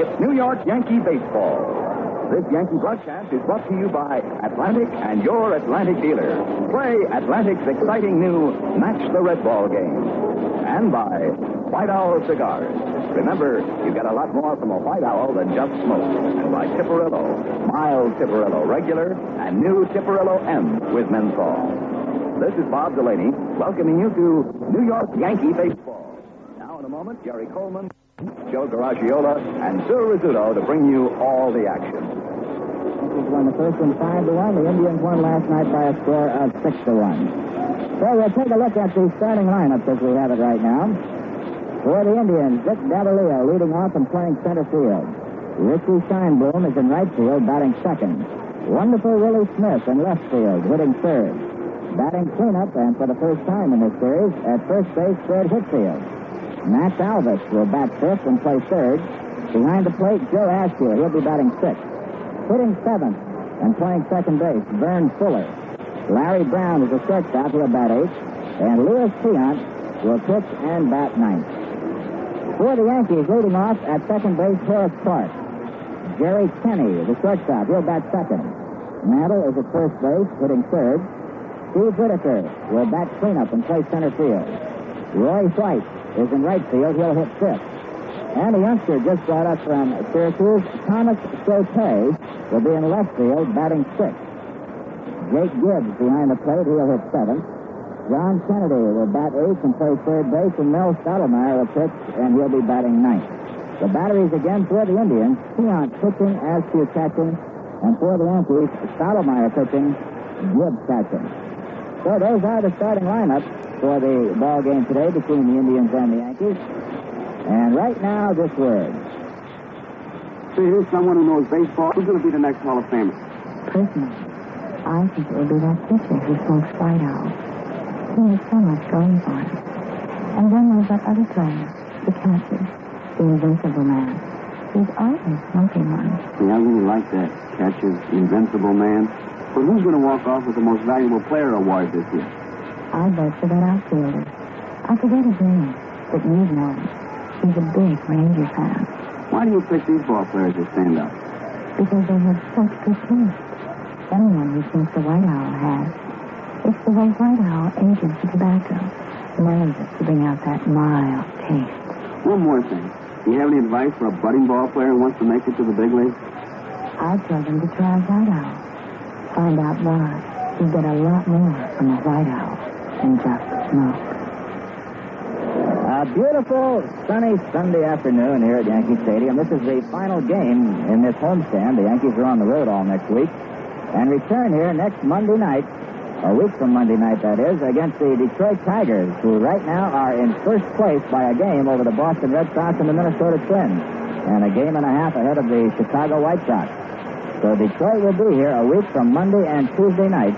It's New York Yankee Baseball. This Yankee broadcast is brought to you by Atlantic and your Atlantic dealer. Play Atlantic's exciting new Match the Red Ball game. And by White Owl Cigars. Remember, you get a lot more from a White Owl than just smoke. And by Tiparillo, mild Tiparillo regular and new Tiparillo M with menthol. This is Bob Delaney welcoming you to New York Yankee Baseball. Now, in a moment, Jerry Coleman. Joe Garagiola and Phil Rizzuto to bring you all the action. Yankees won the first one five to one. The Indians won last night by a score of six to one. So we'll take a look at the starting lineups as we have it right now. For the Indians, Vic Davalillo leading off and playing center field. Richie Scheinblum is in right field, batting second. Wonderful Willie Smith in left field, hitting third. Batting cleanup, and for the first time in this series, at first base, Fred Whitfield. Max Alvis will bat fifth and play third. Behind the plate, Joe Azcue. He'll be batting sixth. Hitting seventh and playing second base, Vern Fuller. Larry Brown is a shortstop. He'll bat eighth. And Louis Tiant will pitch and bat ninth. For the Yankees, leading off at second base, Horace Clarke. Jerry Kenney is the shortstop. He'll bat second. Mantle is at first base, hitting third. Steve Whitaker will bat cleanup and play center field. Roy White is in right field. He'll hit fifth. And a youngster just brought up from Syracuse, Thomas Choate, will be in left field, batting sixth. Jake Gibbs behind the plate. He'll hit seventh. John Kennedy will bat eighth and play third base, and Mel Stottlemyre will pitch, and he'll be batting ninth. The batteries again for the Indians. Tiant pitching, as catching, and for the Yankees, Stottlemyre pitching, Gibbs catching. So those are the starting lineups for the ball game today between the Indians and the Yankees. And right now, this word. See, here's someone who knows baseball. Who's going to be the next Hall of Famer? Personally, I think it will be that pitcher who smokes White Owl. He has so much going for him. And then there's that other player, the catcher, the invincible man. He's always smoking one. See, I really like that. Catcher, invincible man. But who's going to walk off with the most valuable player award this year? I vote for that outfielder. I forget his name, but you know him. He's a big Ranger fan. Why do you pick these ball players to stand up? Because they have such good taste. Anyone who thinks the White Owl has. It's the way White Owl ages the tobacco. Mellows it to bring out that mild taste. One more thing. Do you have any advice for a budding ball player who wants to make it to the big leagues? I'd tell them to try White Owl. Find out why. You get a lot more from a White Owl than just smoke. A beautiful, sunny Sunday afternoon here at Yankee Stadium. This is the final game in this homestand. The Yankees are on the road all next week and return here next Monday night, a week from Monday night, that is, against the Detroit Tigers, who right now are in first place by a game over the Boston Red Sox and the Minnesota Twins, and a game and a half ahead of the Chicago White Sox. So Detroit will be here a week from Monday and Tuesday night,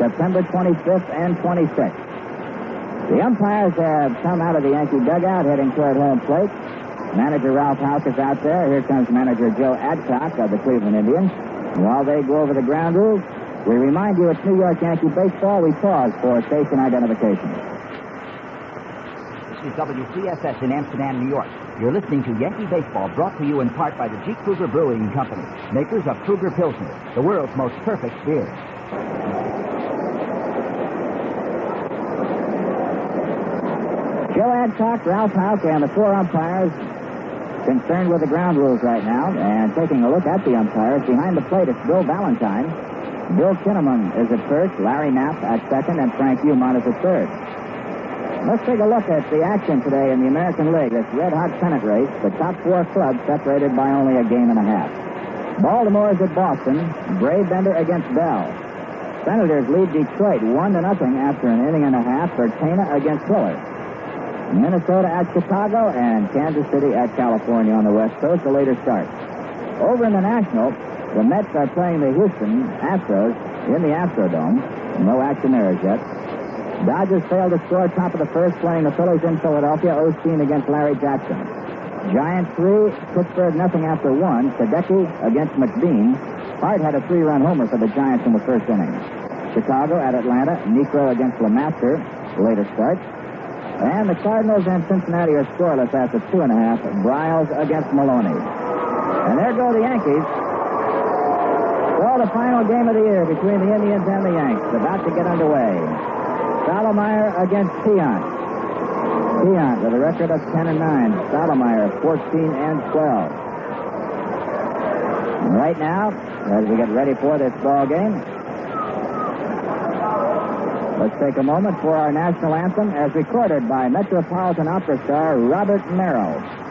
September 25th and 26th. The umpires have come out of the Yankee dugout heading toward home plate. Manager Ralph Houk is out there. Here comes manager Joe Adcock of the Cleveland Indians. While they go over the ground rules, we remind you it's New York Yankee baseball. We pause for station identification. This is WCSS in Amsterdam, New York. You're listening to Yankee Baseball, brought to you in part by the Jeep Krueger Brewing Company, makers of Krueger Pilsner, the world's most perfect beer. Joe Adcock, Ralph Houk, and the four umpires concerned with the ground rules right now and taking a look at the umpires. Behind the plate, it's Bill Valentine. Bill Kinnamon is at first, Larry Napp at second, and Frank Umont is at third. Let's take a look at the action today in the American League. This red-hot pennant race. The top four clubs separated by only a game and a half. Baltimore is at Boston. Brabender against Bell. Senators lead Detroit one to nothing after an inning and a half for Tana against Hiller. Minnesota at Chicago and Kansas City at California on the West Coast, a later start. Over in the National, the Mets are playing the Houston Astros in the Astrodome. No action there as yet. Dodgers failed to score top of the first, playing the Phillies in Philadelphia. Osteen against Larry Jackson. Giants three, Pittsburgh nothing after one. Sadecki against McBean. Hart had a three-run homer for the Giants in the first inning. Chicago at Atlanta. Niekro against LeMaster. Later start. And the Cardinals and Cincinnati are scoreless after two and a half. Briles against Maloney. And there go the Yankees. So the final game of the year between the Indians and the Yanks about to get underway. Stottlemyre against Tiant. Tiant with a record of 10 and 9. Stottlemyre 14 and 12. And right now, as we get ready for this ball game, let's take a moment for our national anthem as recorded by Metropolitan Opera star Robert Merrill.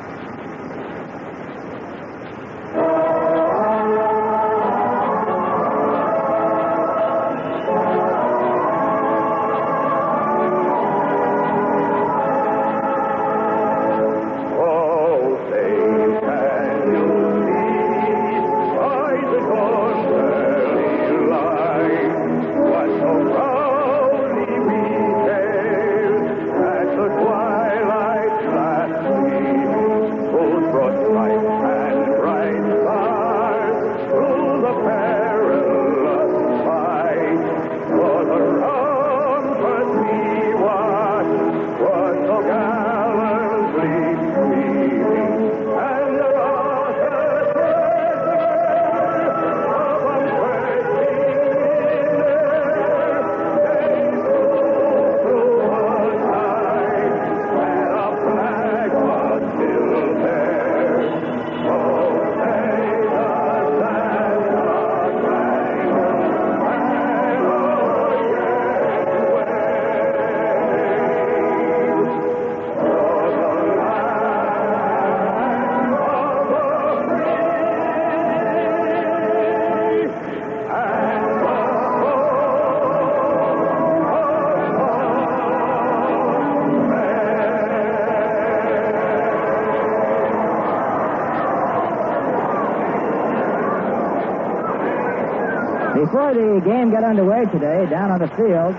The game got underway today, down on the field,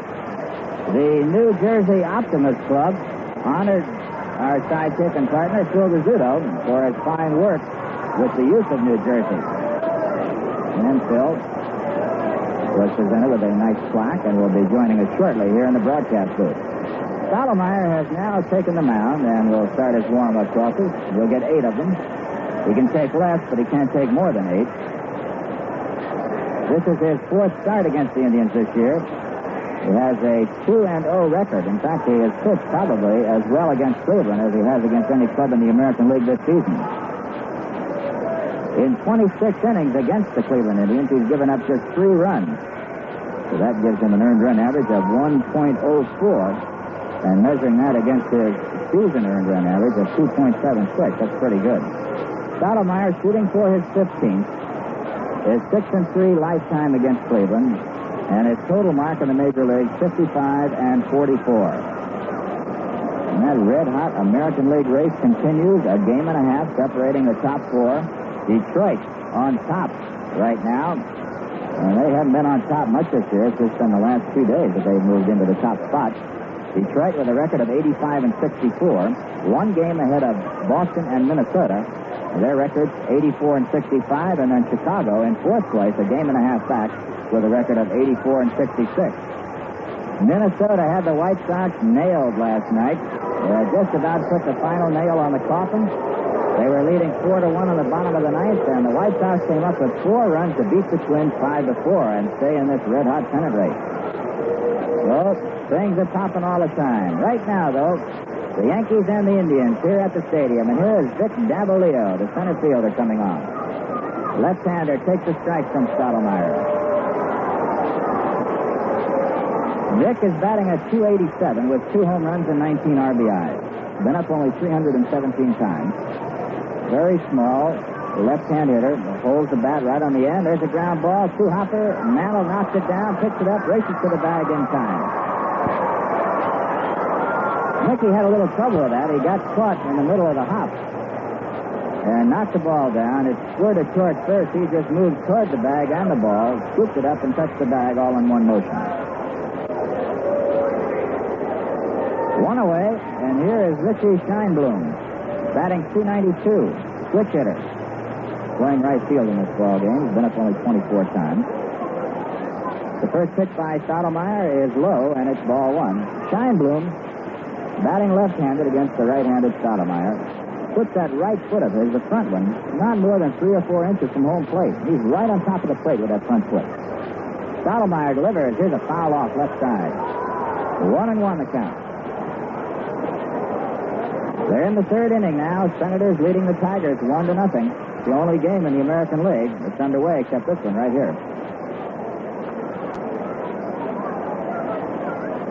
the New Jersey Optimist Club honored our sidekick and partner, Phil Rizzuto, for his fine work with the youth of New Jersey. And Phil was presented with a nice plaque and will be joining us shortly here in the broadcast booth. Stottlemyre has now taken the mound and will start his warm-up tosses. He'll get eight of them. He can take less, but he can't take more than eight. This is his fourth start against the Indians this year. He has a 2 and 0 record. In fact, he has pitched probably as well against Cleveland as he has against any club in the American League this season. In 26 innings against the Cleveland Indians, he's given up just three runs. So that gives him an earned run average of 1.04. And measuring that against his season earned run average of 2.76, that's pretty good. Stottlemyre shooting for his 15th is 6 and 3 lifetime against Cleveland, and his total mark in the major leagues 55 and 44. And that red hot American League race continues, a game and a half separating the top four. Detroit on top right now. And they haven't been on top much this year. It's just been the last two days that they've moved into the top spot. Detroit with a record of 85 and 64, one game ahead of Boston and Minnesota. Their records 84 and 65, and then Chicago in fourth place, a game and a half back, with a record of 84 and 66. Minnesota had the White Sox nailed last night. They just about put the final nail on the coffin. They were leading four to one on the bottom of the ninth, and the White Sox came up with four runs to beat the Twins five to four and stay in this red hot pennant race. So things are popping all the time. Right now, though, the Yankees and the Indians here at the stadium, and here is Vic Davalillo, the center fielder, coming on. Left-hander takes a strike from Stottlemyre. Vic is batting at 287 with two home runs and 19 RBIs. Been up only 317 times. Very small, left-hand hitter. Holds the bat right on the end. There's a ground ball. Two hopper. Mantle knocks it down, picks it up, races to the bag in time. Mickey had a little trouble with that. He got caught in the middle of the hop and knocked the ball down. It squirted towards first. He just moved toward the bag and the ball, scooped it up, and touched the bag all in one motion. One away, and here is Richie Scheinblum, batting 292, switch hitter. Playing right field in this ball game. He's been up only 24 times. The first pitch by Stottlemyre is low, and it's ball one. Scheinblum batting left-handed against the right-handed Stottlemyre. puts that right foot of his, the front one, not more than three or four inches from home plate. He's right on top of the plate with that front foot. Stottlemyre delivers. Here's a foul off left side. One and one the count. They're in the third inning now. Senators leading the Tigers one to nothing. The only game in the American League that's underway except this one right here.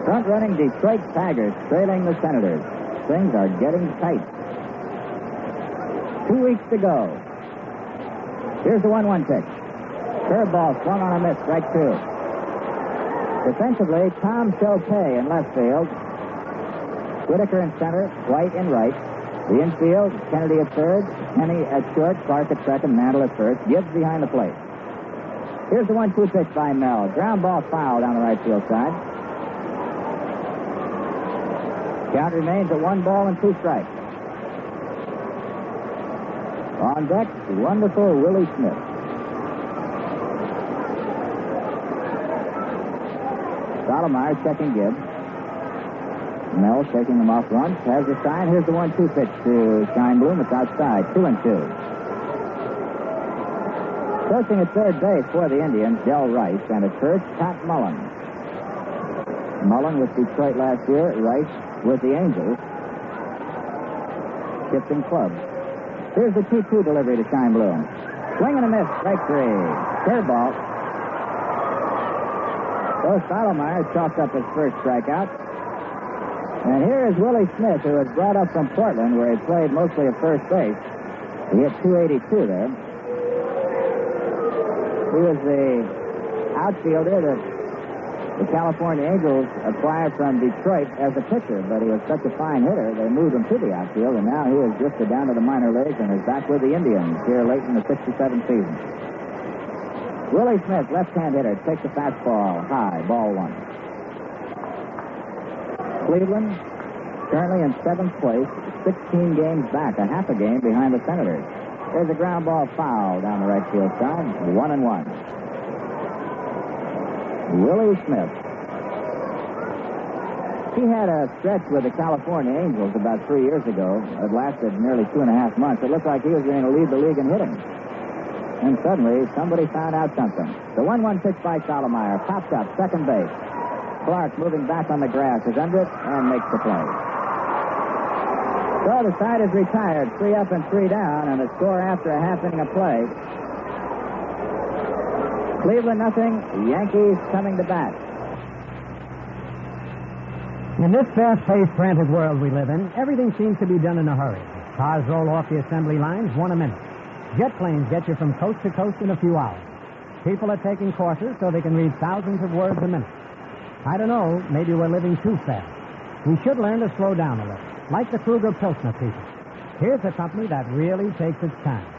Front running Detroit Tigers trailing the Senators. Things are getting tight. Two weeks to go. Here's the 1 1 pitch. Curveball swung on a miss, strike two. Defensively, Tom Shopay in left field. Whitaker in center, White in right. The infield, Kennedy at third, Kenney at short, Clarke at second, Mantle at first, Gibbs behind the plate. Here's the 1 2 pitch by Mel. Ground ball foul down the right field side. Count remains at one ball and two strikes. On deck, the wonderful Willie Smith. Stottlemyre checking Gibbs. Mel shaking him off once. Has the sign. Here's the one-two pitch to Scheinblum. It's outside. Two and two. Coaching at third base for the Indians, Del Rice, and at first, Pat Mullin. Mullin with Detroit last year, Rice with the Angels. Shifting clubs. Here's the 2-2 delivery to Scheinblum. Swing and a miss, strike three. Curveball. So Stottlemyre chalked up his first strikeout. And here is Willie Smith, who was brought up from Portland, where he played mostly at first base. He hit 282 there. He was the outfielder that the California Angels acquired from Detroit as a pitcher, but he was such a fine hitter, they moved him to the outfield, and now he has drifted down to the minor leagues and is back with the Indians here late in the 67 season. Willie Smith, left-hand hitter, takes a fastball high, ball one. Cleveland, currently in seventh place, 16 games back, a half a game behind the Senators. There's a ground ball foul down the right field side, one and one. Willie Smith. He had a stretch with the California Angels about three years ago. It lasted nearly two and a half months. It looked like he was going to lead the league in hitting. And suddenly, somebody found out something. The 1 1 pitch by Stottlemyre popped up, second base. Clarke moving back on the grass is under it and makes the play. So the side is retired, three up and three down, and a score after a half inning of play. Cleveland nothing, Yankees coming to bat. In this fast-paced, frantic world we live in, everything seems to be done in a hurry. Cars roll off the assembly lines one a minute. Jet planes get you from coast to coast in a few hours. People are taking courses so they can read thousands of words a minute. I don't know, maybe we're living too fast. We should learn to slow down a little, like the Krueger Pilsner people. Here's a company that really takes its time.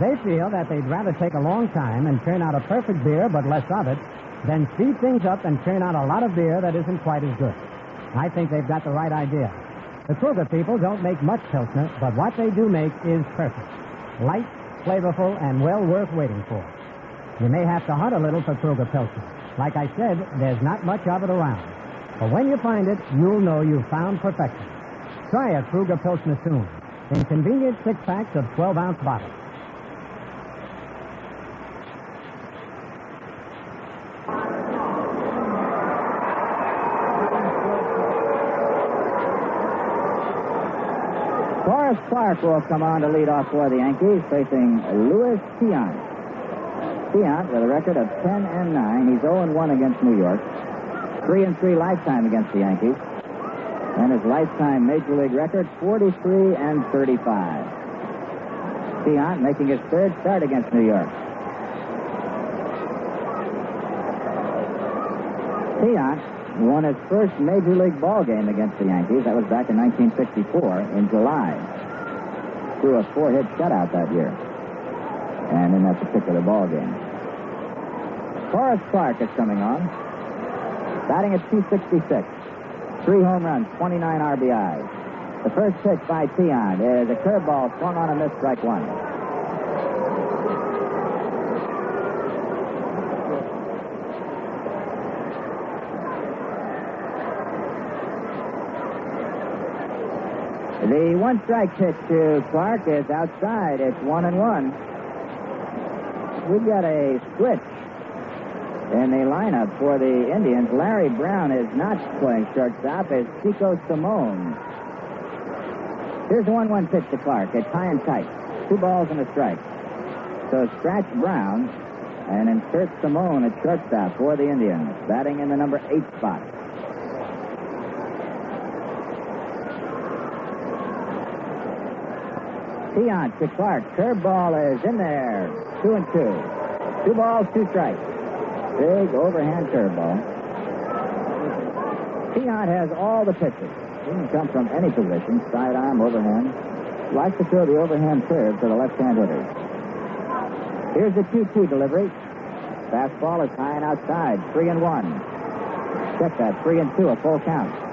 They feel that they'd rather take a long time and turn out a perfect beer, but less of it, than speed things up and turn out a lot of beer that isn't quite as good. I think they've got the right idea. The Krueger people don't make much Pilsner, but what they do make is perfect. Light, flavorful, and well worth waiting for. You may have to hunt a little for Krueger Pilsner. Like I said, there's not much of it around. But when you find it, you'll know you've found perfection. Try a Krueger Pilsner soon in convenient six packs of 12 ounce bottles. Horace Clarke will come on to lead off for the Yankees, facing Louis Tiant. Tiant with a record of 10 and 9. He's 0 and 1 against New York. 3 and 3 lifetime against the Yankees. And his lifetime major league record 43 and 35. Tiant making his third start against New York. Tiant won his first major league ball game against the Yankees. That was back in 1964 in July. Threw a four-hit shutout that year. And in that particular ball game. Horace Clarke is coming on. Batting at 266. Three home runs, 29 RBIs. The first pitch by Tiant is a curveball swung on a miss, strike one. The one strike pitch uh, to Clarke is outside. It's one and one. We've got a switch in the lineup for the Indians. Larry Brown is not playing shortstop. It's Chico Salmon. Here's the 1 1 pitch to Clarke. It's high and tight. Two balls and a strike. So scratch Brown and insert Simone at shortstop for the Indians, batting in the number eight spot. Tiant to Clarke. Curveball is in there. Two and two. Two balls, two strikes. Big overhand curveball. Tiant has all the pitches. He can come from any position, sidearm, overhand. Likes to throw the overhand curve to the left-hand hitters. Here's the 2-2 delivery. Fastball is high and outside. Three and one. Check that. Three and two, a full count.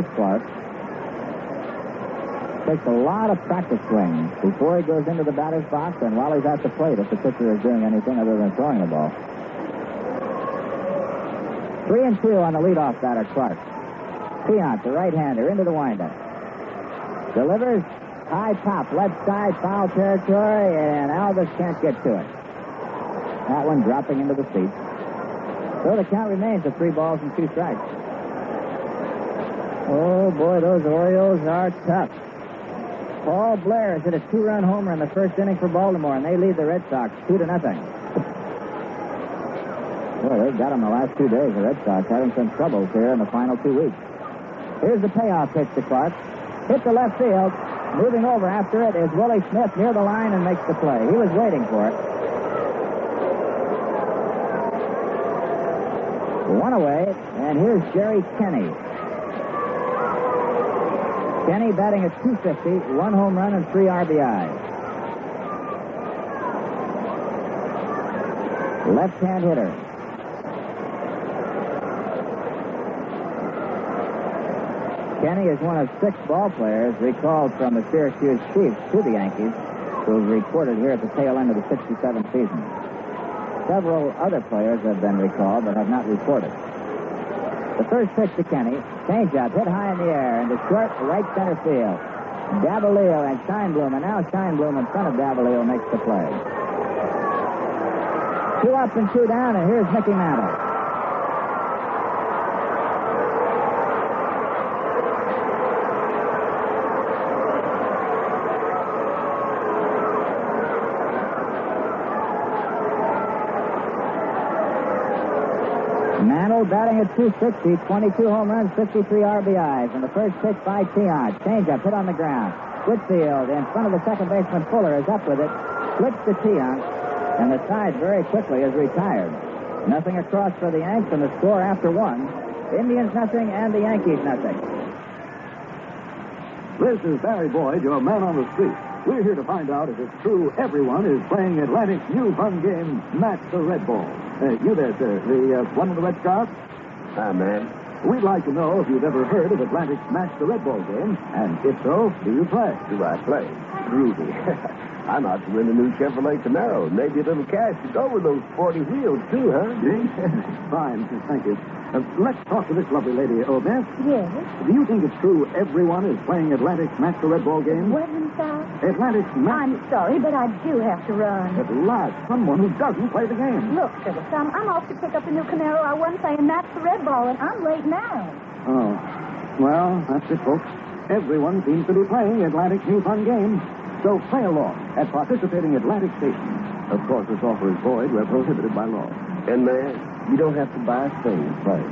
Clarke takes a lot of practice swings before he goes into the batter's box and while he's at the plate if the pitcher is doing anything other than throwing the ball. Three and two on the leadoff batter, Clarke. Tiant, the right-hander, into the windup. Delivers high top, left side, foul territory, and Alvis can't get to it. That one dropping into the seats. So the count remains of three balls and two strikes. Oh, boy, those Orioles are tough. Paul Blair hit a two-run homer in the first inning for Baltimore, and they lead the Red Sox two to nothing. Well, they've got them the last two days, the Red Sox, having some troubles here in the final two weeks. Here's the payoff pitch to Clarke. Hit the left field. Moving over after it is Willie Smith near the line and makes the play. He was waiting for it. One away, and here's Jerry Kenney. Kenney batting at 250, one home run and three RBIs. Left-hand hitter. Kenney is one of six ball players recalled from the Syracuse Chiefs to the Yankees, who was recorded here at the tail end of the 67 season. Several other players have been recalled but have not reported. The first pitch to Kenney, changeup hit high in the air into short right center field. Davalillo and Scheinblum, and now Scheinblum in front of Davalillo makes the play. Two up and two down, and here's Mickey Mantle. Mantle batting at 260, 22 home runs, 53 RBIs. And the first pitch by Tiant. Changeup hit on the ground. Whitfield in front of the second baseman Fuller is up with it. Flips to Tiant. And the side very quickly is retired. Nothing across for the Yanks, and the score after one. Indians nothing and the Yankees nothing. This is Barry Boyd, your man on the street. We're here to find out if it's true everyone is playing Atlantic's new fun game, Match the Red Ball. Uh, you there, sir, the uh, one in the red scarf? Hi, man. We'd like to know if you've ever heard of Atlantic's Match the Red Ball game, and if so, do you play? Do I play? Groovy. I'm out to win a new Chevrolet Camaro. Maybe a little cash to go with those 40 wheels, too, huh? Fine, thank you. Uh, let's talk to this lovely lady, Beth. Yes. Do you think it's true everyone is playing Atlantic's Match the Red Ball game? What in himself? Atlantic's Match... I'm sorry, but I do have to run. At last, someone who doesn't play the game. Look, Sugar Thumb, I'm off to pick up the new Camaro I won playing Match the Red Ball, and I'm late now. Oh. Well, that's it, folks. Everyone seems to be playing Atlantic's new fun game. So play along at participating Atlantic stations. Of course, this offer is void where prohibited by law. And, man, you don't have to buy a thing to play.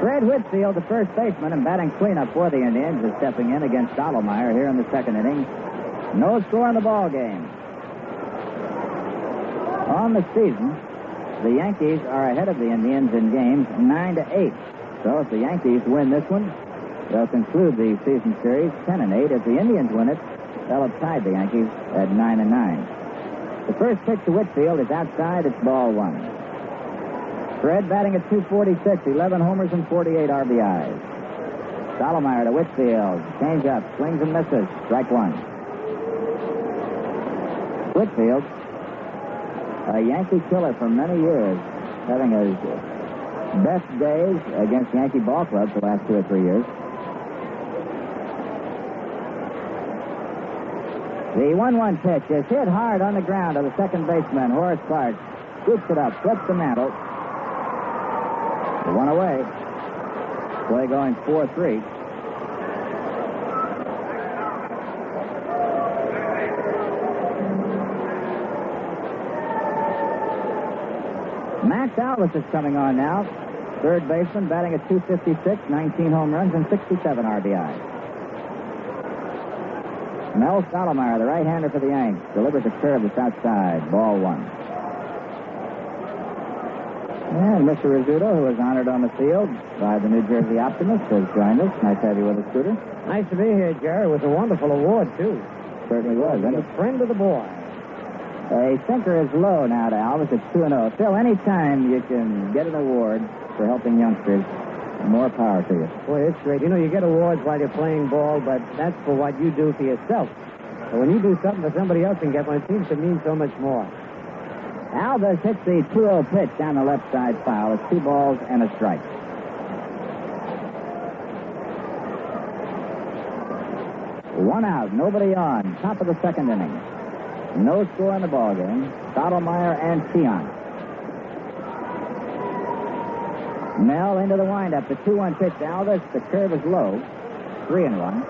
Fred Whitfield, the first baseman and batting cleanup for the Indians, is stepping in against Stottlemyre here in the second inning. No score in the ball game. On the season, the Yankees are ahead of the Indians in games nine to eight. So if the Yankees win this one, they'll conclude the season series ten and eight. If the Indians win it, they'll have tied the Yankees at nine and nine. The first pitch to Whitfield is outside. It's ball one. Fred batting at 246, 11 homers and 48 RBIs. Stottlemyre to Whitfield. Change up, swings and misses. Strike one. Whitfield, a Yankee killer for many years, having his best days against Yankee ball clubs the last two or three years. The 1 1 pitch is hit hard on the ground to the second baseman, Horace Clarke. Scoops it up, flips the mantle. One away. Play going 4 3. Salas is coming on now. Third baseman batting at 256, 19 home runs, and 67 RBI. Mel Stottlemyre, the right-hander for the Yanks, delivers a curve that's outside. Ball one. And Mr. Rizzuto, who was honored on the field by the New Jersey Optimist, has joined us. Nice to have you with us, Scooter. Nice to be here, Jerry. It was a wonderful award, too. Certainly was. And a friend of the boy. A sinker is low now to Alvis. It's 2 0. Phil, anytime you can get an award for helping youngsters, more power to you. Boy, it's great. You know, you get awards while you're playing ball, but that's for what you do for yourself. But when you do something for somebody else and get one, it seems to mean so much more. Alvis hits the 2 0 pitch down the left side foul. It's two balls and a strike. One out, nobody on. Top of the second inning. No score in the ballgame. Stottlemyre and Tiant. Mel into the windup. The 2-1 pitch to Alvis. The curve is low. Three and one.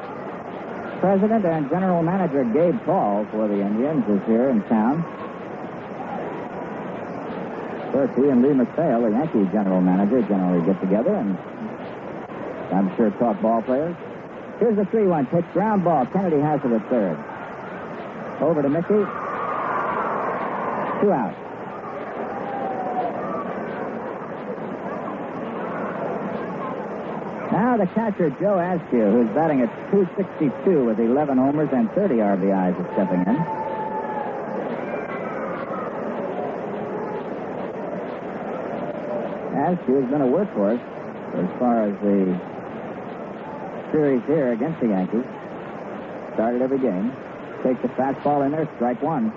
President and General Manager Gabe Paul for the Indians is here in town. First, he and Lee MacPhail, the Yankee General Manager, generally get together and I'm sure talk ball players. Here's the 3-1 pitch. Ground ball. Kennedy has it at third. Over to Mickey. Two out. Now the catcher, Joe Azcue, who's batting at 262 with 11 homers and 30 RBIs, is stepping in. Azcue has been a workhorse as far as the series here against the Yankees. Started every game. Takes the fastball in there, strike one.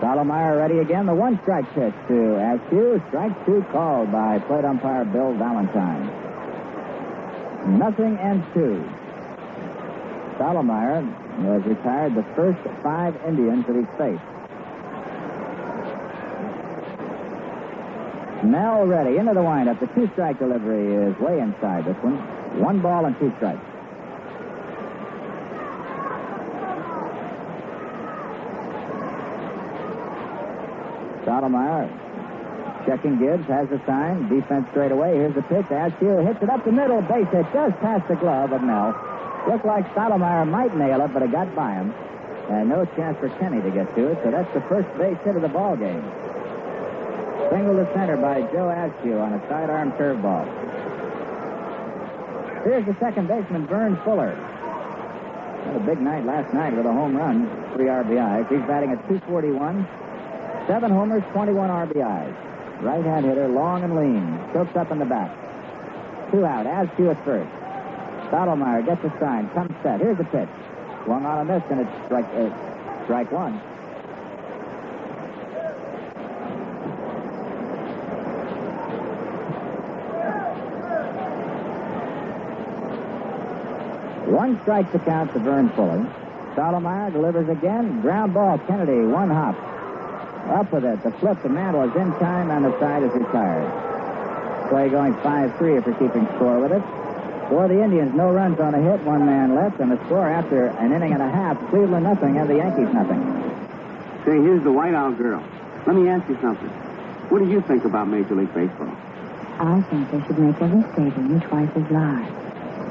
Stottlemyre ready again. The one strike pitch to Azcue. Strike two called by plate umpire Bill Valentine. Nothing and two. Stottlemyre has retired the first five Indians that he's faced. Mel ready into the windup. The two strike delivery is way inside this one. One ball and two strikes. Stottlemyre checking Gibbs, has the sign. Defense straight away. Here's the pitch. Azcue hits it up the middle. Base hit just past the glove of Mel. Looked like Stottlemyre might nail it, but it got by him. And no chance for Kenney to get to it, so that's the first base hit of the ball game. Single to center by Joe Azcue on a sidearm curveball. Here's the second baseman, Vern Fuller. Had a big night last night with a home run, three RBIs. He's batting at 241, seven homers, 21 RBIs. Right hand hitter, long and lean. Chokes up in the back. Two out. Azcue at first. Stottlemyre gets a sign. Comes set. Here's the pitch. Swung on a miss, and it's strike, uh, strike one. One strike to count to Vern Fuller. Stottlemyre delivers again. Ground ball. Kennedy, one hop. Up with it. The flip, the mantle is in time, and the side is retired. Play going 5-3 if you're keeping score with it. For the Indians, no runs on a hit, one man left, and the score after an inning and a half, Cleveland nothing and the Yankees nothing. Say, here's the White Owl girl. Let me ask you something. What do you think about Major League Baseball? I think they should make every stadium twice as large.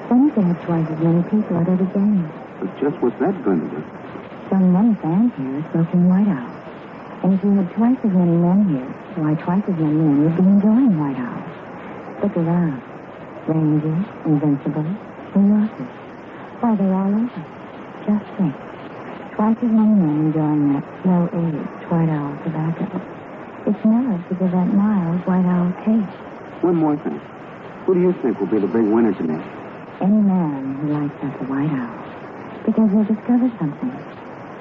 Can have twice as many people at every game. But just what's that going to do? Some many fans here are smoking White Owl. And if you had twice as many men here, why twice as many men would be enjoying White Owl. Look around. Rangers, Invincibles, New Yorkers. Why, they're all over. Just think. Twice as many men enjoying that slow-aged White Owl tobacco. It's nerve to give that mild White Owl taste. One more thing. Who do you think will be the big winner tonight? Any man who lights up the White Owl. Because he'll discover something.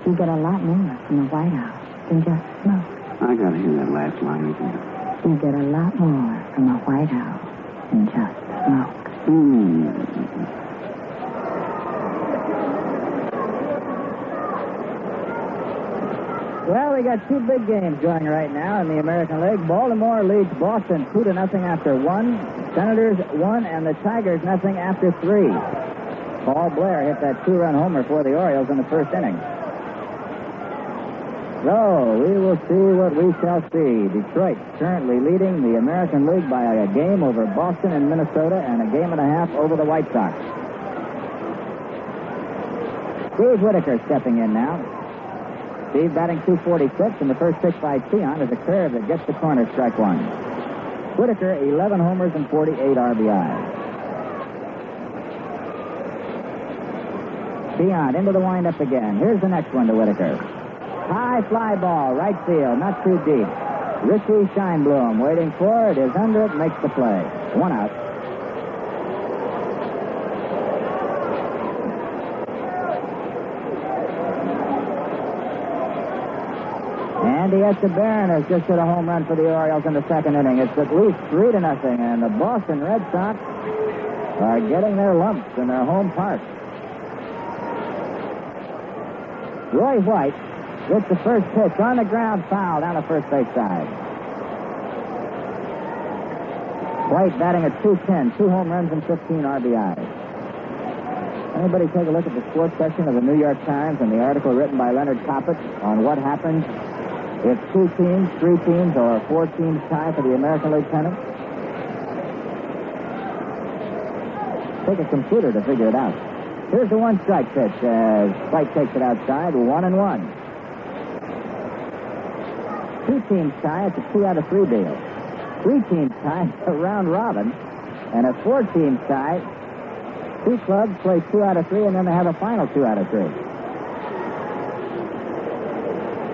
You get a lot more from the White Owl than just smoke. I gotta hear that last line again. You get a lot more from the White Owl than just smoke. Hmm. Well, we got two big games going right now in the American League. Baltimore leads Boston two to nothing after one. Senators one, and the Tigers nothing after three. Paul Blair hit that two-run homer for the Orioles in the first inning. So we will see what we shall see. Detroit currently leading the American League by a game over Boston and Minnesota, and a game and a half over the White Sox. Steve Whitaker stepping in now. Steve batting 246, and the first pitch by Tiant is a curve that gets the corner, strike one. Whitaker, 11 homers and 48 RBIs. Tiant into the windup again. Here's the next one to Whitaker. High fly ball, right field, not too deep. Richie Scheinblum waiting for it, is under it, makes the play. One out. Andy Etchebarren has just hit a home run for the Orioles in the second inning. It's at least three to nothing, and the Boston Red Sox are getting their lumps in their home park. Roy White gets the first pitch on the ground, foul down the first base side. White batting at 210, two home runs and 15 RBIs. Anybody take a look at the sports section of the New York Times and the article written by Leonard Koppett on what happens if two teams, three teams, or four teams tie for the American League pennant? Take a computer to figure it out. Here's the one strike pitch uh, as White takes it outside, one and one. Two teams tie, it's a two out of three deal. Three teams tie, a round robin. And a four teams tie, two clubs play two out of three, and then they have a final two out of three.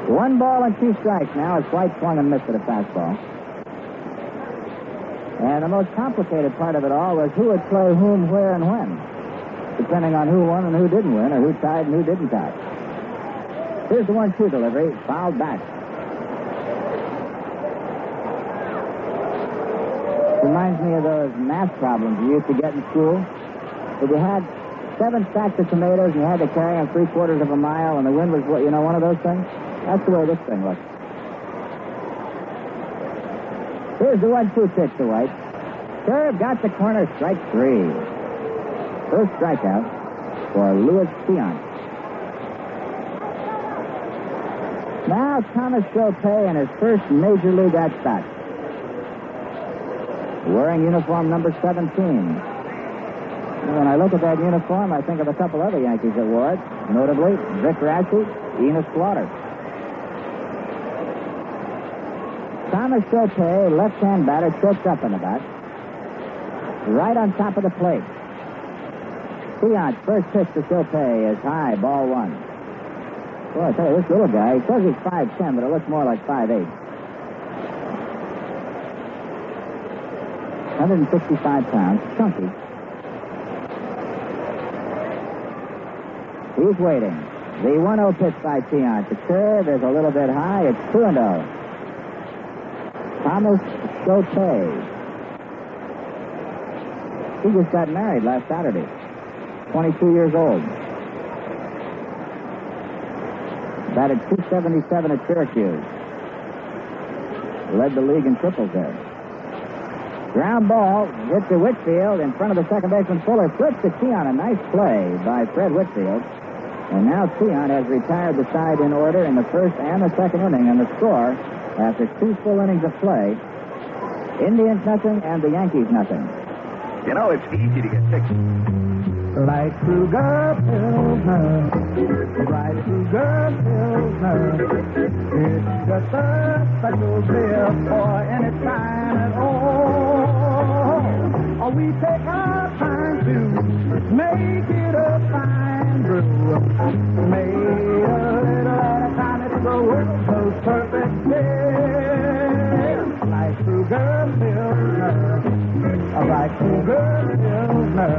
One ball and two strikes now as White swung and missed at a fastball. And the most complicated part of it all was who would play whom, where, and when, depending on who won and who didn't win, or who tied and who didn't tie. Here's the one-two delivery, fouled back. Reminds me of those math problems you used to get in school. If you had seven stacks of tomatoes and you had to carry them three quarters of a mile and the wind was, you know, one of those things? That's the way this thing looks. Here's the one-two pitch to White. Curve got the corner, strike three. First strikeout for Louis Tiant. Now Thomas Shopay in his first major league at bat. Wearing uniform number 17. When I look at that uniform, I think of a couple other Yankees that wore it, notably Vic Raschi, Enos Slaughter. Thomas Shopay, left-hand batter, choked up in the bat. Right on top of the plate. Tiant's first pitch to Shopay is high, ball one. Boy, I tell you, this little guy, he says he's 5'10", but it looks more like 5'8". 165 pounds, chunky. He's waiting. The 1-0 pitch by Tiant. The curve is a little bit high. It's 2 0. Thomas Shopay. He just got married last Saturday. 22 years old. Batted 277 at Syracuse. Led the league in triples there. Ground ball hit to Whitfield in front of the second baseman Fuller. Flips to Tiant. A nice play by Fred Whitfield. And now Tiant has retired the side in order in the first and the second inning. And the score, after two full innings of play, Indians nothing and the Yankees nothing. You know, it's easy to get sick. Like sugar pilsner, bright sugar pilsner. It's just a special beer for any time at all. Oh, we take our time to make it a fine brew. Made a little the whistle's perfect day. Like Krueger Milner, like Krueger Milner.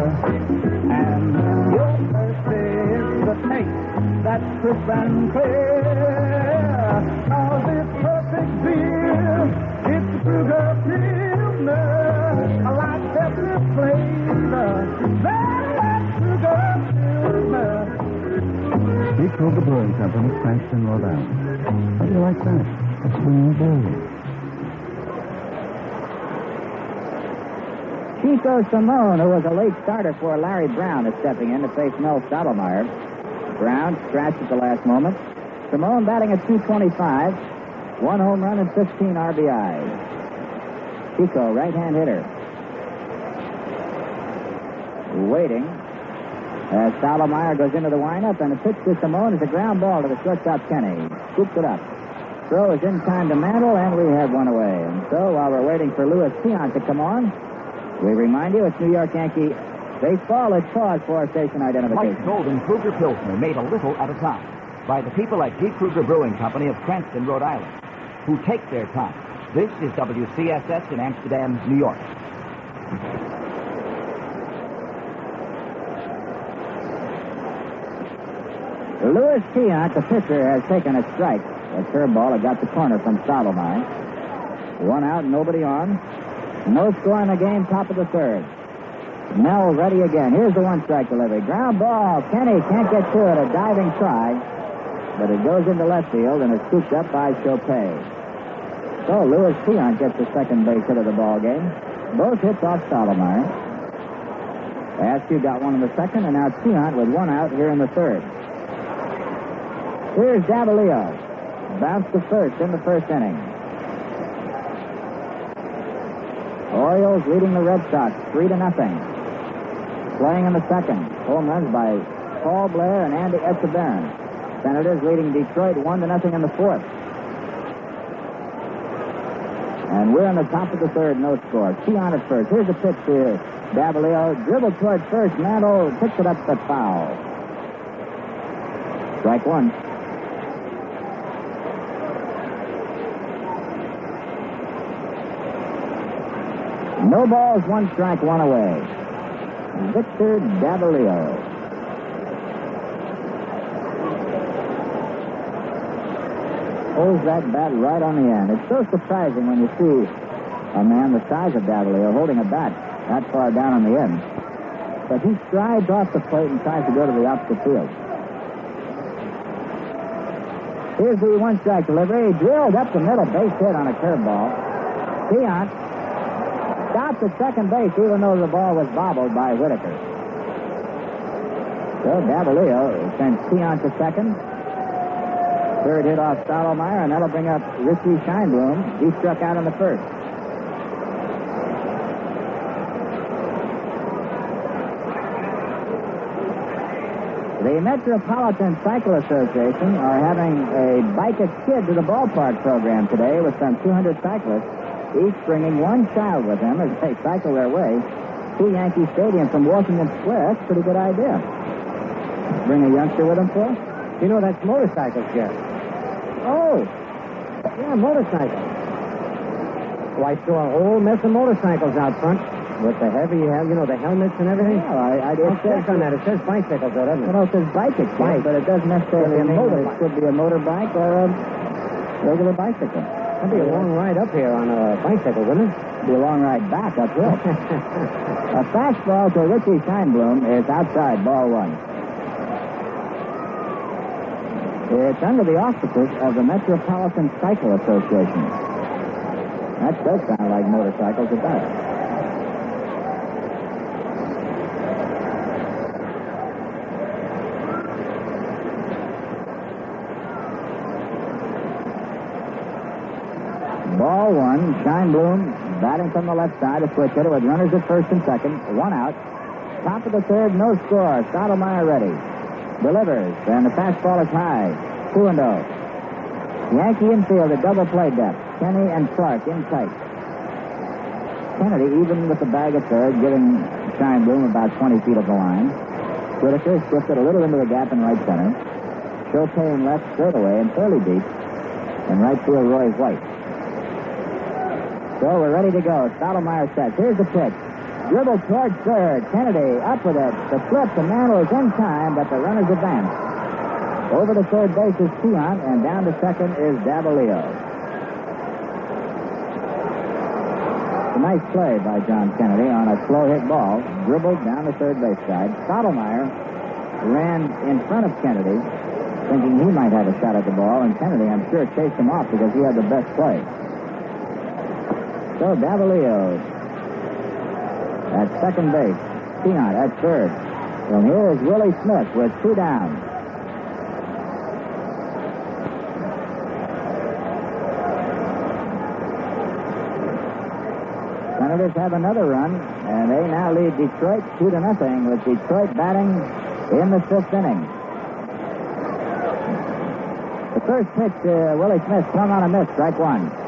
And your mercy is the taste that's crisp and clear. Now this perfect beer, it's Krueger Krueger Brewing Company, Cranston, Rhode Island. How do you like that? A swinging beer. Chico Salmon, who was a late starter for Larry Brown, is stepping in to face Mel Stottlemyre. Brown scratched at the last moment. Salmon batting at 225. One home run and 15 RBIs. Chico, right-hand hitter. Waiting. As Stottlemyre goes into the windup, and the pitch to Salmon is a ground ball to the shortstop Kenney. Scoops it up. Throw is in time to Mantle, and we have one away. And so, while we're waiting for Louis Tiant to come on, we remind you it's New York Yankee baseball. Let's pause for station identification. White Golden Krueger Pilsner made a little at a time by the people at G. Krueger Brewing Company of Cranston, Rhode Island, who take their time. This is WCSS in Amsterdam, New York. Louis Tiant, the pitcher, has taken a strike. A curveball that got the corner from Stottlemyre. One out, nobody on. No score in the game, top of the third. Mel ready again. Here's the one strike delivery. Ground ball. Kenney can't get to it. A diving try. But it goes into left field and is scooped up by Shopay. So Louis Tiant gets the second base hit of the ball game. Both hits off Stottlemyre. Azcue got one in the second, and now Tiant with one out here in the third. Here's Davalillo. Bounce to first in the first inning. Orioles leading the Red Sox three to nothing. Playing in the second. Home runs by Paul Blair and Andy Etchebarren. Senators leading Detroit one to nothing in the fourth. And we're in the top of the third, no score. Tiant at first. Here's a pitch to Davalillo. Dribble toward first. Mantle picks it up but foul. Strike one. No balls, one strike, one away. Victor Davalillo. Holds that bat right on the end. It's so surprising when you see a man the size of Davalillo holding a bat that far down on the end. But he strides off the plate and tries to go to the opposite field. Here's the one strike delivery. He Drilled up the middle, base hit on a curveball. Tiant stopped at second base, even though the ball was bobbled by Whitaker. So Davalillo sends Tiant to second. Third hit off Stottlemyre, and that'll bring up Richie Scheinblum. He struck out in the first. The Metropolitan Cycle Association are having a Bike a Kid to the Ballpark program today with some 200 cyclists, each bringing one child with them as they cycle their way to Yankee Stadium from Washington Square. That's a pretty good idea. Bring a youngster with them, Phil? You know, that's motorcycles, Jeff. Oh, Yeah, motorcycles. Well, I saw a whole mess of motorcycles out front with the heavy, uh, you know, the helmets and everything. yeah, I, I, it It says on that. It says bicycles, though, doesn't it? know, it says bike kid, Bike. but it doesn't necessarily mean it could be a motorbike or a regular bicycle. That'd be a long ride up here on a bicycle, wouldn't it? Be a long ride back up uphill. a fastball to Richie Scheinblum is outside, ball one. It's under the auspices of the Metropolitan Cycle Association. That does sound like motorcycles, it Ball one, Scheinblum batting from the left side, a switch hitter with runners at first and second, one out. Top of the third, no score. Stottlemyre ready. Delivers, and the fastball is high. Two and oh. Yankee infield at double play depth. Kenney and Clarke in tight. Kennedy even with the bag at third, giving Scheinblum about 20 feet of the line. Whitaker shifted a little into the gap in right center. Shopay in left straight away and fairly deep. And right field, Roy White. So we're ready to go. Stottlemyre sets. Here's the pitch. Dribble towards third. Kennedy up with it. The flip. The Mantle is in time, but the runners advance. Over to third base is Tiant, and down to second is Davalillo. Nice play by John Kennedy on a slow hit ball, dribbled down the third base side. Stottlemyre ran in front of Kennedy, thinking he might have a shot at the ball, and Kennedy, I'm sure, chased him off because he had the best play. So Davalillo at second base, Tiant at third. And here is Willie Smith with two down. Senators have another run, and they now lead Detroit two to nothing with Detroit batting in the fifth inning. The first pitch, uh, Willie Smith swung on a miss, strike one.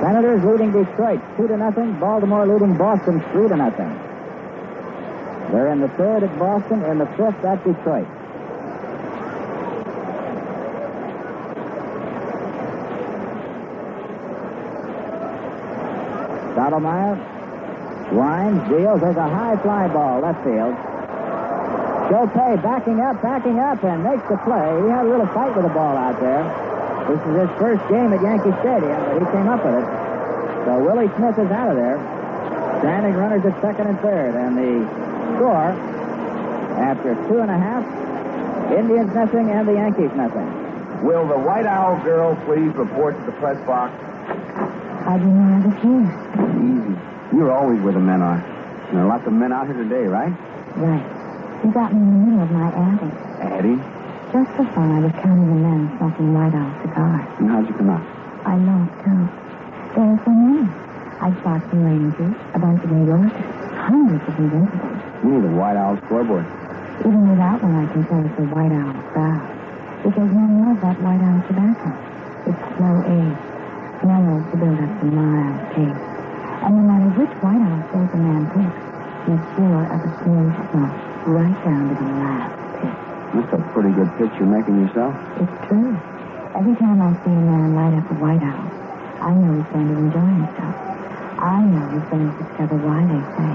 Senators leading Detroit two to nothing. Baltimore leading Boston three to nothing. They're in the third at Boston, in the fifth at Detroit. Stottlemyre winds, deals. There's a high fly ball, left field. Shopay backing up, backing up, and makes the play. He had a little fight with the ball out there. This is his first game at Yankee Stadium, but he came up with it. So Willie Smith is out of there. Standing runners at second and third, and the score after two and a half, Indians nothing and the Yankees nothing. Will the White Owl girl please report to the press box? I didn't know I was here. Easy. You're always where the men are. There are lots of men out here today, right? Right. You got me in the middle of my attic. Addie? Just for fun, I was counting the men smoking White Owl cigars. And how'd you come out? I lost count. There are so many. I spot some Rangers, a bunch of New Yorkers, hundreds of Invincibles. Me, the White Owl scoreboard. Even without one, I can tell it's a White Owl crowd. Because men love that White Owl tobacco. It's slow aged, mellows to build up the mild taste. And no matter which White Owl fills a man picks, he's sure of a smooth smoke right down to the last. That's a pretty good pitch you're making yourself. It's true. Every time I see a man light up a White Owl, I know he's going to enjoy himself. I know he's going to discover why they say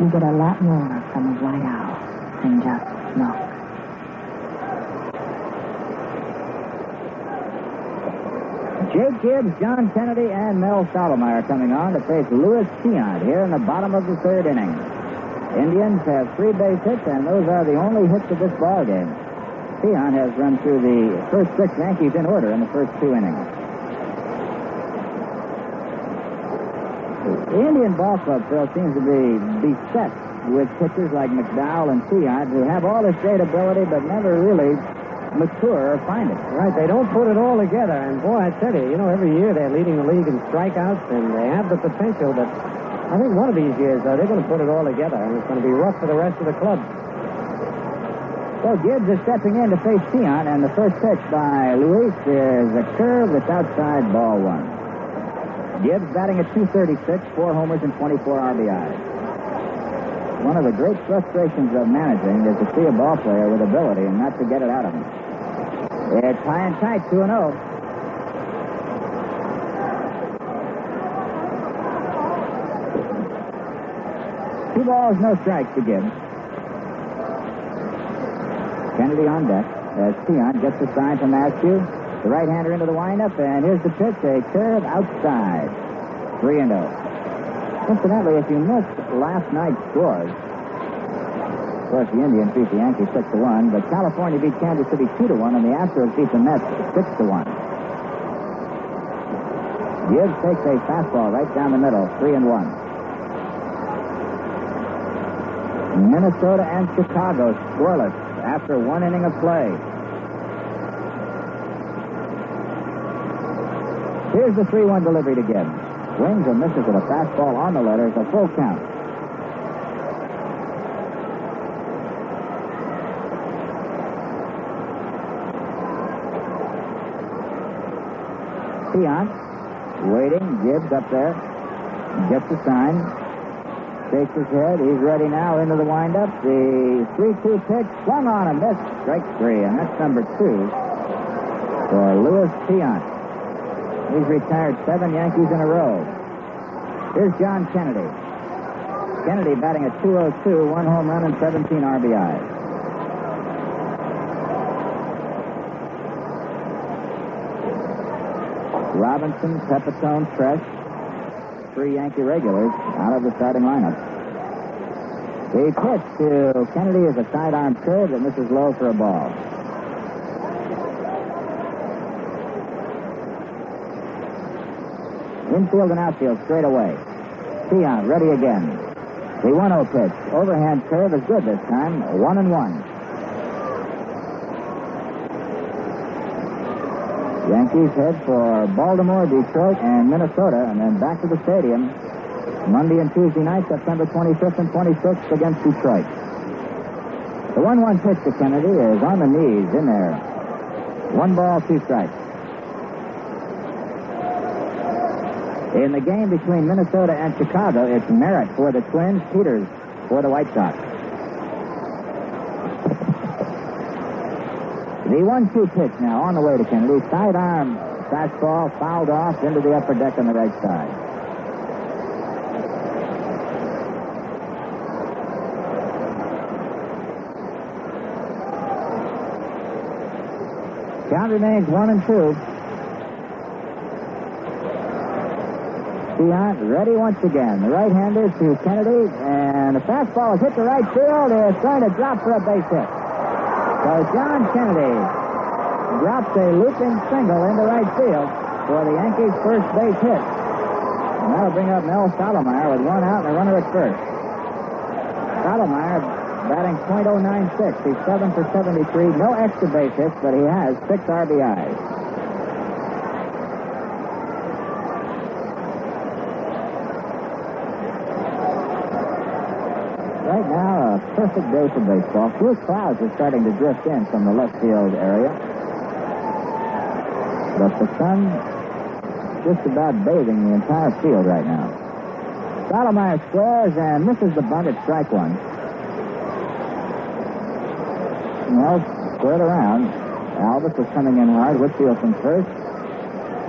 you get a lot more from a White Owl than just smoke. Jake Gibbs, John Kennedy, and Mel Stottlemyre coming on to face Louis Tiant here in the bottom of the third inning. Indians have three base hits, and those are the only hits of this ball game. Tiant has run through the first six Yankees in order in the first two innings. The Indian ball club, Phil, seems to be beset with pitchers like McDowell and Tiant who have all this great ability but never really mature or find it. Right, they don't put it all together. And boy, I tell you, you know, every year they're leading the league in strikeouts, and they have the potential. But I think one of these years, though, they're going to put it all together, and it's going to be rough for the rest of the club. So Gibbs is stepping in to face Tiant, and the first pitch by Luis is a curve that's outside ball one. Gibbs batting at 236, four homers and 24 RBIs. One of the great frustrations of managing is to see a ball player with ability and not to get it out of him. It's high and tight, 2 and 0. Two balls, no strikes Gibbs. Kennedy on deck as Tiant gets the sign from Azcue. The right-hander into the windup, and here's the pitch, a curve outside. 3 and 0. Incidentally, if you missed last night's scores, of course, the Indians beat the Yankees 6 to 1, but California beat Kansas City 2 to 1, and the Astros beat the Mets 6 to 1. Gibbs takes a fastball right down the middle, 3 and 1. Minnesota and Chicago scoreless after one inning of play. Here's the 3 1 delivery Gibbs. Swings and misses with a fastball on the letters, a full count. Tiant waiting. Gibbs up there. Gets the sign. Shakes his head. He's ready now into the windup. The 3-2 pitch swung on and missed. Strike three, and that's number two for Louis Tiant. He's retired seven Yankees in a row. Here's John Kennedy. Kennedy batting at 202, one home run and 17 RBIs. Robinson, Pepitone, Tresh, three Yankee regulars out of the starting lineup. The pitch to Kennedy is a sidearm curve that misses low for a ball. Infield and outfield straight away. Tiant ready again. The 1-0 pitch. Overhand curve is good this time. One and one. Yankees head for Baltimore, Detroit, and Minnesota, and then back to the stadium Monday and Tuesday night, September 25th and 26th against Detroit. The 1-1 pitch to Kennedy is on the knees in there. One ball, two strikes. In the game between Minnesota and Chicago, it's Merritt for the Twins, Peters for the White Sox. The one-two pitch now on the way to Kennedy. Sidearm fastball fouled off into the upper deck on the right side. Count remains one and two. Tiant ready once again. The right-hander to Kennedy, and the fastball is hit to right field. It's going to drop for a base hit. So John Kennedy drops a looping single into right field for the Yankees' first base hit. And that'll bring up Mel Stottlemyre with one out and a runner at first. Stottlemyre batting .096. He's 7 for 73. No extra base hits, but he has six RBIs. Right now, a perfect day for baseball. Few clouds are starting to drift in from the left field area. But the sun just about bathing the entire field right now. Stottlemyre squares and misses the bunt at strike one. Mel squared around. Alvis was coming in hard. Whitfield from first.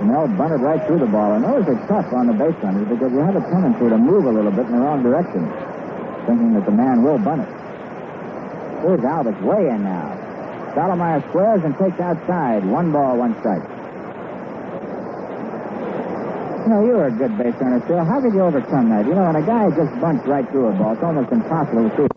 Mel bunted right through the ball. And those are tough on the base runners because you have a tendency to move a little bit in the wrong direction thinking that the man will bunt it. Here's Alvis way in now. Stottlemyre squares and takes outside. One ball, one strike. You know, you were a good base runner, Phil. How did you overcome that? You know, when a guy just bunts right through a ball, it's almost impossible to see.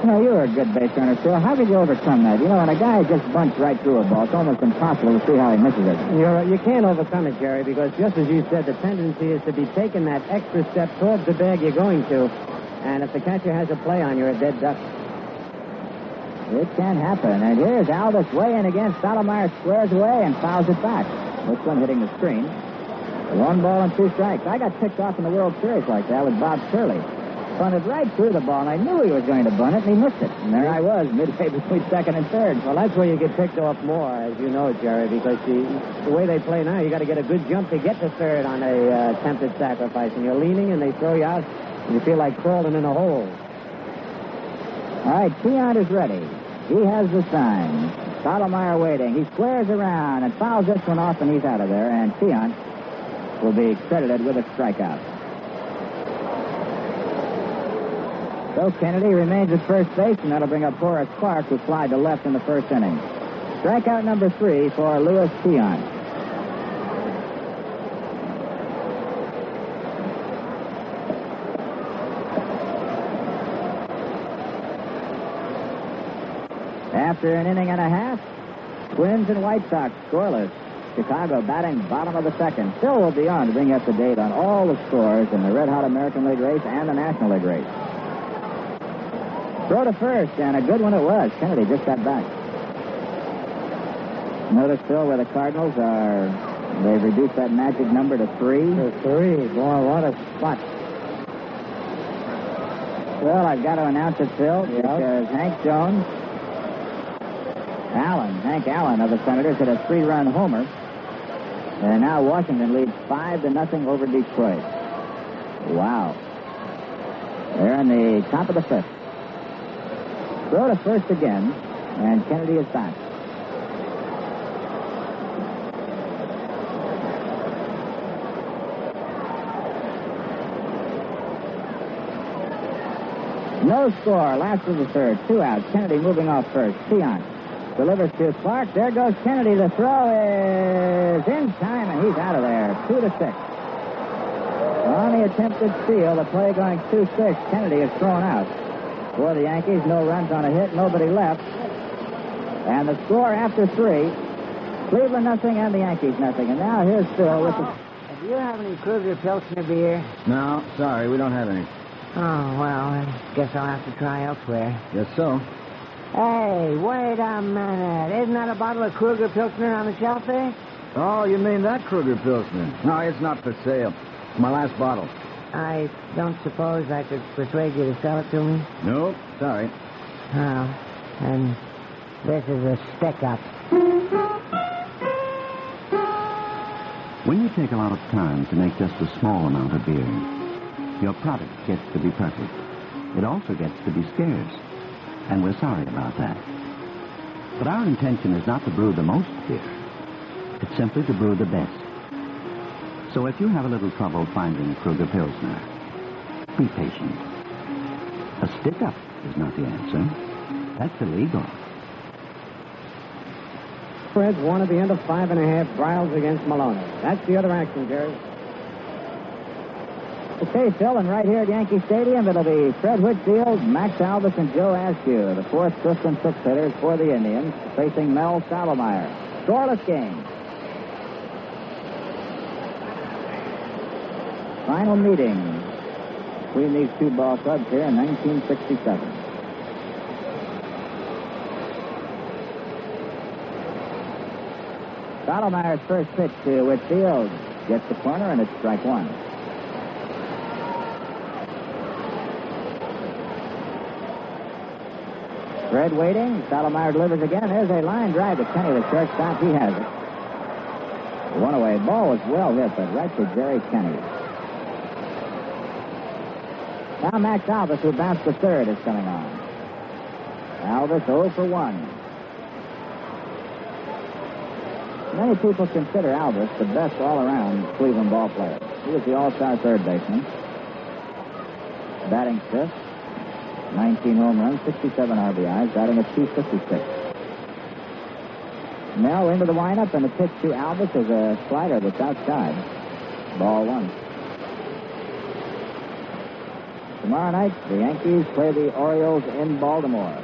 You know, you were a good base runner, Phil. How did you overcome that? You know, when a guy just bunts right through a ball, it's almost impossible to see how he misses it. You're, you can't overcome it, Jerry, because just as you said, the tendency is to be taking that extra step towards the bag you're going to. And if the catcher has a play on you're a dead duck. It can happen. And here's Alvis way in again. Stottlemyre squares away and fouls it back. This one hitting the screen. One ball and two strikes. I got ticked off in the World Series like that with Bob Shirley bunted right through the ball, and I knew he was going to bunt it, and he missed it. And there I was, midway between second and third. Well, that's where you get picked off more, as you know, Jerry, because the, the way they play now, you got to get a good jump to get to third on a uh, attempted sacrifice, and you're leaning, and they throw you out, you feel like crawling in a hole. All right, Tiant is ready. He has the sign. Stottlemyre waiting. He squares around and fouls this one off, and he's out of there. And Tiant will be credited with a strikeout. So Kennedy remains at first base, and that'll bring up Horace Clarke, who fly to left in the first inning. Strikeout number three for Louis Tiant. After an inning and a half, Twins and White Sox scoreless. Chicago batting bottom of the second. Phil will be on to bring you up to date on all the scores in the Red Hot American League race and the National League race. Throw to first, and a good one it was. Kennedy just got back. Notice, Phil, where the Cardinals are. They've reduced that magic number to three. To three. Boy, what a spot. Well, I've got to announce it, Phil, Yep. because Hank Jones, Allen, Hank Allen of the Senators, hit a three-run homer. And now Washington leads five to nothing over Detroit. Wow. They're in the top of the fifth. Throw to first again, and Kennedy is back. No score. Last of the third. Two outs. Kennedy moving off first. Tiant delivers to Clarke. There goes Kennedy. The throw is in time, and he's out of there. Two to six. On the attempted steal, the play going 2-6. Kennedy is thrown out. For the Yankees, no runs on a hit, nobody left. And the score after three, Cleveland nothing and the Yankees nothing. And now here's Phil with the... Do you have any Krueger Pilsner beer? No, sorry, we don't have any. Oh, well, I guess I'll have to try elsewhere. Guess so. Hey, wait a minute. Isn't that a bottle of Krueger Pilsner on the shelf there? Oh, you mean that Krueger Pilsner? No, it's not for sale. It's my last bottle. I don't suppose I could persuade you to sell it to me? Nope, sorry. Oh, and this is a stick-up. When you take a lot of time to make just a small amount of beer, your product gets to be perfect. It also gets to be scarce. And we're sorry about that. But our intention is not to brew the most beer. It's simply to brew the best. So if you have a little trouble finding Krueger Pilsner, be patient. A stick-up is not the answer. That's illegal. Reds won at the end of five and a half trials against Maloney. That's the other action, Jerry. Okay, Phil, and right here at Yankee Stadium, it'll be Fred Whitfield, Max Alvis, and Joe Azcue, the fourth, and sixth hitters for the Indians, facing Mel Stottlemyre. Scoreless game. Final meeting between these two ball clubs here in 1967. Stottlemyre's first pitch to Whitfield gets the corner, and it's strike one. Fred waiting. Stottlemyre delivers again. There's a line drive to Kenney, the shortstop. He has it. One away. Ball was well hit, but right to Jerry Kenney. Now Max Alvis, who bounced to third, is coming on. Alvis 0 for 1. Many people consider Alvis the best all-around Cleveland ball player. He was the all-star third baseman. Batting fifth. 19 home runs, 67 RBIs, batting at 256. Mel into the windup, and the pitch to Alvis is a slider that's outside. Ball one. Tomorrow night, the Yankees play the Orioles in Baltimore.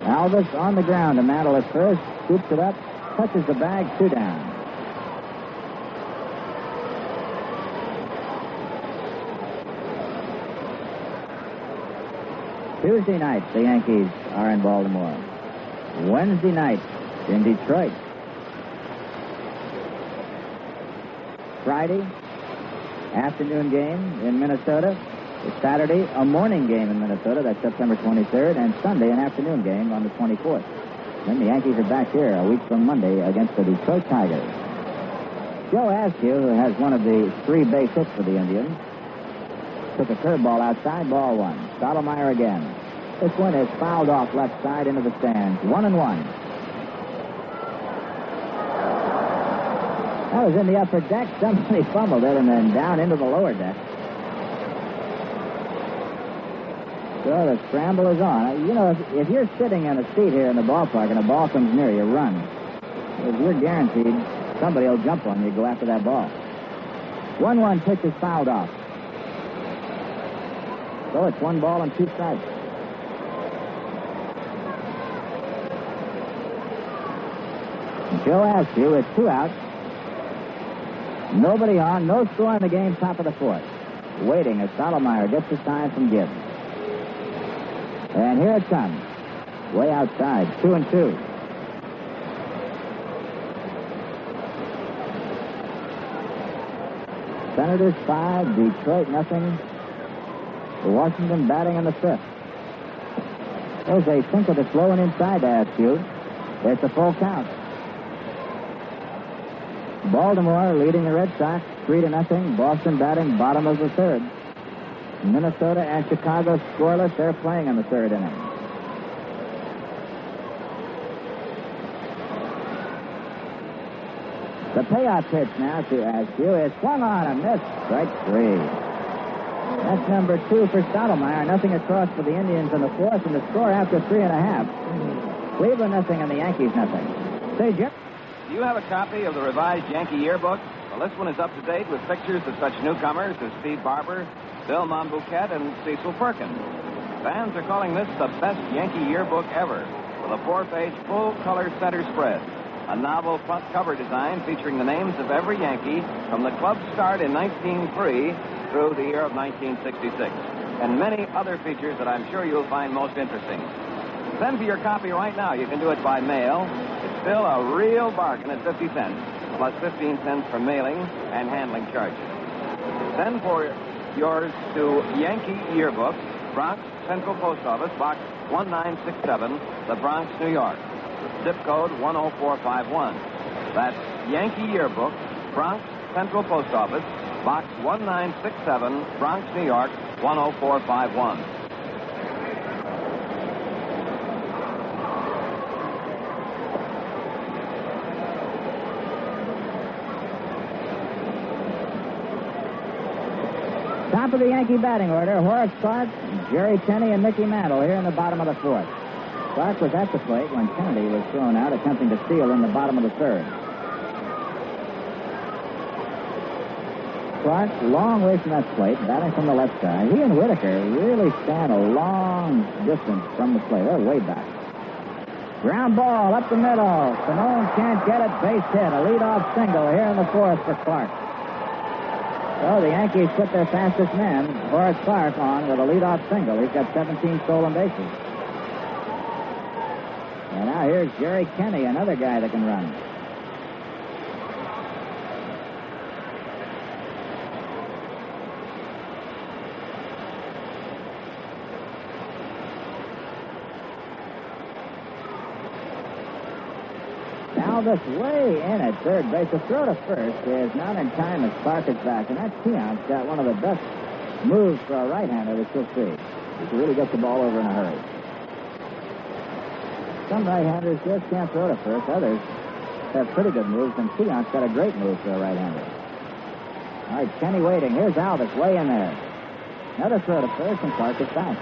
Alvis on the ground to Mantle at first, scoops it up, touches the bag, two down. Tuesday night, the Yankees are in Baltimore. Wednesday night in Detroit. Friday, afternoon game in Minnesota. Saturday, a morning game in Minnesota. That's September 23rd. And Sunday, an afternoon game on the 24th. Then the Yankees are back here a week from Monday against the Detroit Tigers. Joe Azcue, who has one of the three base hits for the Indians, took a curveball outside, ball one. Stottlemyre again. This one is fouled off left side into the stands. One and one. That was in the upper deck. Somebody fumbled it and then down into the lower deck. So the scramble is on. You know, if, if you're sitting in a seat here in the ballpark and a ball comes near you, run. If you're guaranteed somebody will jump on you, go after that ball. 1 1 pitch is fouled off. So it's one ball and two strikes. Joe Azcue with two outs. Nobody on, no score in the game, top of the fourth. Waiting as Stottlemyre gets the sign from Gibbs. And here it comes. Way outside, two and two. Senators five, Detroit nothing. Washington batting in the fifth. There's a sinker that's low and inside to Azcue. It's a full count. Baltimore leading the Red Sox three to nothing. Boston batting bottom of the third. Minnesota and Chicago scoreless. They're playing in the third inning. The payoff pitch now to Azcue is swung on and missed. Strike three. That's number two for Stottlemyre. Nothing across for the Indians in the fourth, and the score after three and a half. Cleveland nothing and the Yankees nothing. Say, Jim. Do you have a copy of the revised Yankee yearbook? Well, this one is up to date with pictures of such newcomers as Steve Barber, Bill Monbouquette, and Cecil Perkins. Fans are calling this the best Yankee yearbook ever, with a four-page full-color center spread, a novel front cover design featuring the names of every Yankee from the club's start in 1903 through the year of 1966, and many other features that I'm sure you'll find most interesting. Send for your copy right now. You can do it by mail. It's still a real bargain at 50 cents, plus 15 cents for mailing and handling charges. Send for yours to Yankee Yearbook, Bronx Central Post Office, Box 1967, The Bronx, New York. Zip code 10451. That's Yankee Yearbook, Bronx Central Post Office, Box 1967, Bronx, New York, 10451. Top of the Yankee batting order, Horace Clarke, Jerry Kenney, and Mickey Mantle here in the bottom of the fourth. Clarke was at the plate when Kennedy was thrown out, attempting to steal in the bottom of the third. Clarke, long way from that plate, batting from the left side. He and Whitaker really stand a long distance from the plate. They're way back. Ground ball up the middle. Salmon can't get it. Base hit. A leadoff single here in the fourth for Clarke. So the Yankees put their fastest man, Horace Clarke, on with a leadoff single. He's got 17 stolen bases. And now here's Jerry Kenney, another guy that can run. Alvis way in at third base. The throw to first is not in time as Clarke is back. And that Keon's got one of the best moves for a right-hander that you'll see. He can really get the ball over in a hurry. Some right-handers just can't throw to first. Others have pretty good moves, and Keon's got a great move for a right-hander. All right, Kenney waiting. Here's Alvis way in there. Another throw to first, and Clarke is back.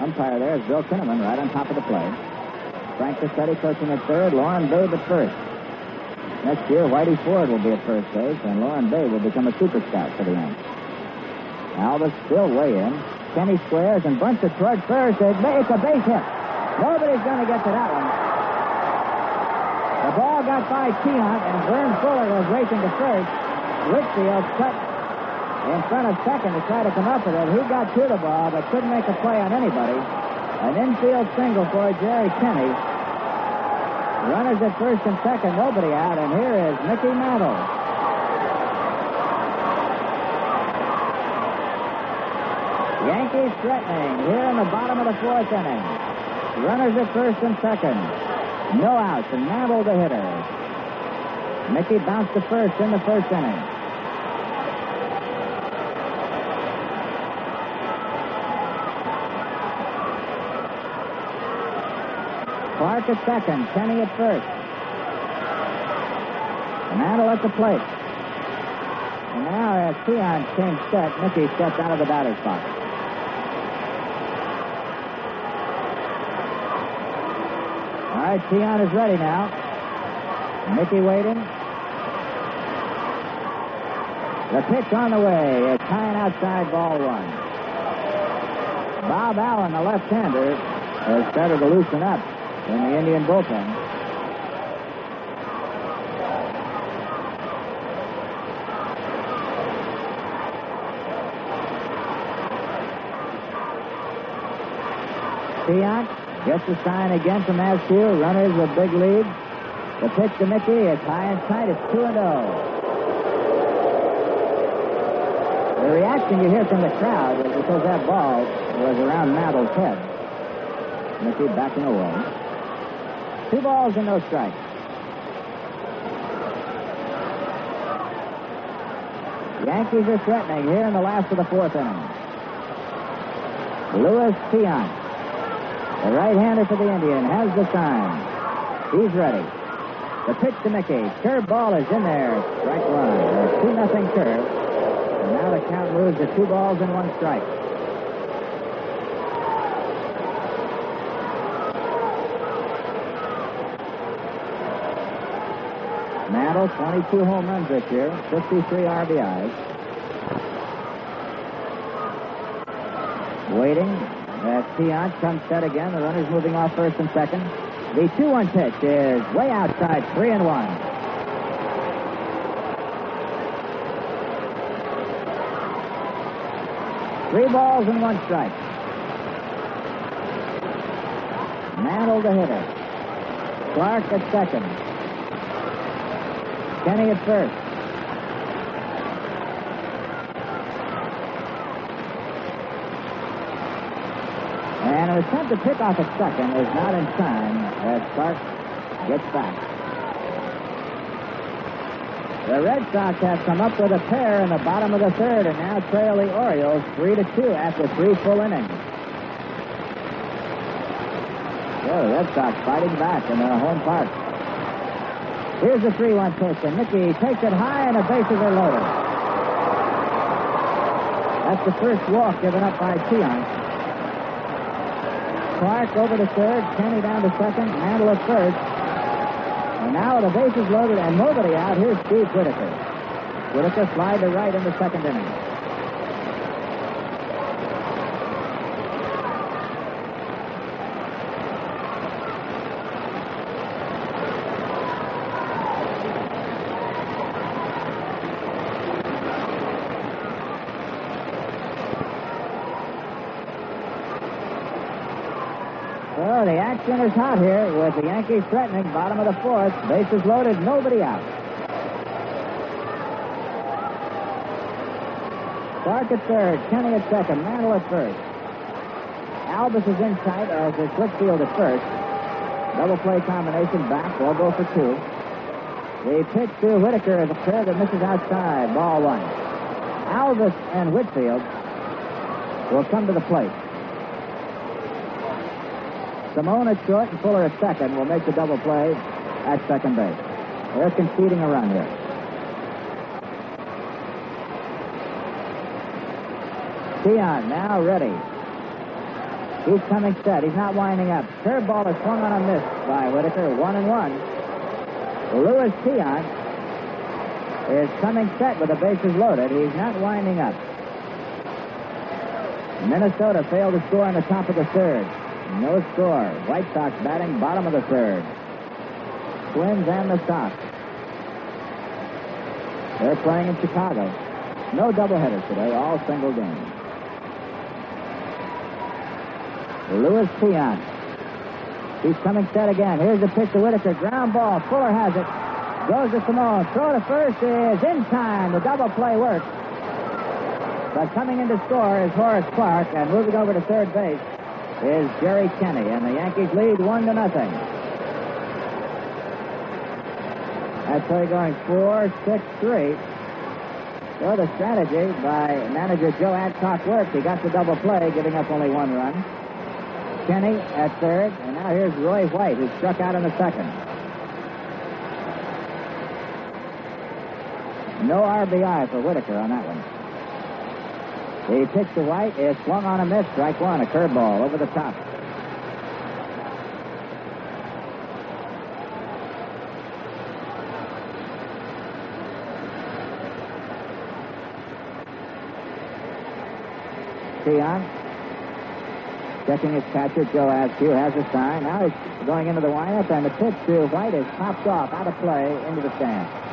Umpire there is Bill Kinnamon right on top of the play. Frank Crosetti coaching at third, Loren Babe at first. Next year, Whitey Ford will be at first base, and Loren Babe will become a super scout for the Yankees. Alvis still way in. Kenney squares and bunts it toward first. It's a base hit. Nobody's going to get to that one. The ball got by Tiant, and Vern Fuller was racing to first. Whitfield cut in front of second to try to come up with it. He got to the ball, but couldn't make a play on anybody. An infield single for Jerry Kenney. Runners at first and second, nobody out, and here is Mickey Mantle. Yankees threatening here in the bottom of the fourth inning. Runners at first and second. No outs, and Mantle the hitter. Mickey bounced to first in the first inning. At second, Kenney at first. Mantle at the plate. And now as Tiant came set, Mickey stepped out of the batter's box. All right, Tiant is ready now. Mickey waiting. The pitch on the way. It's high and outside ball one. Bob Allen, the left-hander, has started to loosen up in the Indian bullpen. Tiant gets the sign again from Askew. Runners with big lead. The pitch to Mickey is high and tight. It's 2 and 0. The reaction you hear from the crowd is because that ball was around Mantle's head. Mickey backing away. Two balls and no strikes. Yankees are threatening here in the last of the fourth inning. Louis Tiant, the right-hander for the Indian, has the sign. He's ready. The pitch to Mickey. Curve ball is in there. Strike one. A 2 nothing curve. And now the count moves to two balls and one strike. Mantle, 22 home runs this year, 53 RBIs. Waiting as Tiant comes set again. The runner's moving off first and second. The 2-1 pitch is way outside, 3 and 1. Three balls and one strike. Mantle the hitter. Clarke at second. Kenney at first. And an attempt to pick off at second is not in time as Clarke gets back. The Red Sox have come up with a pair in the bottom of the third and now trail the Orioles three to two after three full innings. Well, the Red Sox fighting back in their home park. Here's the 3-1 pitch, and Mickey takes it high, and the bases are loaded. That's the first walk given up by Tiant. Clarke over to third, Kenney down to second, Mantle at third. And now the bases loaded and nobody out. Here's Steve Whitaker. Whitaker slide to right in the second inning. Well, is hot here with the Yankees threatening. Bottom of the fourth. Bases loaded. Nobody out. Clarke at third. Kenney at second. Mantle at first. Alvis is inside as is Whitfield at first. Double play combination back. They'll go for two. The pitch to Whitaker is a curve that misses outside. Ball one. Alvis and Whitfield will come to the plate. Salmon at short and Fuller at second will make the double play at second base. They're conceding a run here. Dion now ready. He's coming set. He's not winding up. Curveball is swung on a miss by Whitaker. One and one. Louis Tiant is coming set with the bases loaded. He's not winding up. Minnesota failed to score in the top of the third. No score. White Sox batting bottom of the third. Twins and the Sox. They're playing in Chicago. No doubleheaders today, all single games. Louis Tiant. He's coming set again. Here's the pitch to Whitaker. Ground ball. Fuller has it. Goes to Salmon. Throw to first is in time. The double play works. But coming in to score is Horace Clarke, and moving over to third base is Jerry Kenney, and the Yankees lead one to nothing. That play going four, six, three. So the strategy by manager Joe Adcock worked. He got the double play, giving up only one run. Kenney at third, and now here's Roy White, who struck out in the second. No RBI for Whitaker on that one. The pitch to White is swung on a miss. Strike one, a curveball over the top. Tiant checking his catcher, Joe Azcue, has a sign. Now he's going into the windup, and the pitch to White is popped off out of play into the stand.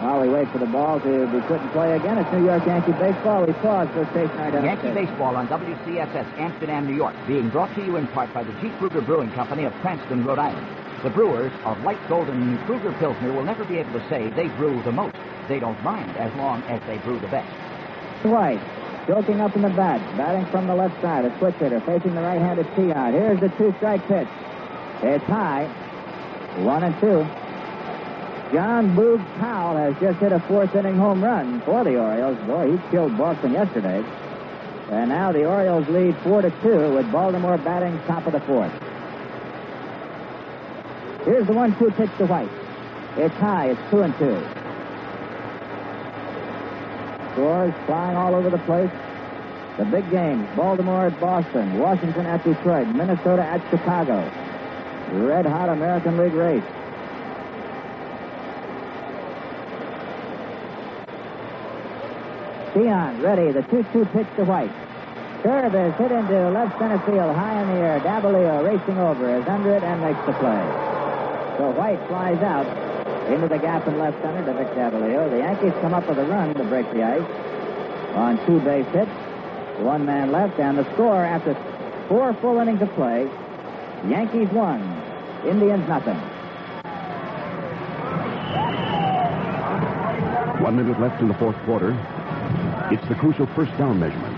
While we wait for the ball to be put in play again, it's New York Yankee baseball. We pause for station identification. Yankee baseball on WCSS Amsterdam, New York, being brought to you in part by the G. Krueger Brewing Company of Cranston, Rhode Island. The brewers of light golden Krueger Pilsner will never be able to say they brew the most. They don't mind as long as they brew the best. White, joking up in the bat, batting from the left side, a switch hitter, facing the right-handed Tiant. Here's the two-strike pitch. It's high, one and two. John Boog Powell has just hit a fourth inning home run for the Orioles. Boy, he killed Boston yesterday. And now the Orioles lead four to two with Baltimore batting top of the fourth. Here's the one-two pitch to White. It's high. It's two and two. scores flying all over the place. The big games Baltimore at Boston, Washington at Detroit, Minnesota at Chicago. Red hot American League race. Dion ready. The 2 2 pitch to White. Curve is hit into left center field, high in the air. Davalillo racing over, is under it, and makes the play. So White flies out into the gap in left center to Vic Davalillo. The Yankees come up with a run to break the ice on two base hits. One man left, and the score after four full innings of play Yankees one, Indians nothing. One minute left in the fourth quarter. It's the crucial first down measurement.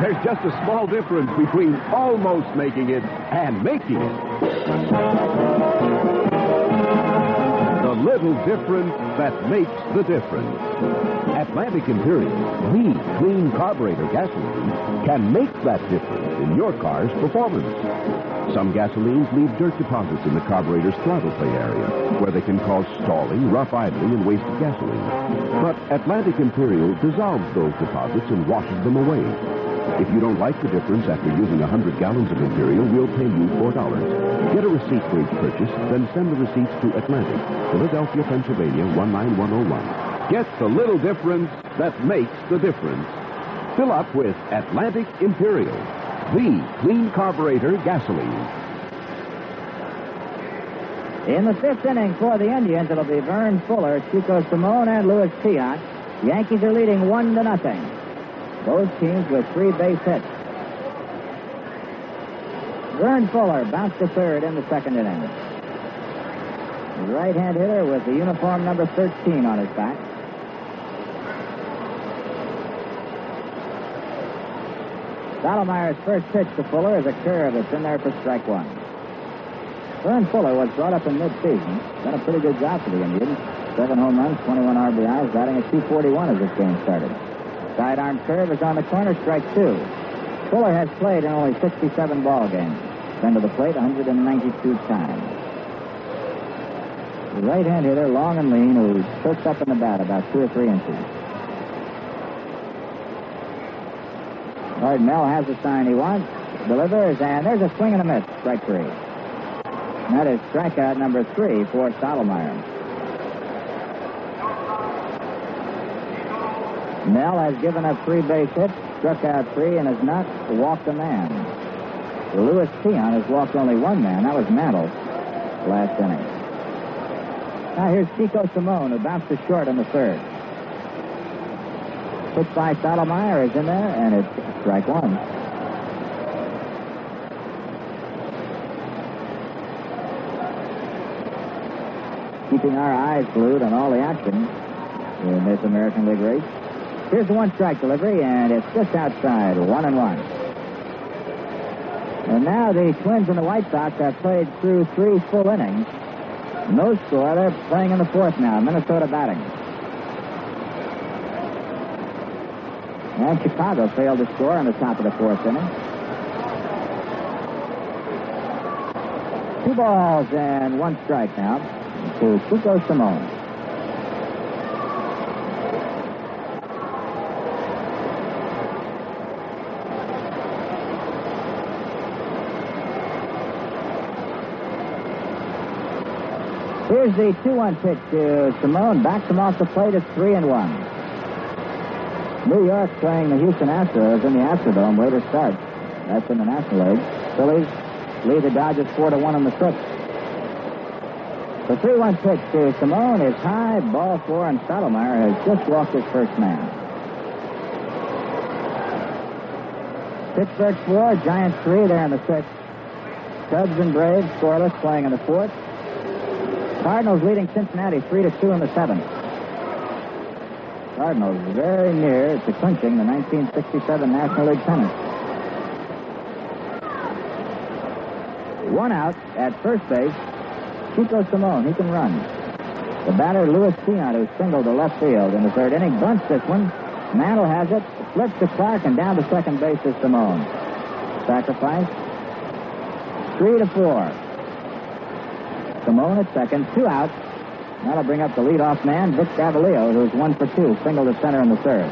There's just a small difference between almost making it and making it. The little difference that makes the difference. Atlantic Imperial, the clean carburetor gasoline, can make that difference in your car's performance. Some gasolines leave dirt deposits in the carburetor's throttle plate area, where they can cause stalling, rough idling, and wasted gasoline. But Atlantic Imperial dissolves those deposits and washes them away. If you don't like the difference after using 100 gallons of Imperial, we'll pay you $4. Get a receipt for each purchase, then send the receipts to Atlantic, Philadelphia, Pennsylvania, 19101. Get the little difference that makes the difference. Fill up with Atlantic Imperial, the clean carburetor gasoline. In the fifth inning for the Indians, it'll be Vern Fuller, Chico Salmon, and Louis Tiant. Yankees are leading one to nothing. Both teams with three base hits. Vern Fuller bounced to third in the second inning. Right-hand hitter with the uniform number 13 on his back. Stottlemyre's first pitch to Fuller is a curve that's in there for strike one. Vern Fuller was brought up in mid-season. Done a pretty good job for the Indians. Seven home runs, 21 RBIs, batting at 241 as this game started. Sidearm curve is on the corner, strike two. Fuller has played in only 67 ball games. Been to the plate 192 times. The right-hand hitter, long and lean, who perched up in the bat about two or three inches. Mel has the sign he wants, delivers, and there's a swing and a miss, strike three. That is strikeout number three for Stottlemyre. Mel has given up three base hits, struck out three, and has not walked a man. Louis Tiant has walked only one man. That was Mantle last inning. Now here's Chico Salmon, who bounced to short in the third. Pitch by Stottlemyre is in there, and it's strike one. Keeping our eyes glued on all the action in this American League race. Here's the one strike delivery, and it's just outside, one and one. And now the Twins and the White Sox have played through three full innings. No score. They're playing in the fourth now. Minnesota batting. And Chicago failed to score on the top of the fourth inning. Two balls and one strike now to Chico Salmon. Here's the 2-1 pitch to Salmon. Backs him off the plate. It's 3 and 1. New York playing the Houston Astros in the Astrodome. Later start. That's in the National League. Phillies lead the Dodgers 4 to 1 in the sixth. The 3-1 pitch to Salmon is high, ball four, and Stottlemyre has just walked his first man. Pittsburgh four, Giants three there in the sixth. Cubs and Braves scoreless playing in the fourth. Cardinals leading Cincinnati 3 to 2 in the seventh. Cardinals very near to clinching the 1967 National League pennant. One out at first base. Chico Salmon, he can run. The batter, Louis Tiant, who singled to left field in the third inning, bunts this one. Mantle has it, flips to Clarke, and down to second base is Salmon. Sacrifice. Three to four. Salmon at second, two outs. That'll bring up the leadoff man, Vic Davalillo, who's one for two, single to center in the third.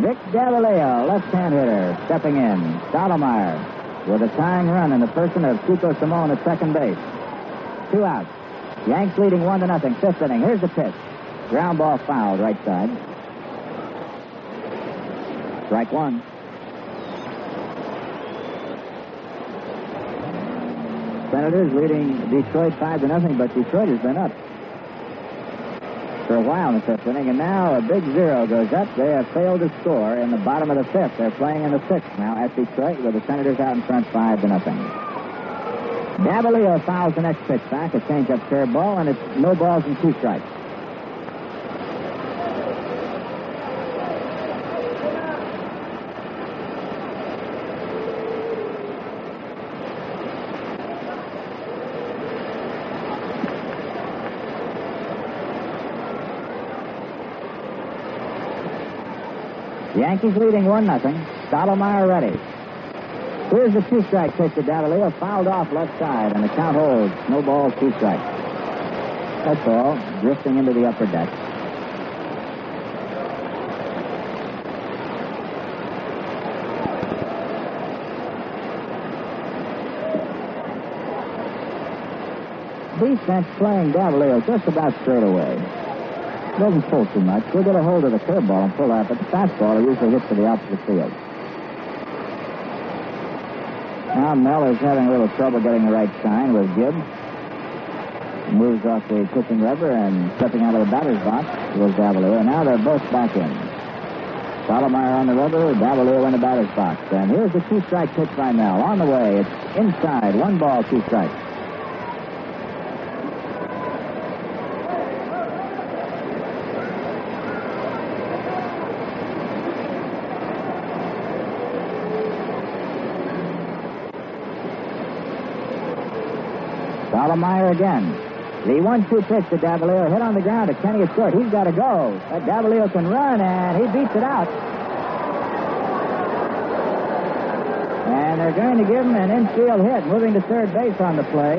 Vic Davalillo, left-hand hitter, stepping in. Stottlemyre with a tying run in the person of Chico Salmon at second base. Two outs. Yanks leading one to nothing. Fifth inning. Here's the pitch. Ground ball fouled right side. Strike one. Senators leading Detroit five to nothing, but Detroit has been up for a while in the fifth inning, and now a big zero goes up. They have failed to score in the bottom of the fifth. They're playing in the sixth now at Detroit with the Senators out in front five to nothing. Davalillo fouls the next pitch back, a change-up curveball, and it's no balls and two strikes. Yankees leading 1 nothing. Stottlemyre ready. Here's the two strike pitch to Davalillo, fouled off left side, and the count holds. No balls, two strikes. That's all, drifting into the upper deck. Defense playing Davalillo just about straight away. Doesn't pull too much. He'll get a hold of the curveball and pull that, but the fastball he usually hits to the opposite field. Now Mel is having a little trouble getting the right sign with Gibbs. Moves off the pitching rubber and stepping out of the batter's box was Davalillo. Now they're both back in. Stottlemyre on the rubber, Davalillo in the batter's box. And here's the two-strike pitch by Mel. On the way, it's inside. One ball, two strikes. Again. The one-two pitch to Davalillo hit on the ground to Kenney is short. He's got to go. That Davalillo can run, and he beats it out. And they're going to give him an infield hit. Moving to third base on the play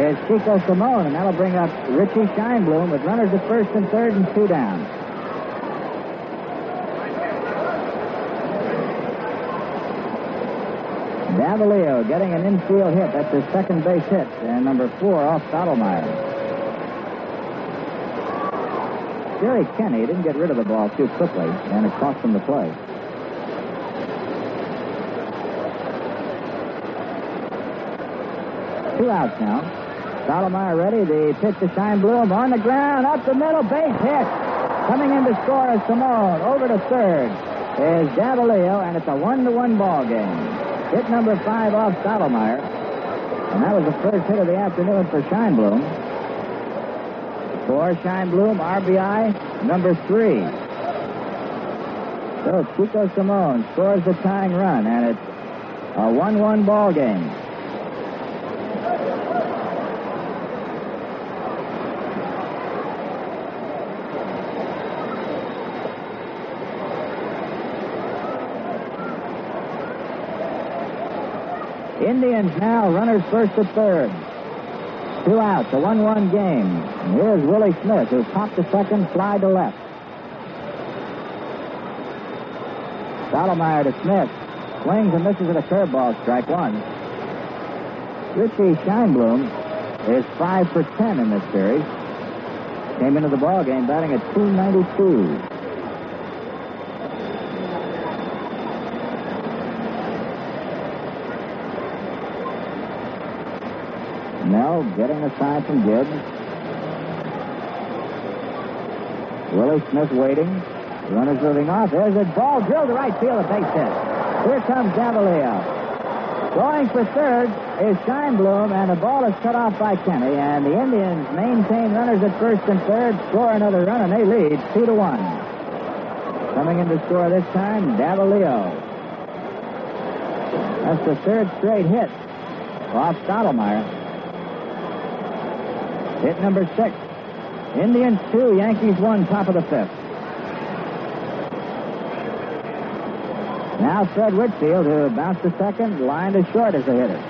is Chico Salmon, and that'll bring up Richie Scheinblum with runners at first and third and two down. Davalillo getting an infield hit. That's his second base hit. And number four off Stottlemyre. Jerry Kenney didn't get rid of the ball too quickly, and it cost him the play. Two outs now. Stottlemyre ready. The pitch to Scheinblum on the ground, up the middle, base hit. Coming in to score is Salmon. Over to third is Davalillo, and it's a one-to-one ball game. Hit number five off Stottlemyre. And that was the first hit of the afternoon for Scheinblum. For Scheinblum, RBI number three. So Chico Salmon scores the tying run, and it's a 1 1 ball game. Indians now runners first at third. Two outs, a 1 1 game. And here's Willie Smith, who popped to second, fly to left. Stottlemyre to Smith. Swings and misses at a curveball, strike one. Richie Scheinblum is 5 for 10 in this series. Came into the ball game batting at 292. Mel getting a sign from Gibbs. Willie Smith waiting. Runners moving off. There's a ball drilled to right field, a base hit. Here comes Davalillo. Going for third is Scheinblum, and the ball is cut off by Kenney. And the Indians maintain runners at first and third, score another run, and they lead two to one. Coming in to score this time, Davalillo. That's the third straight hit off Stottlemyre. Hit number six. Indians two, Yankees one, top of the fifth. Now Fred Whitfield, who bounced to second, lined as short as a hitter.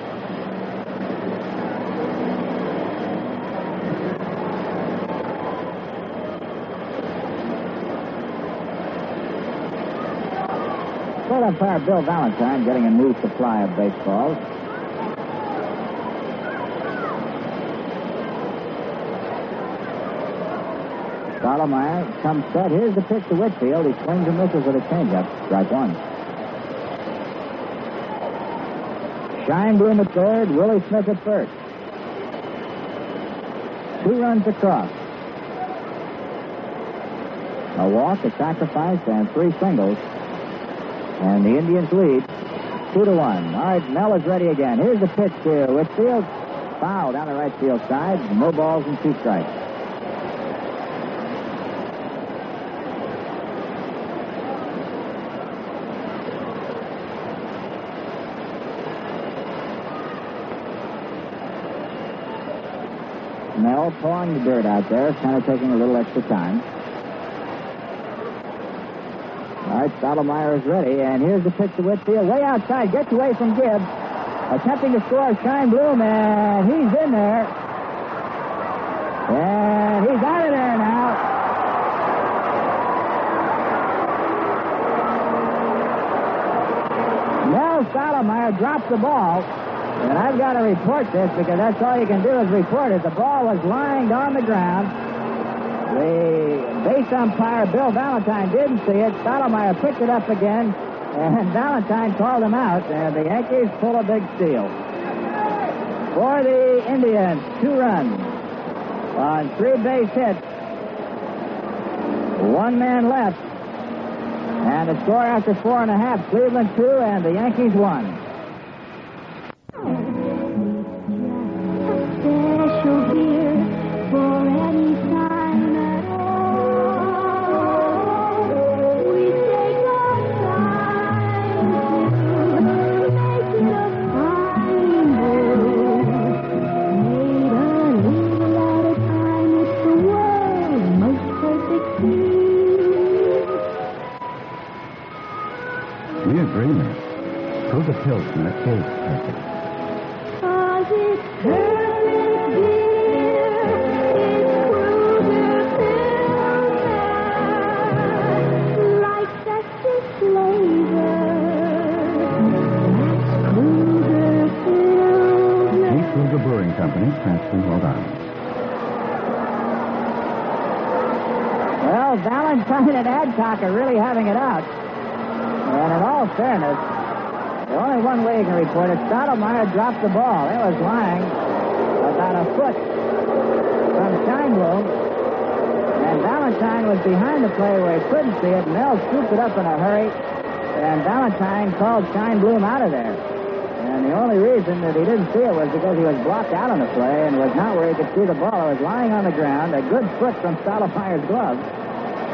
Full umpire Bill Valentine getting a new supply of baseballs. Stottlemyre comes set. Here's the pitch to Whitfield. He swings and misses with a changeup. Strike one. Scheinblum at third. Willie Smith at first. Two runs across. A walk, a sacrifice, and three singles. And the Indians lead two to one. All right, Mel is ready again. Here's the pitch to Whitfield. Foul down the right field side. No balls and two strikes. Pawing the dirt out there, kind of taking a little extra time. All right, Stottlemyre is ready, and here's the pitch to Whitfield. Way outside, gets away from Gibbs. Attempting to score, Scheinblum, and he's in there. And he's out of there now. Mel Stottlemyre dropped the ball. And I've got to report this because that's all you can do is report it. The ball was lying on the ground. The base umpire, Bill Valentine, didn't see it. Stottlemyre picked it up again, and Valentine called him out, and the Yankees pull a big steal. For the Indians, two runs on three base hits. One man left. And the score after four and a half, Cleveland two, and the Yankees one. Called Scheinblum out of there. And the only reason that he didn't see it was because he was blocked out on the play and was not where he could see the ball. It was lying on the ground, a good foot from Stottlemyre's glove.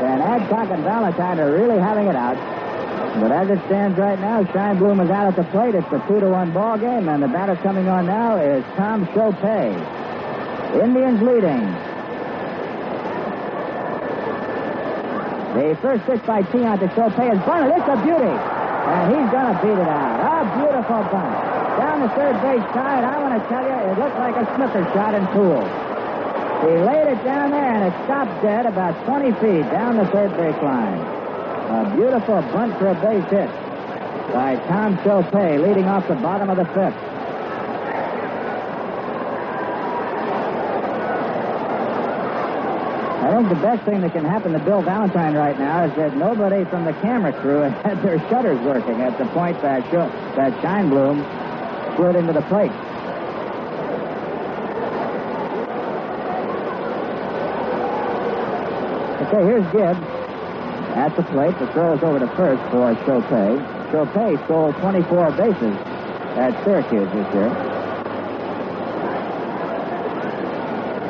And Adcock and Valentine are really having it out. But as it stands right now, Scheinblum is out at the plate. It's a two to one ball game, and the batter coming on now is Tom Shopay. Indians leading. The first pitch by Tiant to Shopay is bunted. It's a beauty. And he's going to beat it out. A beautiful bunt. Down the third base side, I want to tell you, it looked like a snooker shot in pool. He laid it down there, and it stopped dead about 20 feet down the third base line. A beautiful bunt for a base hit by Tom Shopay, leading off the bottom of the fifth. Think the best thing that can happen to Bill Valentine right now is that nobody from the camera crew had their shutters working at the point that Sho- that Scheinblum slid into the plate. Okay, here's Gibbs at the plate. The throw is over to first for Shopay. Shopay stole 24 bases at Syracuse this year.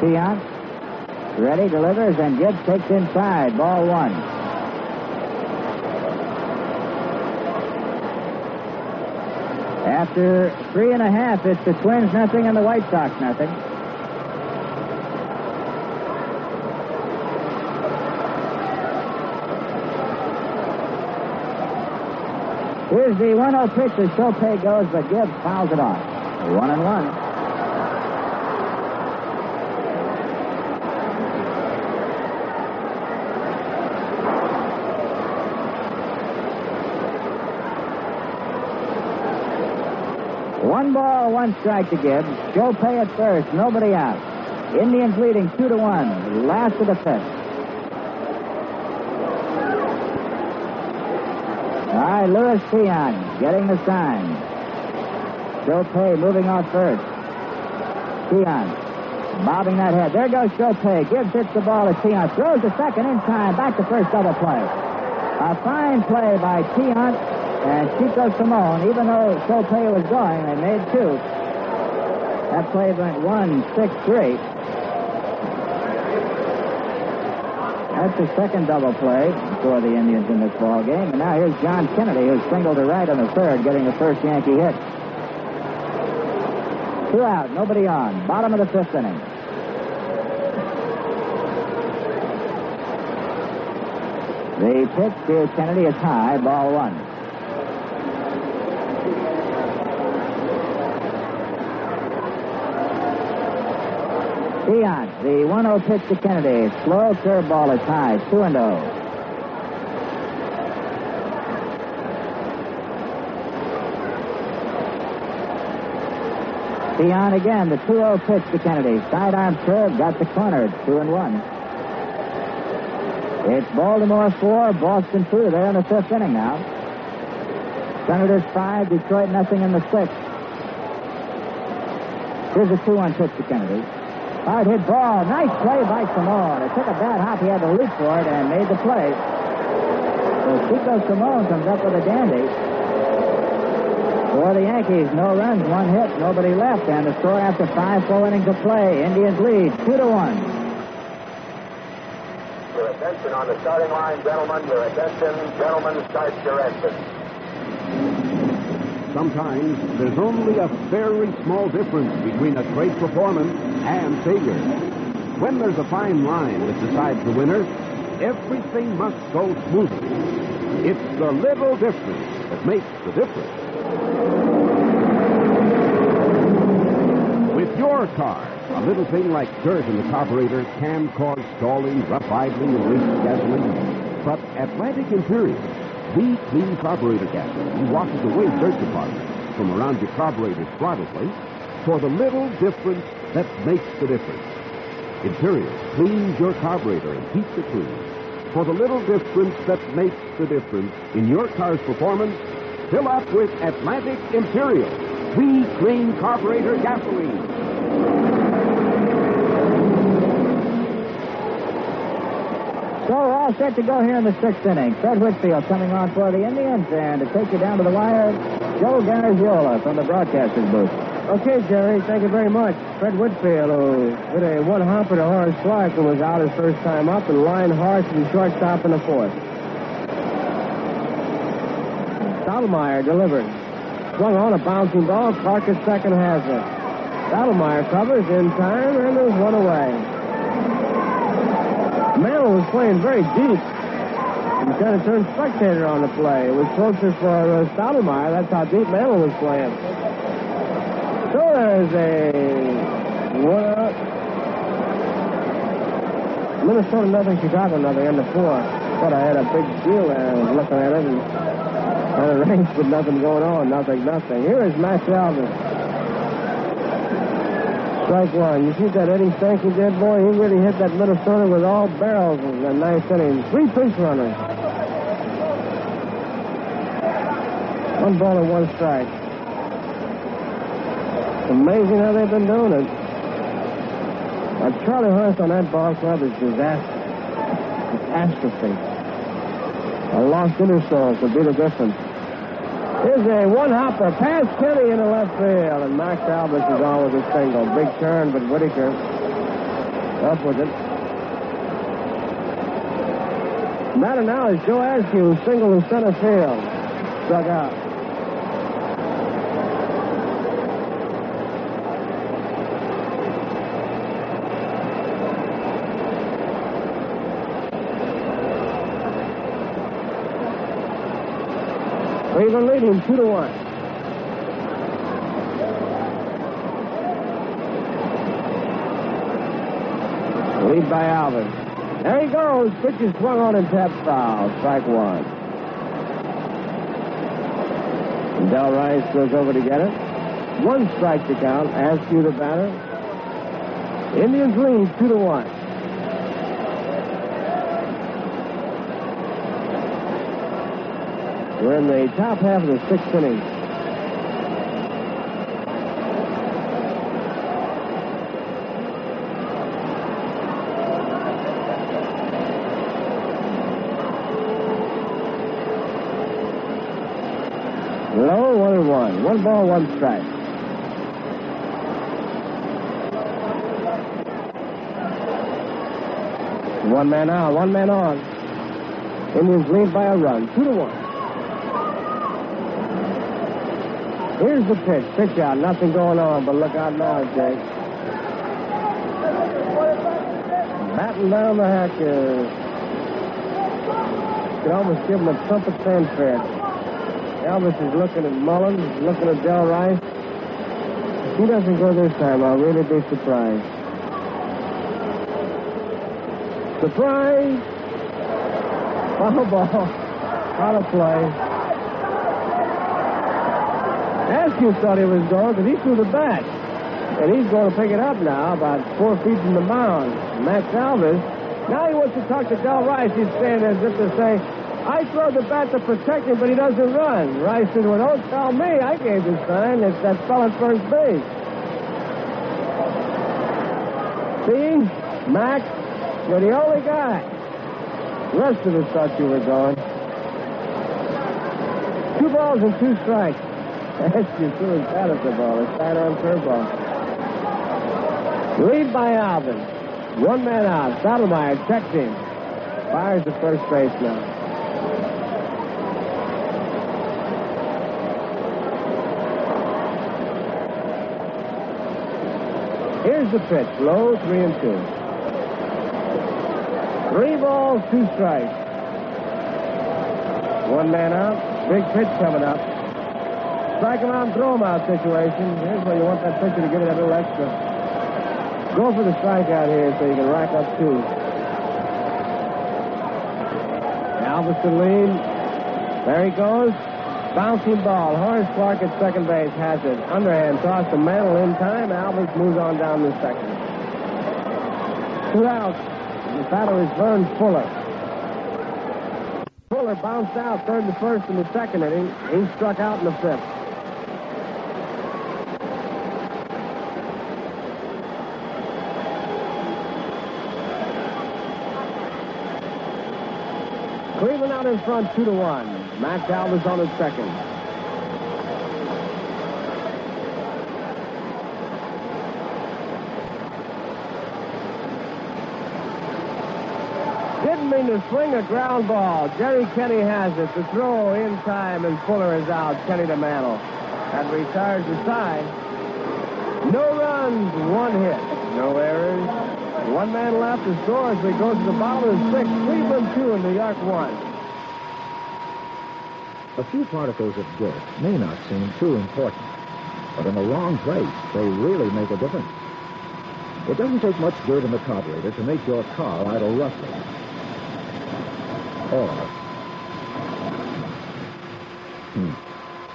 Tiant ready, delivers, and Gibbs takes inside. Ball one. After three and a half, it's the Twins nothing and the White Sox nothing. Here's the 1 0 pitch as Shopay goes, but Gibbs fouls it off. One and one. One ball, one strike to Gibbs. Shopay at first, nobody out. Indians leading two to one. Last of the fifth. All right, Louis Peon getting the sign. Shopay moving off first. Peon bobbing that head. There goes Shopay. Gibbs hits the ball to Peon. Throws the second in time. Back to first double play. A fine play by Peon and Chico Salmon. Even though Shopay was going, they made two. That play went one, six, three. That's the second double play for the Indians in this ball game. And now here's John Kennedy, who's singled to right on the third, getting the first Yankee hit. Two out, nobody on. Bottom of the fifth inning. The pitch to Kennedy is high, ball one. Peon, the 1 0 pitch to Kennedy. Slow curveball is high, 2 and 0. Peon again, the 2 0 pitch to Kennedy. Sidearm curve, got the corner, 2 and 1. It's Baltimore 4, Boston 2. They're in the fifth inning now. Senators 5, Detroit nothing in the sixth. Here's a 2 1 pitch to Kennedy. Hard hit ball. Nice play by Salmon. It took a bad hop. He had to leap for it and made the play. So Chico Salmon comes up with a dandy. For the Yankees, no runs, one hit, nobody left, and the score after five full innings of play. Indians lead two to one. Your attention on the starting line, gentlemen. Your attention, gentlemen. Start your engine. Sometimes there's only a very small difference between a great performance and failure. When there's a fine line that decides the winner, everything must go smoothly. It's the little difference that makes the difference. With your car, a little thing like dirt in the carburetor can cause stalling, rough idling, and wasted gasoline. But Atlantic Imperial the clean carburetor gasoline washes away dirt deposits from around your carburetor's throttle plate for the little difference that makes the difference. Imperial cleans your carburetor and keeps it clean. For the little difference that makes the difference in your car's performance, fill up with Atlantic Imperial, the clean carburetor gasoline. So we're all set to go here in the sixth inning. Fred Whitfield coming on for the Indians, and to take you down to the wire, Joe Garagiola from the broadcaster's booth. Okay, Jerry, thank you very much. Fred Whitfield, who hit a one hopper to Horace Clarke and was out his first time up, and line Horace and shortstop in the fourth. Stottlemyre delivered. Swung on a bouncing ball. Clarke at second has it. Stottlemyre covers in time, and there's one away. Mantle was playing very deep. He kind of turned spectator on the play. It was closer for uh, Stottlemyre. That's how deep Mantle was playing. So there's a out. Minnesota nothing, Chicago nothing, and the four. Thought I had a big deal there. I was looking at it and kind of arranged with nothing going on. Nothing, nothing. Here is Max Alvis. Strike one. You see that Eddie Stanky did, boy? He really hit that Minnesota with all barrels in the ninth inning. Three pinch runners. One ball and one strike. Amazing how they've been doing it. Now, Charlie Hurst on that ball club is disaster. Catastrophe. A lost inner soul could be the difference. Here's a one hopper past Kenney in the left field, and Max Alvis is on with a single. Big turn, but Whitaker up with it. Matter now is Joe Azcue, single in center field. Struck out. Cleveland leading two to one. Lead by Alvis. There he goes. Pitch is swung on and tapped foul. Strike one. And Del Rice goes over to get it. One strike to count. Azcue the batter. Indians lead two to one. We're in the top half of the sixth inning. Low, one and one. One ball, one strike. One man out, one man on. Indians lead by a run, two to one. Here's the pitch. Pitch out. Nothing going on, but look out now, Jake. Batting down the hatches. Could almost give him a trumpet fanfare. Alvis is looking at Mullins, looking at Del Rice. If he doesn't go this time, I'll really be surprised. Surprise! Foul ball. Out of play. Azcue thought he was going because he threw the bat. And he's going to pick it up now, about four feet from the mound. Max Alvis. Now he wants to talk to Del Rice. He's standing as if to say, I throw the bat to protect him, but he doesn't run. Rice said, Well, don't tell me. I gave the sign. It's that fellow at first base. See? Max, you're the only guy. The rest of us thought you were going. Two balls and two strikes. That's your true at the ball. It's tight on curveball. Lead by Alvis. One man out. Stottlemyre checked him. Fires to first base now. Here's the pitch. Low, three and two. Three balls, two strikes. One man out. Big pitch coming up. Strike him out throw him out situation. Here's where you want that pitcher to give it a little extra. Go for the strikeout here so you can rack up two. Alverson lead. There he goes. Bouncing ball. Horace Clarke at second base has it. Underhand toss to Mantle in time. Alvis moves on down the second. Two outs. The batter is Vern Fuller. Fuller bounced out third to first in the second inning. He struck out in the fifth. Cleveland in front, two to one. Max Alvis on his second. Didn't mean to swing a ground ball. Jerry Kenney has it. The throw in time, and Fuller is out. Kenney to Mantle. That retires the side. No runs, one hit. No errors. One man left to score as we go to the bottom of the sixth. Cleveland two and New York one. A few particles of dirt may not seem too important, but in the wrong place, they really make a difference. It doesn't take much dirt in the carburetor to make your car idle roughly. Or, hmm,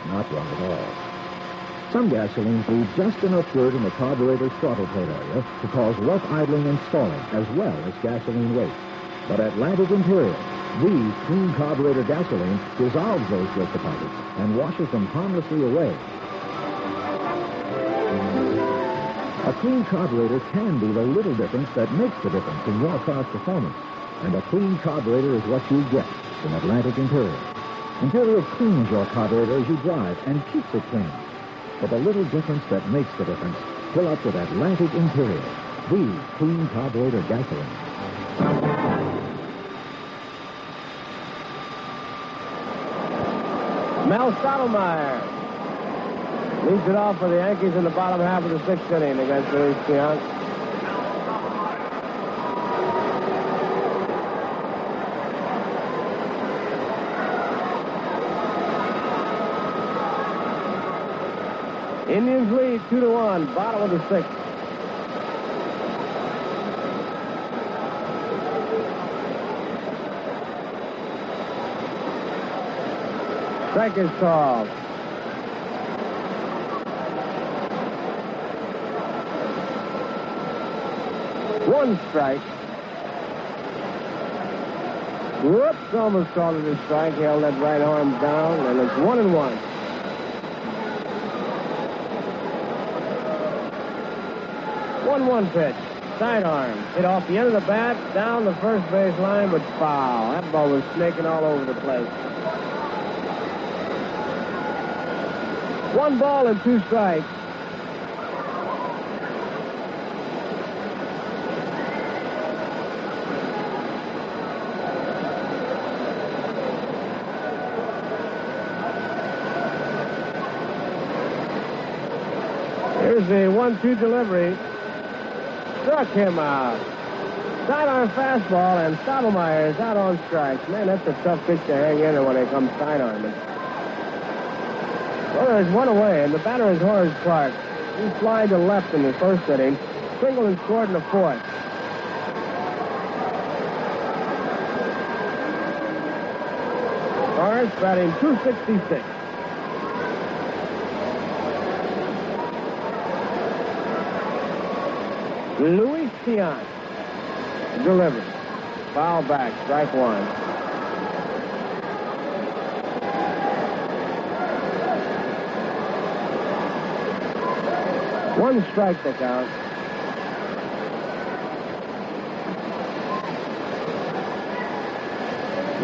not wrong at all. Some gasolines leave just enough dirt in the carburetor's throttle plate area to cause rough idling and stalling, as well as gasoline waste. But Atlantic Imperial, the clean carburetor gasoline, dissolves those dirt deposits and washes them harmlessly away. A clean carburetor can be the little difference that makes the difference in your car's performance. And a clean carburetor is what you get from Atlantic Imperial. Imperial cleans your carburetor as you drive and keeps it clean. For the little difference that makes the difference, fill up with Atlantic Imperial, the clean carburetor gasoline. Mel Stottlemyre leads it off for the Yankees in the bottom half of the sixth inning against Luis Keonk. Indians lead 2 to 1, bottom of the sixth. Called. One strike. Whoops, almost called it a strike. He held that right arm down, and it's one and one. One-one pitch. Sidearm. Hit off the end of the bat, down the first base line, but foul. That ball was snaking all over the place. One ball and two strikes. Here's the one-two delivery. Struck him out. Sidearm fastball, and Stottlemyre is out on strikes. Man, that's a tough pitch to hang in when it comes sidearming. Well, there's one away, and the batter is Horace Clarke. He flied to left in the first inning, singled and scored in the fourth. Horace batting 266. Luis Tiant delivers. Foul back, strike one. One strike to count.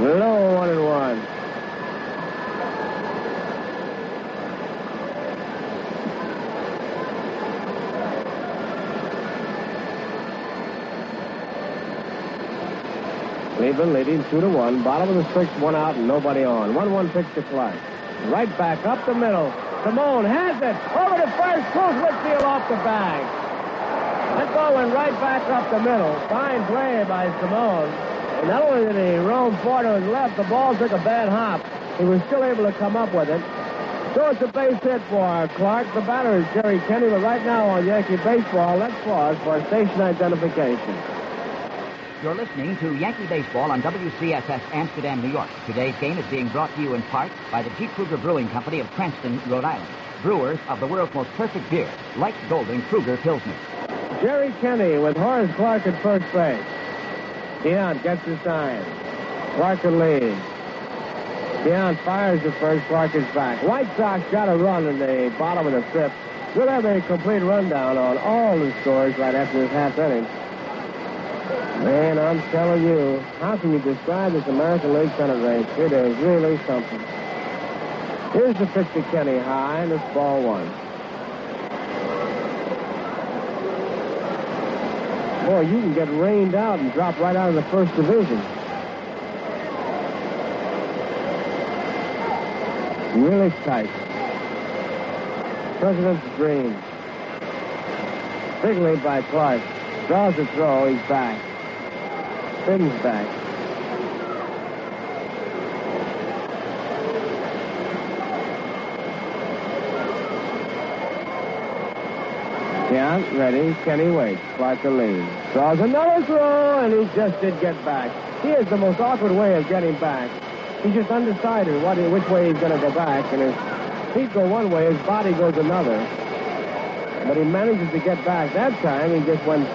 Low one and one. Cleveland leading two to one. Bottom of the sixth, one out and nobody on. One one pitch to Clarke. Right back up the middle. Salmon has it. Over to first. Pulls Whitfield off the bag. That ball went right back up the middle. Fine play by Salmon. And not only did he roam far to his left, the ball took a bad hop. He was still able to come up with it. So it's a base hit for Clarke. The batter is Jerry Kenney, but right now on Yankee Baseball, let's pause for station identification. You're listening to Yankee Baseball on WCSS Amsterdam, New York. Today's game is being brought to you in part by the G. Krueger Brewing Company of Cranston, Rhode Island. Brewers of the world's most perfect beer, Light Golden Krueger Pilsner. Jerry Kenney with Horace Clarke at first base. Tiant gets the sign. Clarke will lead. Tiant fires at first. Clarke is back. White Sox got a run in the bottom of the fifth. We'll have a complete rundown on all the scores right after this half inning. Man, I'm telling you, how can you describe this American League Senate race? It is really something. Here's the pitch to Kenney high, and it's ball one. Boy, you can get rained out and drop right out of the first division. Really tight. President's dream. Big lead by Clarke. Draws a throw, he's back. Spins back. Yeah, ready. Kenney waits. Clarke the lead. Draws another throw, and he just did get back. He has the most awkward way of getting back. He's just undecided what, which way he's going to go back, and his feet go one way, his body goes another. But he manages to get back. That time, he just went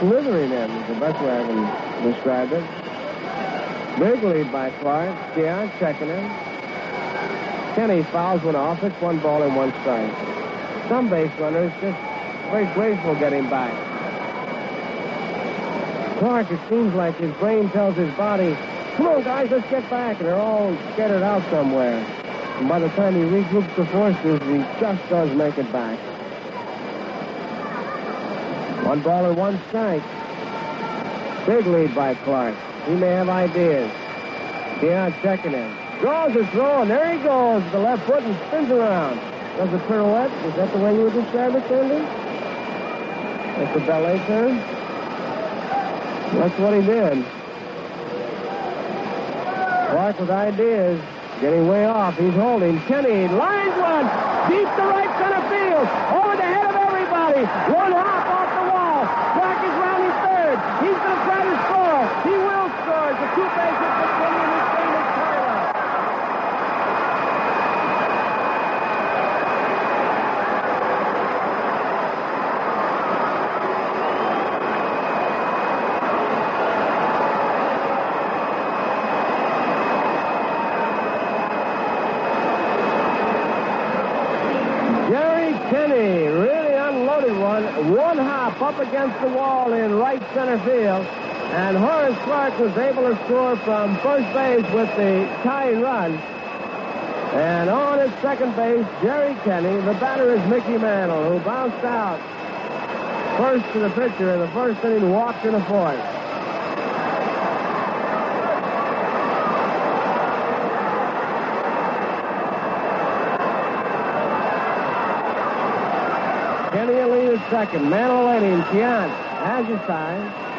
slithering in, is the best way I can describe it. Big lead by Clarke. Tiant checking him. Kenney fouls one off. It's one ball and one strike. Some base runners just very graceful getting back. Clarke, it seems like his brain tells his body, come on, guys, let's get back. And they're all scattered out somewhere. And by the time he regroups the forces, he just does make it back. One ball and one strike. Big lead by Clarke. He may have ideas. Tiant checking him. Draws his throw, and there he goes. The left foot and spins around. Does a pirouette. Is that the way you would describe it, Sandy? That's a ballet turn? That's what he did. Clarke with ideas. Getting way off. He's holding. Kenney lines one. Deep to right center field. Over the head of everybody. One hop off the wall. Clarke is rounding third. He's going to try to score. He will hit for Kenney, and his is. Jerry Kenney really unloaded one. One hop up against the wall in right center field. And Horace Clarke was able to score from first base with the tying run. And on at second base, Jerry Kenney. The batter is Mickey Mantle, who bounced out first to the pitcher in the first inning, walked in the fourth. Kenney will lead at second. Mantle waiting. Tiant has his.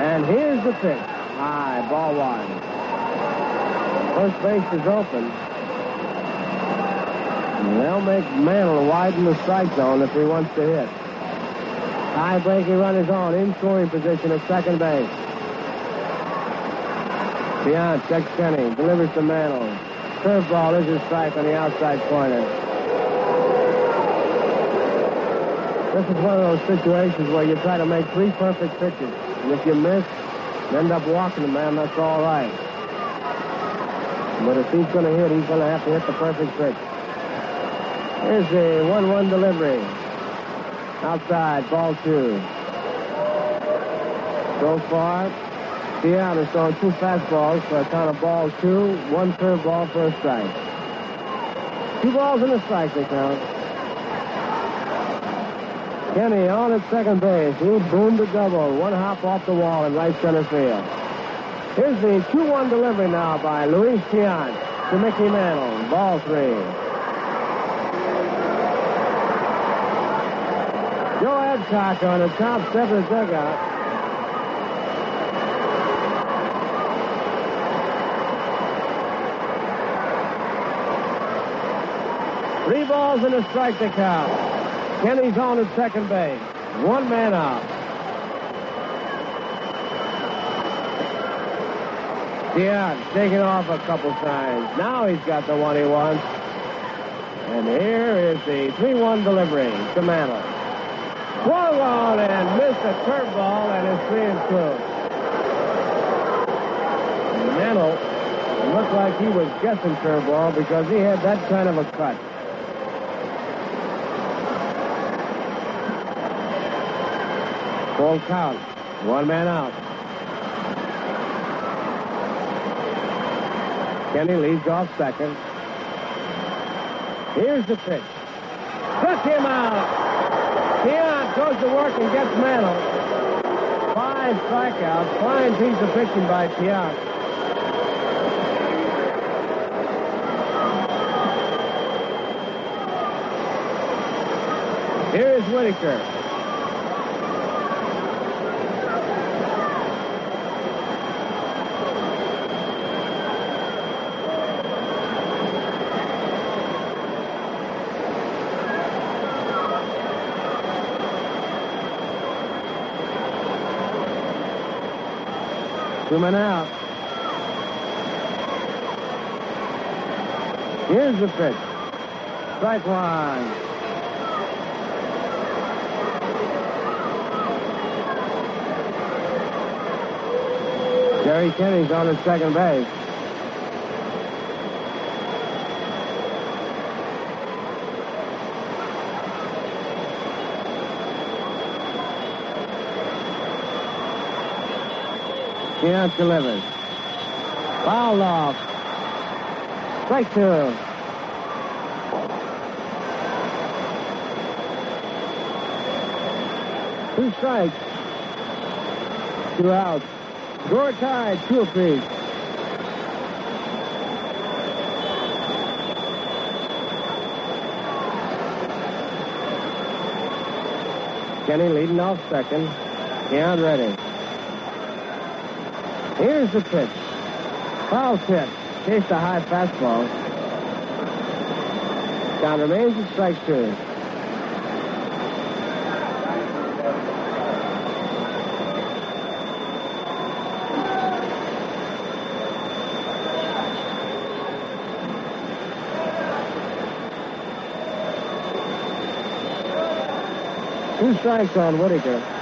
And here's the pitch. High, ball one. First base is open. And they'll make Mantle widen the strike zone if he wants to hit. High breaking run is on. In scoring position at second base. Tiant checks Kenney. Delivers to Mantle. Curveball is his strike on the outside corner. This is one of those situations where you try to make three perfect pitches. And if you miss, you end up walking the man, that's all right. But if he's going to hit, he's going to have to hit the perfect pitch. Here's the 1-1 delivery. Outside, ball two. So far, Tiant has thrown two fastballs for a count of ball two, one curveball for a strike. Two balls and a strike, they count. Kenney on at second base. He boomed a double. One hop off the wall in right center field. Here's the 2-1 delivery now by Luis Tiant to Mickey Mantle. Ball three. Joe Adcock on the top step of the dugout. Three balls and a strike to count. Kenney's on at second base. One man out. Tiant taking off a couple times. Now he's got the one he wants. And here is the 3-1 delivery to Mantle. Swung on and missed a curveball and is 3 and 2. Mantle looked like he was guessing curveball because he had that kind of a cut. Full count. One man out. Kenney leads off second. Here's the pitch. Struck him out. Tiant goes to work and gets Mantle. Five strikeouts. Fine piece of pitching by Tiant. Here's Whitaker. Two out. Here's the pitch. Strike one. Jerry Kenney's on at second base. Tiant delivers. Fouled off. Strike two. Two strikes. Two outs. Score tied, two apiece. Kenney leading off second. Tiant ready. Here's the pitch. Foul tip. Chased a high fastball. Count remains at strike two. Two strikes on Whitaker.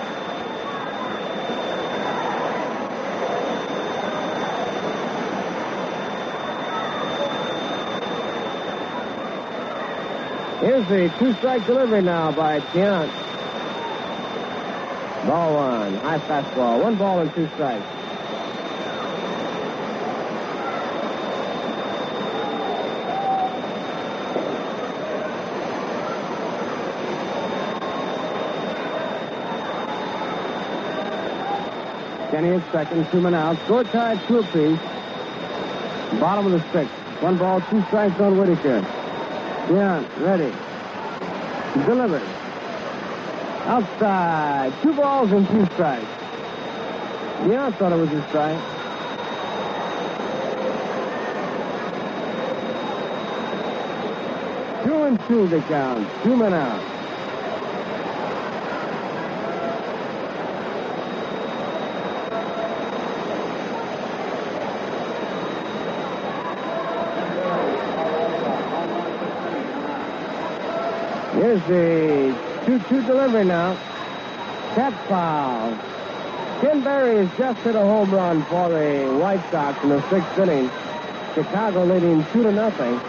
Here's the two-strike delivery now by Tiant. Ball one. High fastball. One ball and two strikes. Kenney at second, two men out. Score tied, two apiece. Bottom of the sixth. One ball, two strikes on Whitaker. Yeah, ready. Delivered. Outside. Two balls and two strikes. Yeah, I thought it was a strike. Two and two the count. Two men out. Here's the 2-2 delivery now. Cat foul. Ken Berry has just hit a home run for the White Sox in the sixth inning. Chicago leading two to nothing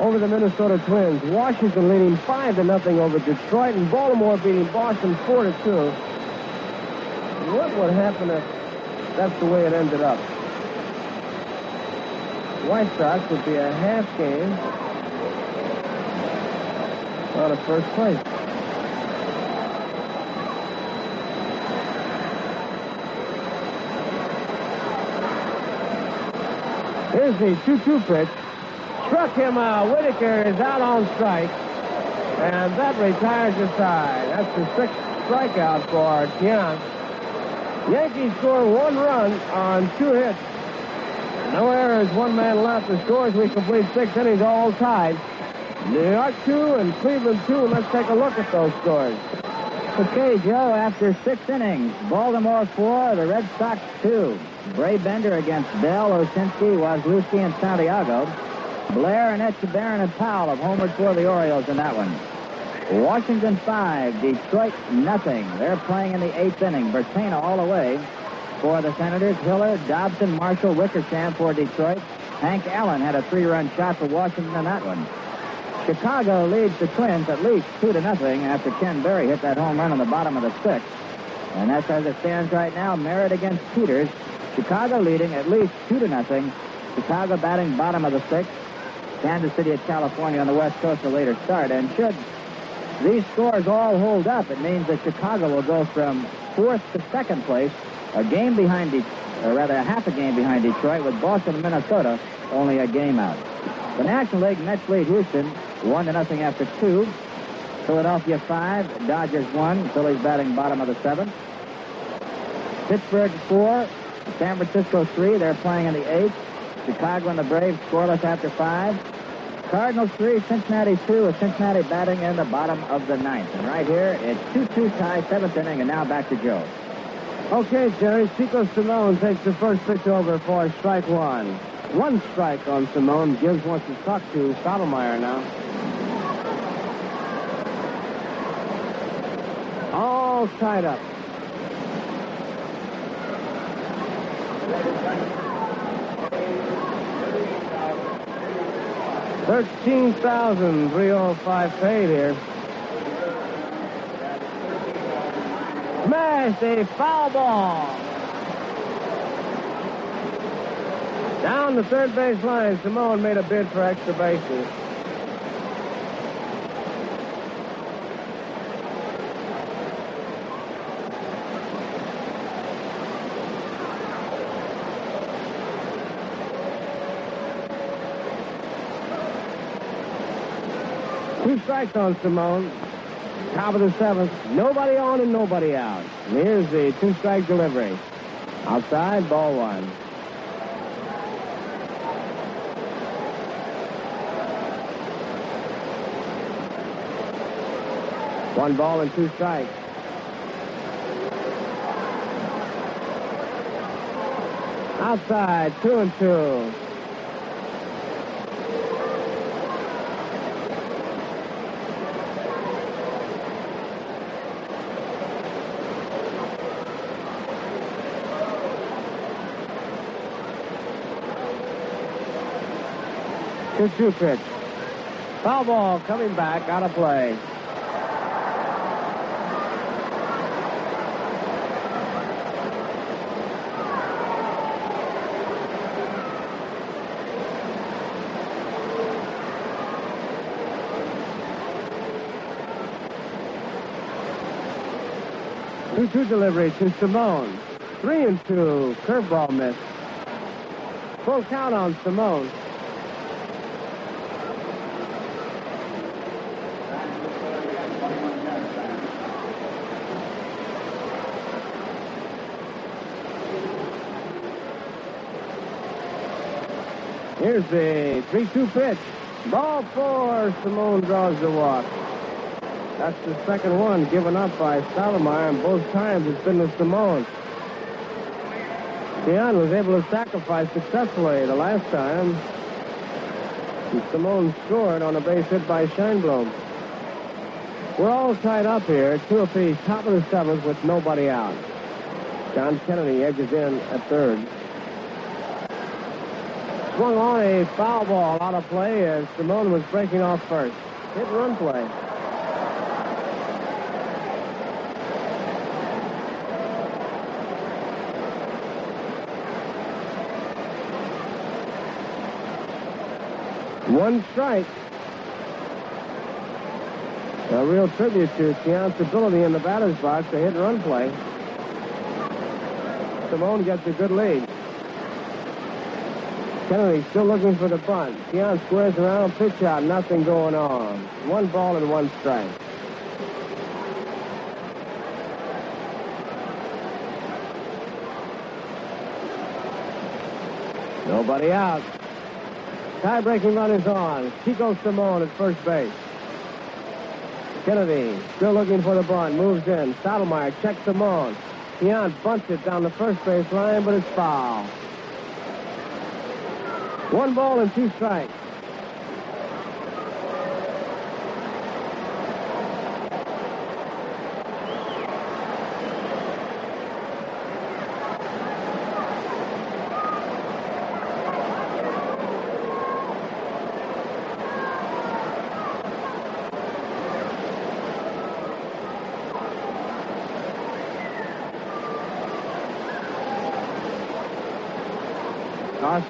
over the Minnesota Twins. Washington leading five to nothing over Detroit, and Baltimore beating Boston four to two. What would happen if that's the way it ended up? White Sox would be a half game out of first place. Here's the 2-2 pitch. Struck him out. Whitaker is out on strike. And that retires the side. That's the sixth strikeout for Tiant. Yankees score one run on two hits. No errors, one man left. The scores we complete six innings all tied. New York two and Cleveland two. Let's take a look at those scores. Okay, Joe, after six innings, Baltimore four, the Red Sox two. Brabender against Bell, Osinski, Waslewski, and Santiago. Blair and Etchebarren and Powell have homered for the Orioles in that one. Washington five, Detroit nothing. They're playing in the eighth inning. Bertaina all the way for the Senators. Hiller, Dobson, Marshall, Wickersham for Detroit. Hank Allen had a three-run shot for Washington in that one. Chicago leads the Twins at least two to nothing after Ken Berry hit that home run on the bottom of the sixth. And that's as it stands right now. Merritt against Peters. Chicago leading at least two to nothing. Chicago batting bottom of the sixth. Kansas City at California on the West Coast a later start. And should these scores all hold up, it means that Chicago will go from fourth to second place, a game behind, De- or rather a half a game behind Detroit, with Boston and Minnesota only a game out. The National League Mets lead Houston one to nothing after two. Philadelphia five, Dodgers one. Phillies batting bottom of the seventh. Pittsburgh four, San Francisco three. They're playing in the eighth. Chicago and the Braves scoreless after five. Cardinals three, Cincinnati two, with Cincinnati batting in the bottom of the ninth. And right here, it's 2-2 tie, seventh inning, and now back to Joe. Okay, Jerry. Chico Salmon takes the first pitch over for strike one. One strike on Salmon. Gibbs wants to talk to Stottlemyre now. All tied up. Thirteen thousand three hundred five paid here. Smashed a foul ball. Down the third base line, Salmon made a bid for extra bases. Two strikes on Salmon top of the seventh. Nobody on and nobody out. And here's the two-strike delivery. Outside, ball one. One ball and two strikes. Outside, two and two. Two-two pitch. Foul ball coming back out of play. Two-two delivery to Salmon. Three and two. Curveball miss. Full count on Salmon. Here's the 3-2 pitch. Ball four. Salmon draws the walk. That's the second one given up by Stottlemyre, and both times it's been to Salmon. Tiant was able to sacrifice successfully the last time. And Salmon scored on a base hit by Scheinblum. We're all tied up here, two apiece, top of the seventh with nobody out. John Kennedy edges in at third. Swung on a foul ball out of play as Salmon was breaking off first. Hit run play. One strike. A real tribute to Tiant's ability in the batter's box to hit run play. Salmon gets a good lead. Kennedy still looking for the bunt. Tiant squares around, pitch out, nothing going on. One ball and one strike. Nobody out. Tie-breaking run is on. Chico Salmon at first base. Kennedy still looking for the bunt. Moves in. Stottlemyre checks Salmon. Tiant bunts it down the first base line, but it's foul. One ball and two strikes.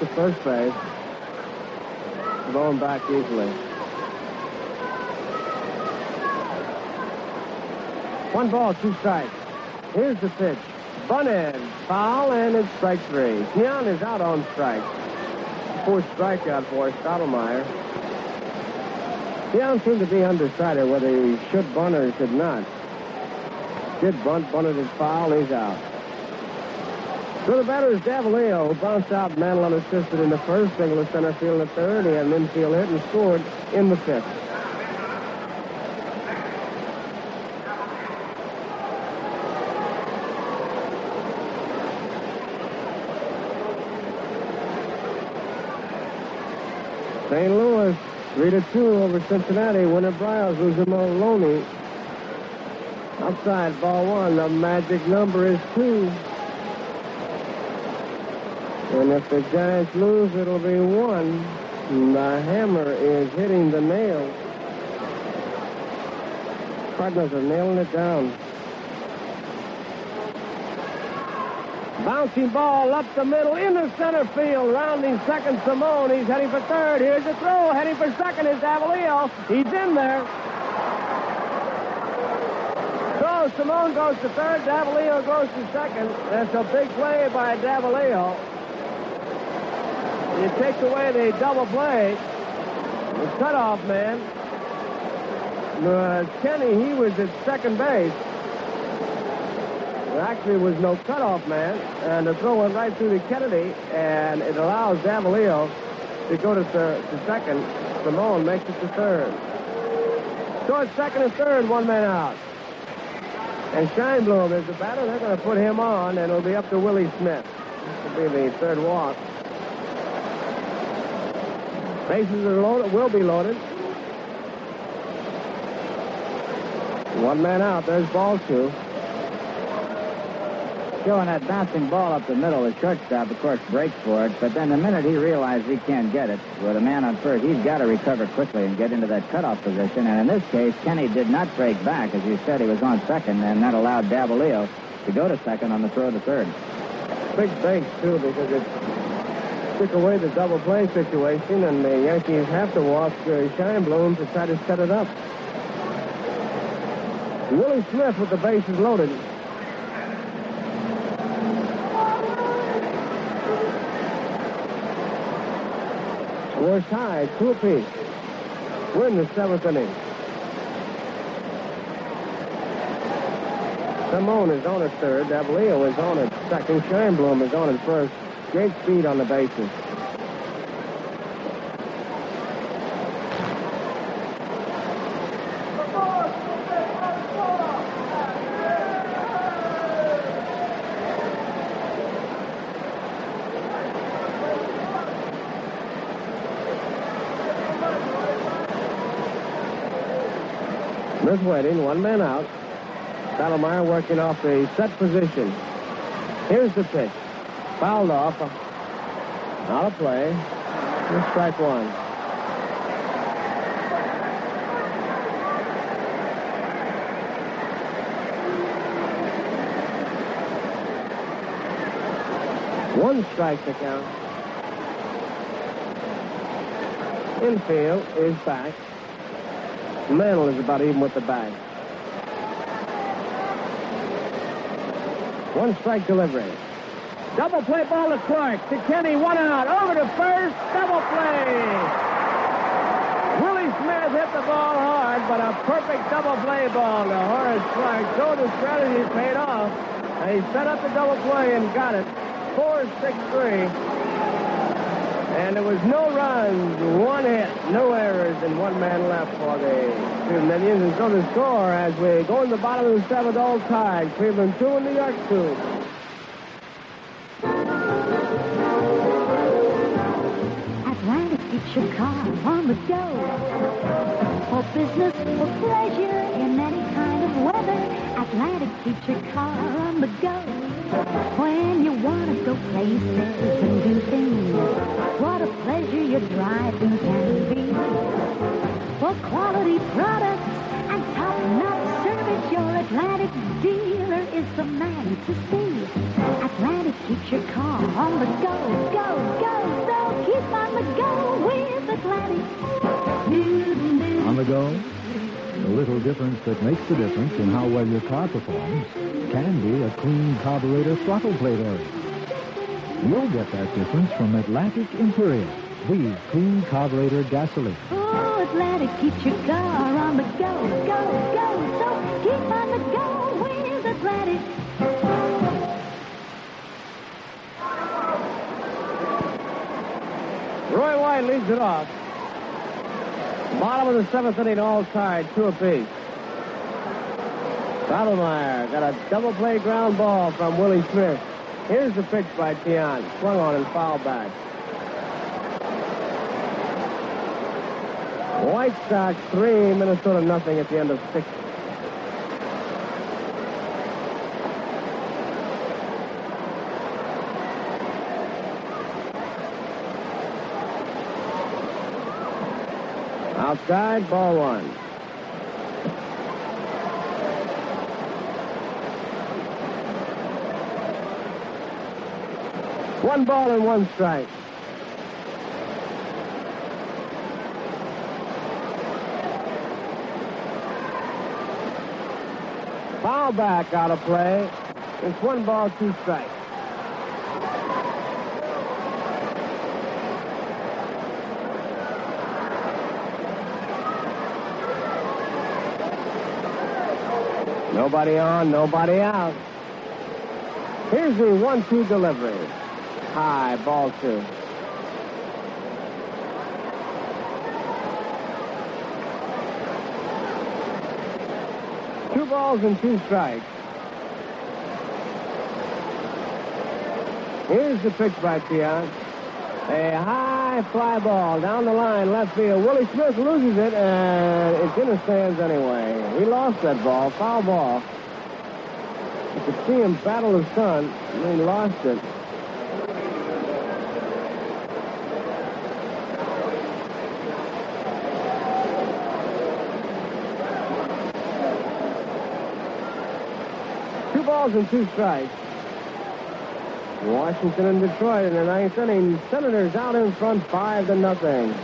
To first base. Going back easily. One ball, two strikes. Here's the pitch. Bunted. Foul, and it's strike three. Tiant is out on strike. Fourth strikeout for Stottlemyre. Tiant seemed to be undecided whether he should bunt or should not. Did bunt, bunted it foul, he's out. So the batter is Davalillo, who bounced out Mantle unassisted in the first, single to center field in the third. He had an infield hit and scored in the fifth. St. Louis, 3 to 2 over Cincinnati. Winner Briles losing Maloney. Outside, ball one. The magic number is two. And if the Giants lose, it'll be one. The hammer is hitting the nail. Cardinals are nailing it down. Bouncing ball up the middle into center field. Rounding second, Salmon. He's heading for third. Here's the throw. Heading for second is Davalillo. He's in there. So Salmon goes to third. Davalillo goes to second. That's a big play by Davalillo. You take away the double play. The cutoff man. Uh, Kenney, he was at second base. There actually was no cutoff man, and the throw went right through the Kennedy, and it allows Davalillo to go to, third, to second. Salmon makes it to third. Short second and third, one man out. And Scheinblum is the batter. They're going to put him on, and it'll be up to Willie Smith. This will be the third walk. Bases are loaded, will be loaded. One man out. There's ball two. Showing that bouncing ball up the middle, the shortstop, of course, breaks for it. But then the minute he realizes he can't get it with a man on first, he's got to recover quickly and get into that cutoff position. And in this case, Kenney did not break back. As you said, he was on second, and that allowed Davalillo to go to second on the throw to third. Big base, too, because it took away the double play situation, and the Yankees have to walk uh, Scheinblum to try to set it up. Willie Smith with the bases loaded. Scores tied, two apiece. We're in the seventh inning. Salmon is on at third. Davalillo is on at second. Scheinblum is on at first. Great speed on the bases. Smith waiting, one man out. Stottlemyre working off the set position. Here's the pitch. Fouled off. Um, not a play. Just strike one. One strike to count. Infield is back. Mantle is about even with the bag. One strike delivery. Double play ball to Clarke. To Kenney, one out. Over to first. Double play. Willie Smith hit the ball hard, but a perfect double play ball to Horace Clarke. So the strategy paid off. And he set up the double play and got it. 4-6-3. And there was no runs, one hit, no errors, and one man left for the Cleveland Indians. And so the score as we go in the bottom of the seventh, all tied. Cleveland 2 and New York 2. Your car on the go. For business, for pleasure, in any kind of weather, Atlantic keeps your car on the go. When you want to go places and do things, what a pleasure your driving can be. For quality products and top-notch service, your Atlantic dealer is the man to see. Atlantic keeps your car on the go, go, go. So keep on the go with Atlantic. On the go, the little difference that makes the difference in how well your car performs can be a clean carburetor throttle plate area. You'll get that difference from Atlantic Imperial, the clean carburetor gasoline. Oh, Atlantic keeps your car on the go, go, go. So keep on the go with Atlantic. Roy White leads it off. Bottom of the seventh inning, all tied, two apiece. Stottlemyre got a double play ground ball from Willie Smith. Here's the pitch by Tiant. Swung on and fouled back. White Sox three, Minnesota nothing at the end of six. Outside, ball one. One ball and one strike. Foul back out of play. It's one ball, two strikes. Nobody on, nobody out. Here's the one-two delivery. High, ball two. Two balls and two strikes. Here's the pitch by Tiant. A high fly ball down the line, left field. Willie Smith loses it, and it's in the stands anyway. He lost that ball, foul ball. You could see him battle his son, and he lost it. Two balls and two strikes. Washington and Detroit in the ninth inning. Senators out in front, five to nothing.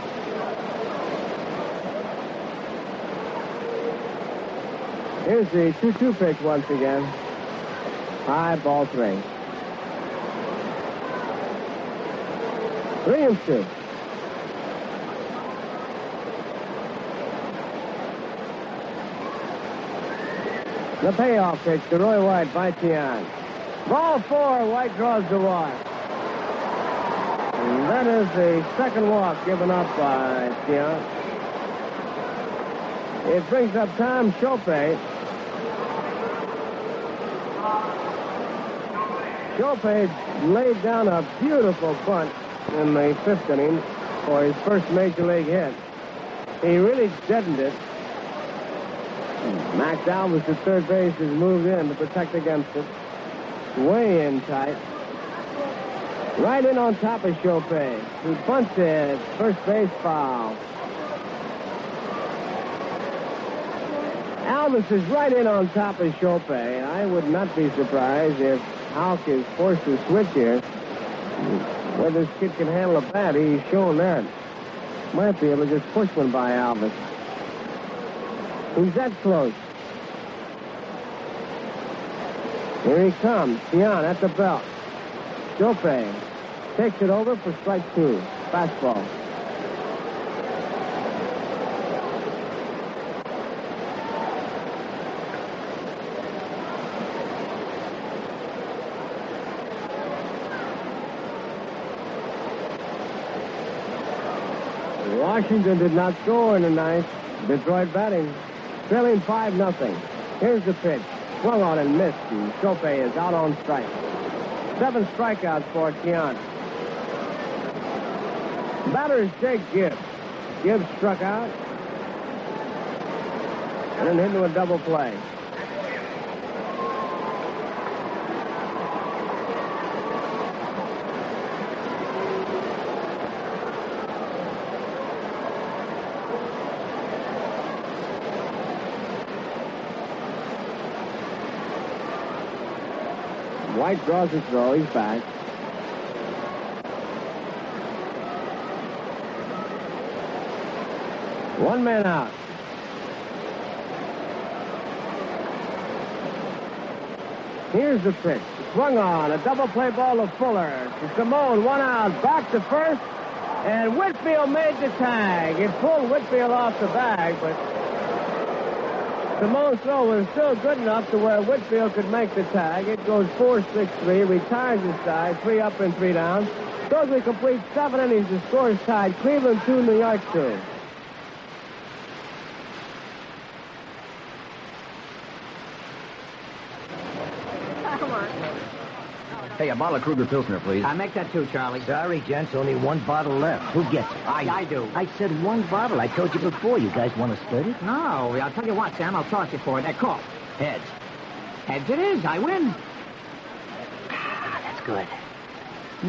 Here's the 2-2 pitch once again. High ball three. Three and two. The payoff pitch to Roy White by Tiant. Ball four, White draws the walk. And that is the second walk given up by Tiant. It brings up Tom Shopay. Shopay laid down a beautiful bunt in the fifth inning for his first major league hit. He really deadened it. Max Alvis at third base has moved in to protect against it. Way in tight. Right in on top of. He bunts it. First base foul. Alvis is right in on top of Shopay. I would not be surprised if Houk is forced to switch here. Whether this kid can handle a bat, he's shown that. Might be able to just push one by Alvis. Who's that close. Here he comes. Tiant at the belt. Shopay takes it over for strike two. Fastball. Washington did not score in the ninth. Detroit batting, trailing 5 nothing. Here's the pitch. Swung on and missed, and Shopay is out on strike. Seven strikeouts for Tiant. Batter is Jake Gibbs. Gibbs struck out and then into a double play. White draws his throw. He's back. One man out. Here's the pitch. Swung on. A double play ball to Fuller. To Salmon. One out. Back to first. And Whitfield made the tag. It pulled Whitfield off the bag, but Salmon's throw was still good enough to where Whitfield could make the tag. It goes 4-6-3, retires his side, three up and three down. Goes we complete seven innings. The score is tied. Cleveland 2, New York 2. Hey, a bottle of Krueger Pilsner, please. I make that too, Charlie. Sorry, gents, only one bottle left. Who gets it? I, I do. I said one bottle. I told you before. You guys want to split it? No, I'll tell you what, Sam. I'll toss it for it. That call. Heads. Heads it is. I win. Ah, That's good.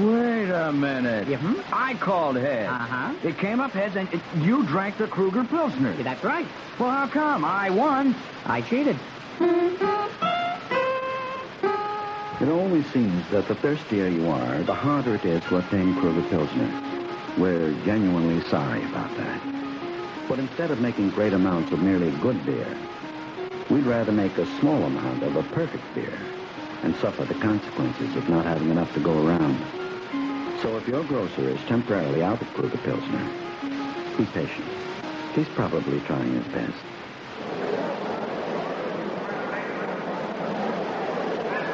Wait a minute. Mhm. I called heads. Uh-huh. It came up heads, and it, you drank the Krueger Pilsner. Yeah, that's right. Well, how come? I won. I cheated. It always seems that the thirstier you are, the harder it is to obtain Krueger Pilsner. We're genuinely sorry about that. But instead of making great amounts of merely good beer, we'd rather make a small amount of a perfect beer and suffer the consequences of not having enough to go around. So if your grocer is temporarily out of Krueger Pilsner, be patient. He's probably trying his best.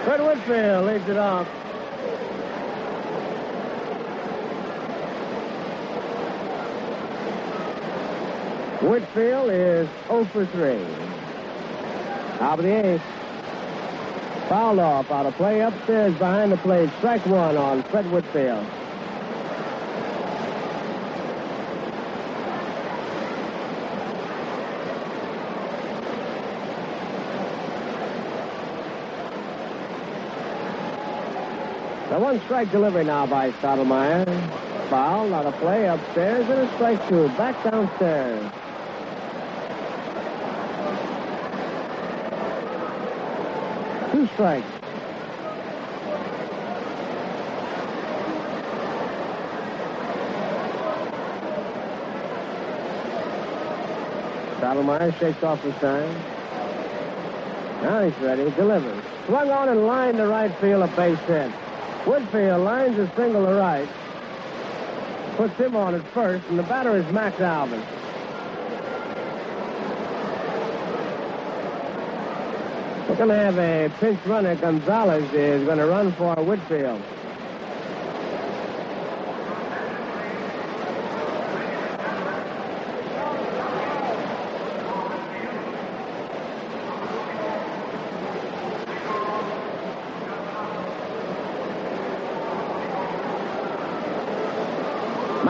Fred Whitfield leads it off. Whitfield is 0 for 3. Top of the eighth. Fouled off out of play upstairs behind the plate. Strike one on Fred Whitfield. Strike delivery now by Stottlemyre. Foul, not a play upstairs, and a strike two. Back downstairs. Two strikes. Stottlemyre shakes off the sign. Now he's ready. Delivers. Swung on and lined to right field, a base hit. Whitfield lines a single to right. Puts him on at first, and the batter is Max Alvis. We're going to have a pinch runner. Gonzalez is going to run for Whitfield.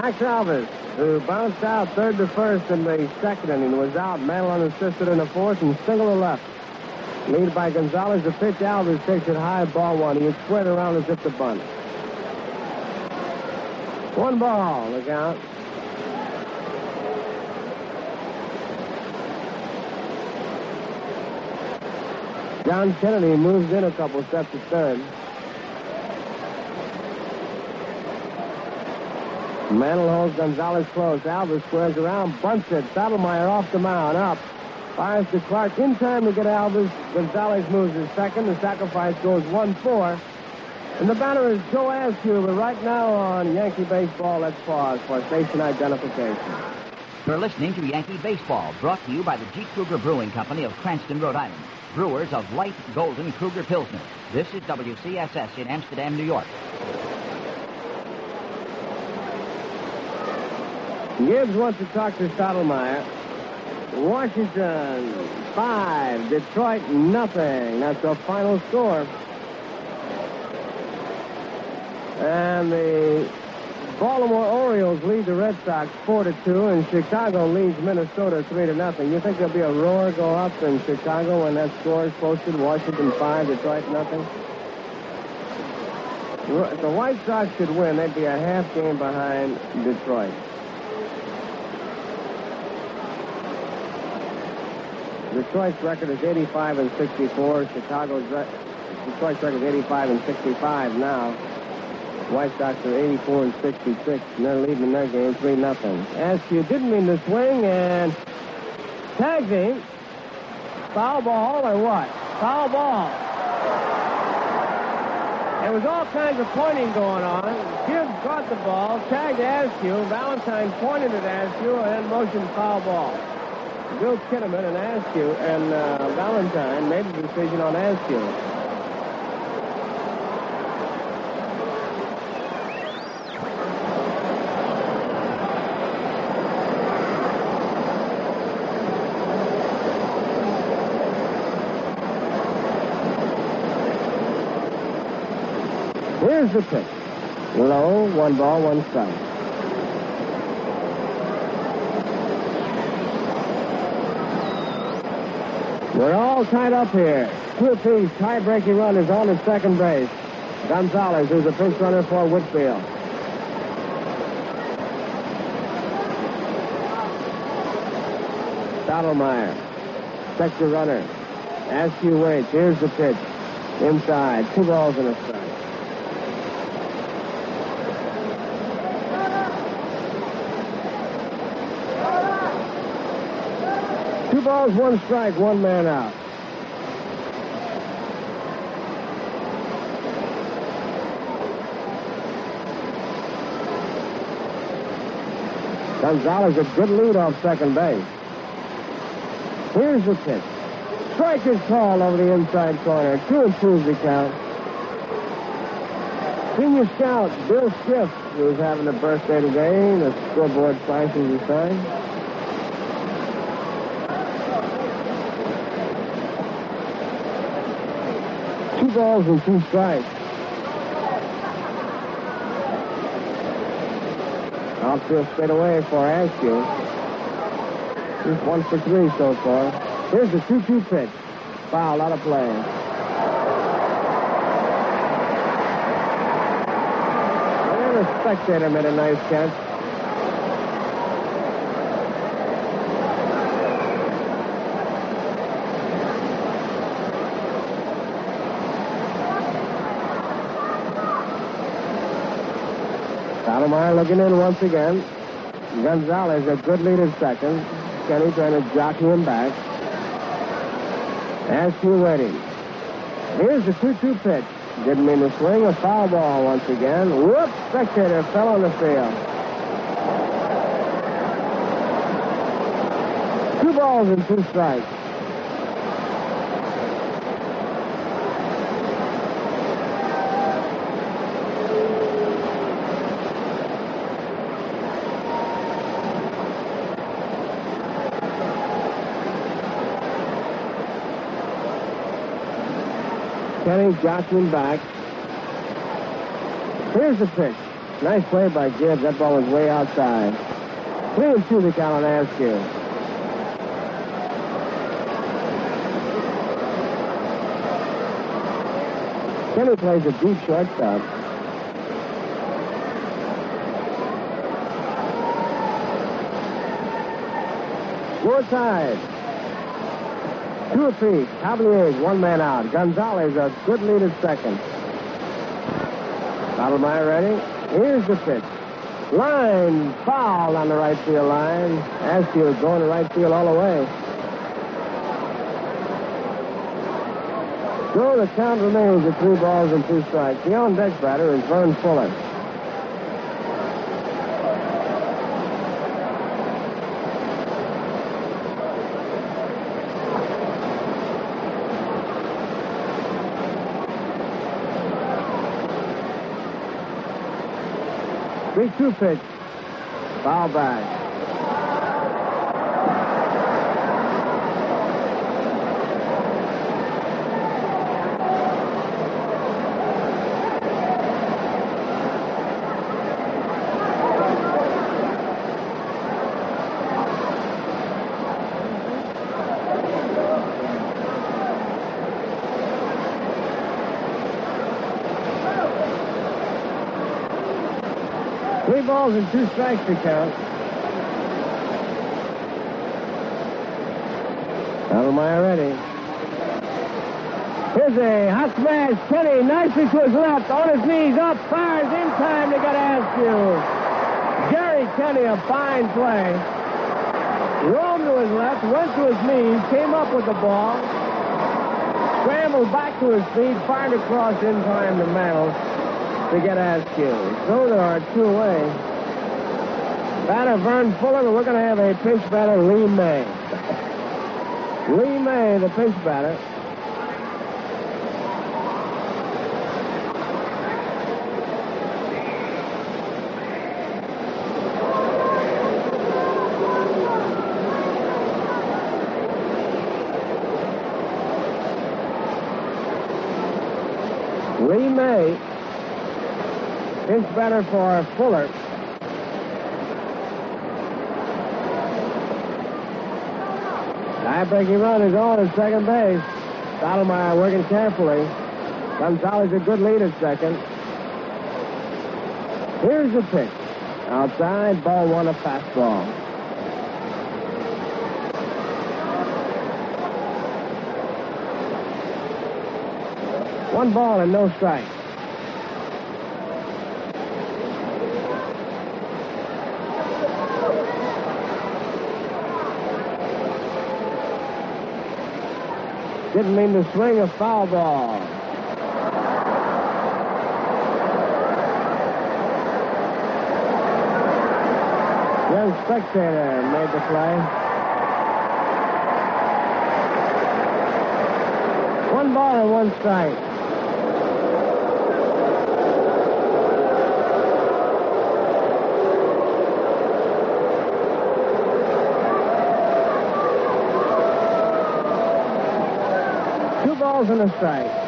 Max Alvis, who bounced out third to first in the second inning, was out. Mantle unassisted in the fourth and single to left. Lead by Gonzalez. The pitch, Alvis takes it high, ball one. He was squared around as if to bunt. One ball, look out. John Kennedy moves in a couple steps to third. Mantle holds Gonzalez close. Alvis squares around, bunts it. Stottlemyre off the mound, up. Fires to Clarke in time to get Alvis. Gonzalez moves his second. The sacrifice goes 1-4. And the batter is Joe Azcue, but right now on Yankee Baseball, let's pause for station identification. You're listening to Yankee Baseball, brought to you by the G. Krueger Brewing Company of Cranston, Rhode Island. Brewers of light golden Krueger Pilsner. This is WCSS in Amsterdam, New York. Gibbs wants to talk to Stottlemyre. Washington, five. Detroit, nothing. That's the final score. And the Baltimore Orioles lead the Red Sox 4 to 2, and Chicago leads Minnesota 3 to nothing. You think there'll be a roar go up in Chicago when that score is posted? Washington 5, Detroit nothing? If the White Sox could win, they'd be a half game behind Detroit. Detroit's record is 85 and 64. Chicago's re- Detroit's record is 85 and 65 now. White Sox are 84 and 66, and they're leading their game 3 nothing. Azcue didn't mean to swing and tagged him. Foul ball or what? Foul ball. There was all kinds of pointing going on. Gibbs caught the ball, tagged Azcue. Valentine pointed at Azcue and then motioned foul ball. Bill Kinnamon and Azcue and uh, Valentine made the decision on Azcue. Here's the pitch. Low, one ball, one strike. We're all tied up here. Two apiece. Tie-breaking run is on at second base. Gonzalez, who's a pinch runner for Whitfield. Stottlemyre. The runner. Azcue waits. Here's the pitch. Inside. Two balls and a strike. Two balls, one strike, one man out. Gonzalez a good lead off second base. Here's the pitch. Strike is called over the inside corner. Two improves the count. Senior scout Bill Schiff, who's having a birthday today. The scoreboard flashes the sign. Balls and two strikes. Outfield straight away for Azcue. He's one for three so far. Here's the 2-2 pitch. Foul, out of play. And the spectator made a nice catch. Stottlemyre looking in once again. Gonzalez a good lead at second. Kenney trying to jockey him back. Azcue waiting. Here's the 2-2 pitch. Didn't mean to swing. A foul ball once again. Whoops! Spectator fell on the field. Two balls and two strikes. Kenney back. Here's the pitch. Nice play by Gibbs. That ball was way outside. Three and two count on Azcue. Kenney plays a deep shortstop. Score tied. Two apiece. Cavaliers, one man out. Gonzalez, a good lead at second. Stottlemyre ready. Here's the pitch. Line foul on the right field line. Azcue going to right field all the way. So the count remains at three balls and two strikes. The on deck batter is Vern Fuller. Three two pitch. Foul back. Three balls and two strikes to count. Stottlemyre ready. Here's a hot smash. Kenney nicely to his left, on his knees, up, fires in time to get Azcue. Jerry Kenney, a fine play. Roamed to his left, went to his knees, came up with the ball, scrambled back to his feet, fired across in time to Mantle to get Azcue. So there are two away. Batter Vern Fuller, and we're going to have a pinch batter, Lee Maye. Lee Maye, the pinch batter. Lee Maye, pinch batter for Fuller. Tie-breaking run is on at second base. Stottlemyre working carefully. Gonzalez a good lead at second. Here's the pitch. Outside, ball one, a fastball. One ball and no strike. Didn't mean to swing a foul ball. Young spectator made the play. One ball and one strike. balls and a strike.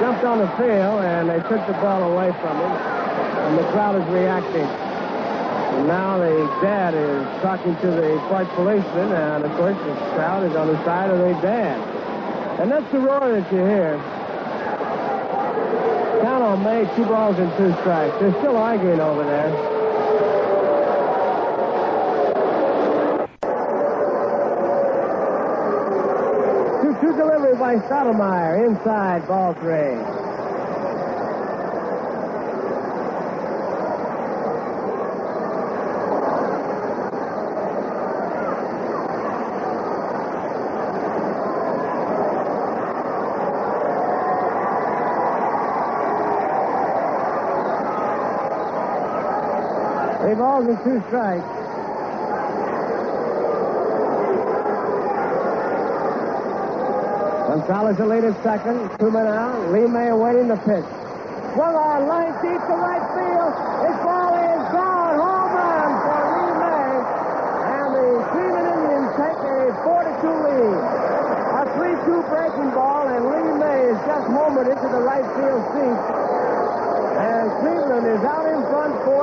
jumped on the field and they took the ball away from him. And the crowd is reacting. And now the dad is talking to the white policeman, and of course the crowd is on the side of the dad. And that's the roar that you hear. Count on May, two balls and two strikes. They're still arguing over there. Two-two delivery by Stottlemyre. Inside, ball three. Balls and two strikes. Gonzalez the lead at second. Two men out. Lee Maye awaiting the pitch. Swung on, line deep to right field. This ball is gone. Home run for Lee Maye. And the Cleveland Indians take a 4 to 2 lead. A 3 2 breaking ball, and Lee Maye is just homered into the right field seat. And Cleveland is out in front 4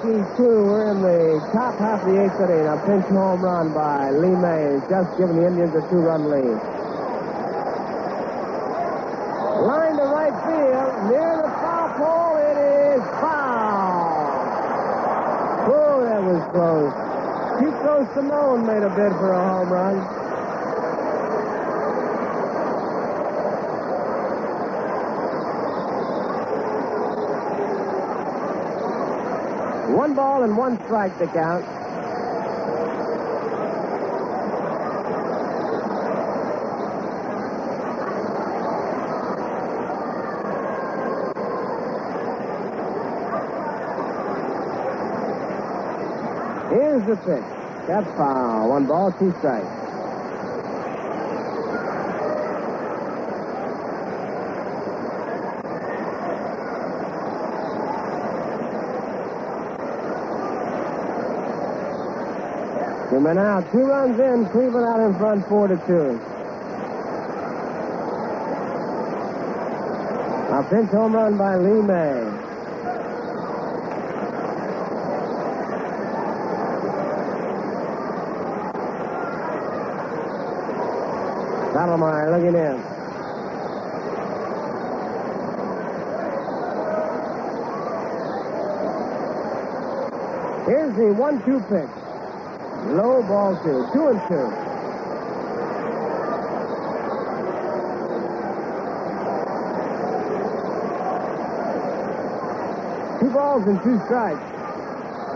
Two, We're in the top half of the eighth inning. A pinch home run by Lee Maye just giving the Indians a two-run lead. Line to right field, near the foul pole. It is foul. Oh, that was close. Chico Salmon made a bid for a home run. One ball and one strike to count. Here's the pitch. That's foul. One ball, two strikes. Men out. Two runs in. Cleveland out in front, four to two. A pinch home run by Lee Maye. Stottlemyre looking in. Here's the one-two pitch. Low ball two. Two and two. Two balls and two strikes.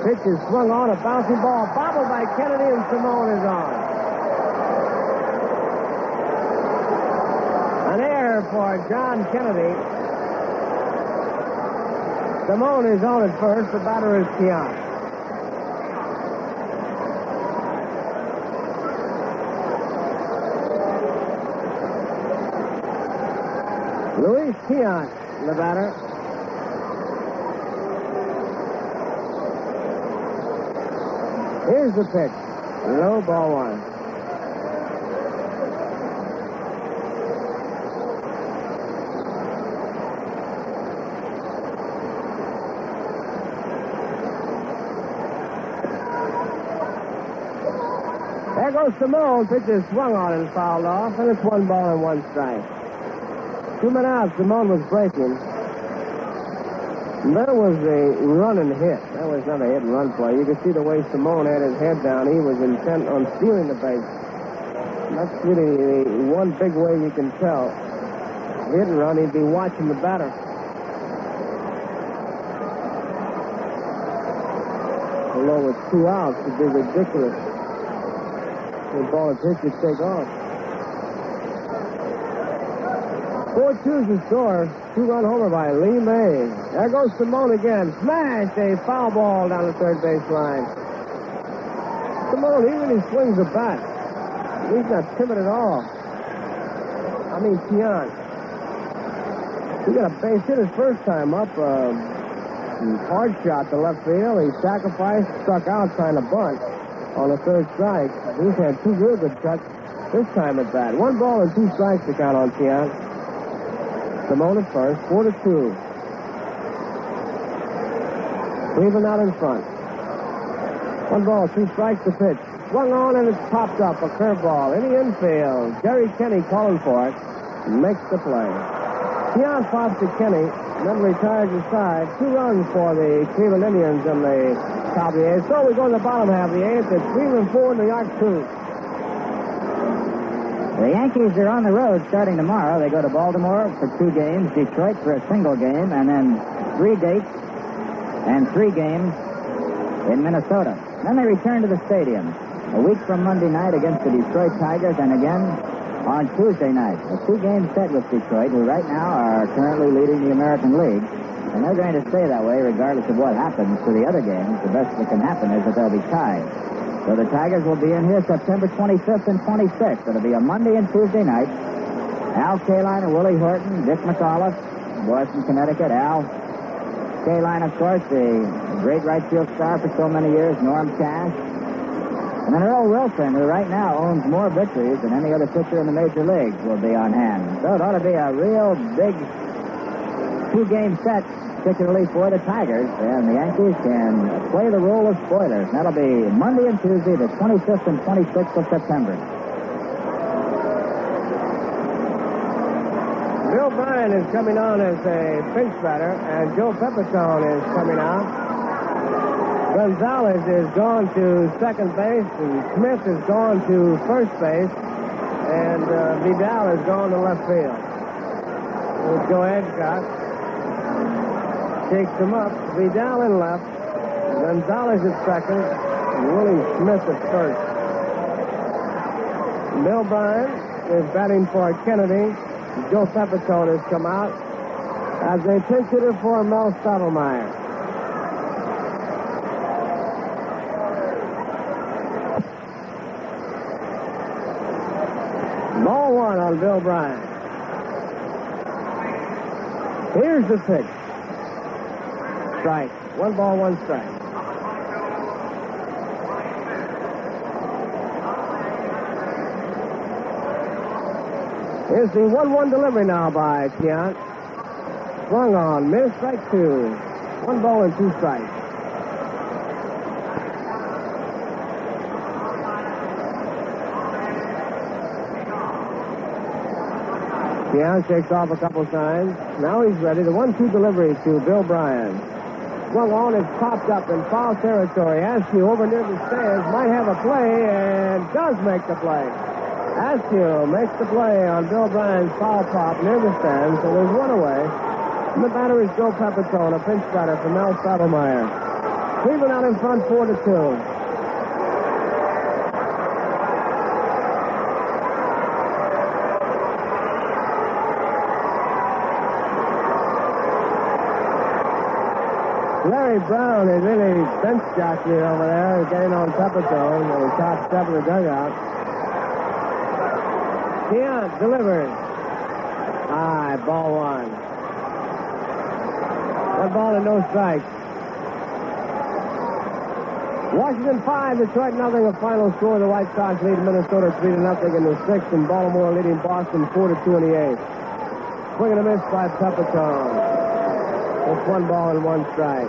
Pitch is swung on, a bouncing ball. Bobbled by Kennedy, and Salmon is on. An error for John Kennedy. Salmon is on at first. The batter is Tiant. Luis Tiant, the batter. Here's the pitch. Low ball one. There goes Salmon. Pitch is swung on and fouled off, and it's one ball and one strike. Two men out. Salmon was breaking. That was a run and hit. That was not a hit and run play. You could see the way Salmon had his head down. He was intent on stealing the base. That's really the one big way you can tell. Hit and run, he'd be watching the batter. Although with two outs, it'd be ridiculous. The ball and pitch would take off. 4-2's the score. Two-run homer by Lee Maye. There goes Salmon again. Smash! A foul ball down the third base line. Salmon, he swings the bat. He's not timid at all. I mean, Tiant. He got a base hit his first time up. Uh, hard shot to left field. He sacrificed, struck out trying to bunt on the third strike. He's had two real good cuts this time at bat. One ball and two strikes to count on Tiant. Salmon at first, four to two. Cleveland out in front. One ball, two strikes to pitch. Swung on and it's popped up, a curveball in the infield. Jerry Kenney calling for it. Makes the play. Tiant pops to Kenney, then retires aside. Two runs for the Cleveland Indians in the top of the eighth. So we go to the bottom half of the eighth. It's Cleveland four, New York two. The Yankees are on the road starting tomorrow. They go to Baltimore for two games, Detroit for a single game, and then three dates and three games in Minnesota. Then they return to the stadium a week from Monday night against the Detroit Tigers, and again on Tuesday night. A two-game set with Detroit, who right now are currently leading the American League. And they're going to stay that way regardless of what happens to the other games. The best that can happen is that they'll be tied. So the Tigers will be in here September 25th and 26th. It'll be a Monday and Tuesday night. Al Kaline and Willie Horton, Dick McAuliffe, Boston, Connecticut. Al Kaline, of course, the great right field star for so many years, Norm Cash. And then Earl Wilson, who right now owns more victories than any other pitcher in the major leagues, will be on hand. So it ought to be a real big two-game set, particularly for the Tigers. And the Yankees can play the role of spoilers. That'll be Monday and Tuesday, the 25th and 26th of September. Bill Bryan is coming on as a pinch batter, and Joe Pepitone is coming out. Gonzalez is gone to second base, and Smith is gone to first base, and uh, Vidal is gone to left field. There's Joe Adcock. Takes him up. Vidal in left. Gonzalez at second, Willie Smith at first. Bill is batting for Kennedy. Joe Pepitone has come out as a pinch hitter for Mel Stottlemyre. Ball one on Bill Bryan. Here's the pitch. Strike. One ball, one strike. Here's the 1-1 delivery now by Tiant. Swung on, missed, strike two. One ball and two strikes. Tiant shakes off a couple times. Now he's ready. The 1-2 delivery to Bill Bryan. Swung on, it's popped up in foul territory. Azcue over near the stands might have a play and does make the play. Azcue makes the play on Bill Bryan's foul pop near the stands, so there's one away. And the batter is Joe Pepitone, a pinch batter for Mel Stottlemyre. Cleveland out in front, four to two. Larry Brown is really bench jockey over there, getting on top of Pepitone on the top step of the dugout. Tiant delivers. High, ball one. One ball and no strikes. Washington 5, Detroit nothing. A final score. The White Sox lead Minnesota 3 to nothing in the sixth, and Baltimore leading Boston 4 to 2 in the eighth. Swing and a miss by Pepitone. It's one ball and one strike.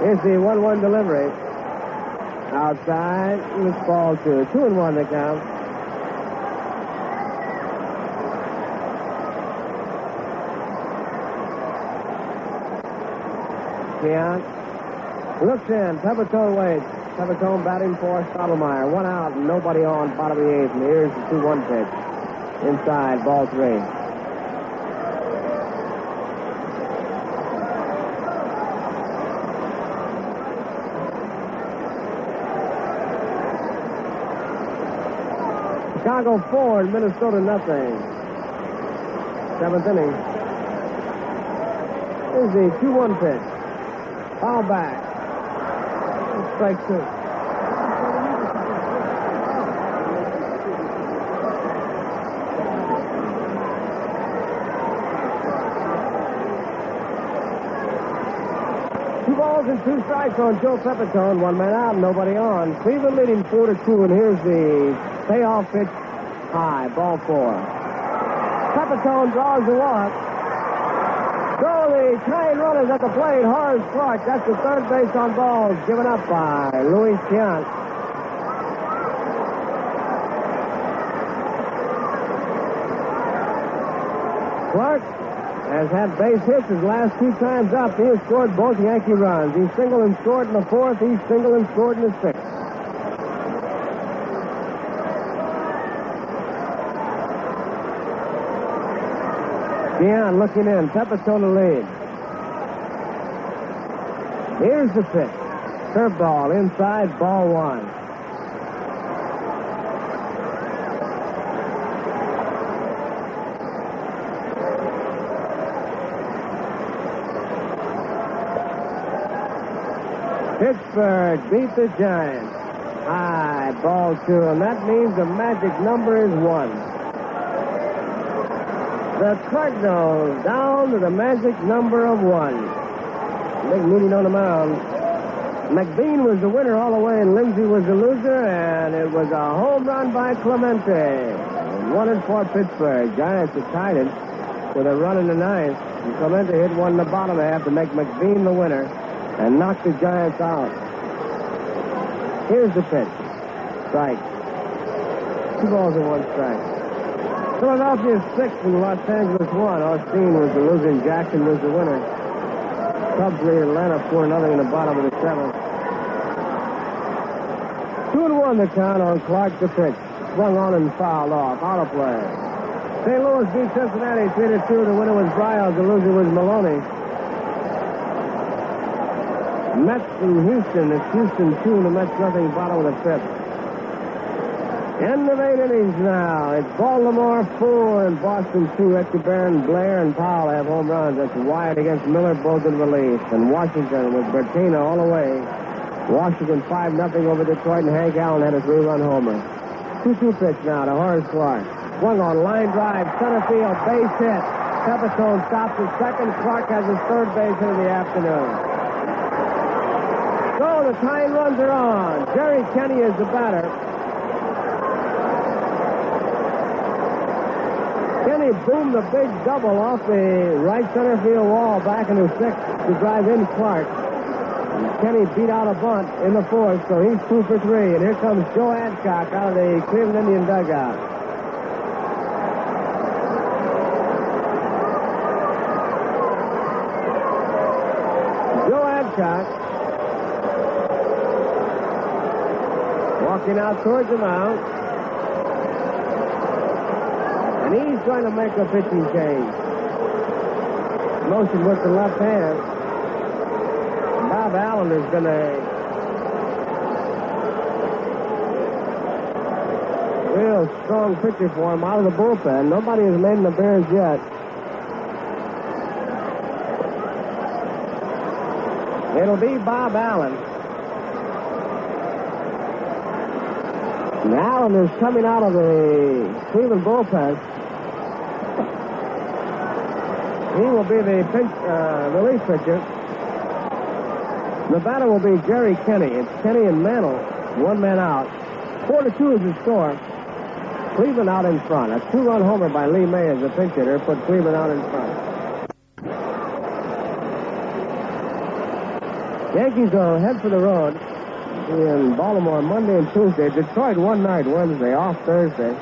Here's the 1 1 delivery. Outside, it's ball two. Two and one to count. Tiant looks in. Pepitone waits. Pepitone batting for Stottlemyre. One out, nobody on, bottom of the eighth. And here's the 2 1 pitch. Inside, ball three. Chicago four and Minnesota nothing. Seventh inning. Here's the 2 1 pitch. Foul back. Strike two. Two balls and two strikes on Joe Pepitone. One man out, nobody on. Cleveland leading four to two, and here's the payoff pitch. High, ball four. Pepitone draws the walk. The runners at the plate, Horace Clarke. That's the third base on balls given up by Luis Tiant. Clarke has had base hits his last two times up. He has scored both Yankee runs. He singled and scored in the fourth. He singled and scored in the sixth. Tiant looking in. Pepitone the lead. Here's the pitch. Curveball inside, ball one. Pittsburgh beat the Giants. High, ball two, and that means the magic number is one. The Cardinals down to the magic number of one. Big meeting on the mound. McBean was the winner all the way, and Linzy was the loser, and it was a home run by Clemente. One and four Pittsburgh. Giants are tied it with a run in the ninth. And Clemente hit one in the bottom half to make McBean the winner and knock the Giants out. Here's the pitch. Strike. Two balls and one strike. Philadelphia six and Los Angeles one. Osteen was the loser Jackson was the winner. Cubs lead Atlanta four nothing in the bottom of the seventh. Two and one the count on Clarke the pitch. Swung on and fouled off. Out of play. St. Louis beat Cincinnati three to two. The winner was Briles. The loser was Maloney. Mets in Houston. It's Houston two and the Mets nothing. Bottom of the fifth. End of eight innings now. It's Baltimore four and Boston two. Etchebarren, Blair, and Powell have home runs. That's Wyatt against Miller, both in relief. And Washington with Bertaina all the way. Washington 5 nothing over Detroit, and Hank Allen had a three-run homer. 2-2 pitch now to Horace Clarke. Swung on line drive, center field, base hit. Pepitone stops at second. Clarke has his third base hit of the afternoon. So the tying runs are on. Jerry Kenney is the batter. Kenney boomed the big double off the right center field wall back into sixth to drive in Clarke. And Kenney beat out a bunt in the fourth, so he's two for three. And here comes Joe Adcock out of the Cleveland Indian dugout. Joe Adcock walking out towards the mound. And he's going to make a pitching change. Motion with the left hand. Bob Allen is going to real strong pitcher for him out of the bullpen. Nobody has made an appearance yet. It'll be Bob Allen. And Allen is coming out of the Cleveland bullpen. He will be the pinch, uh, relief pitcher. The batter will be Jerry Kenney. It's Kenney and Mantle, one man out. Four to two is the score. Cleveland out in front. A two-run homer by Lee Maye as the pinch hitter put Cleveland out in front. Yankees will head for the road in Baltimore Monday and Tuesday. Detroit one night Wednesday, off Thursday.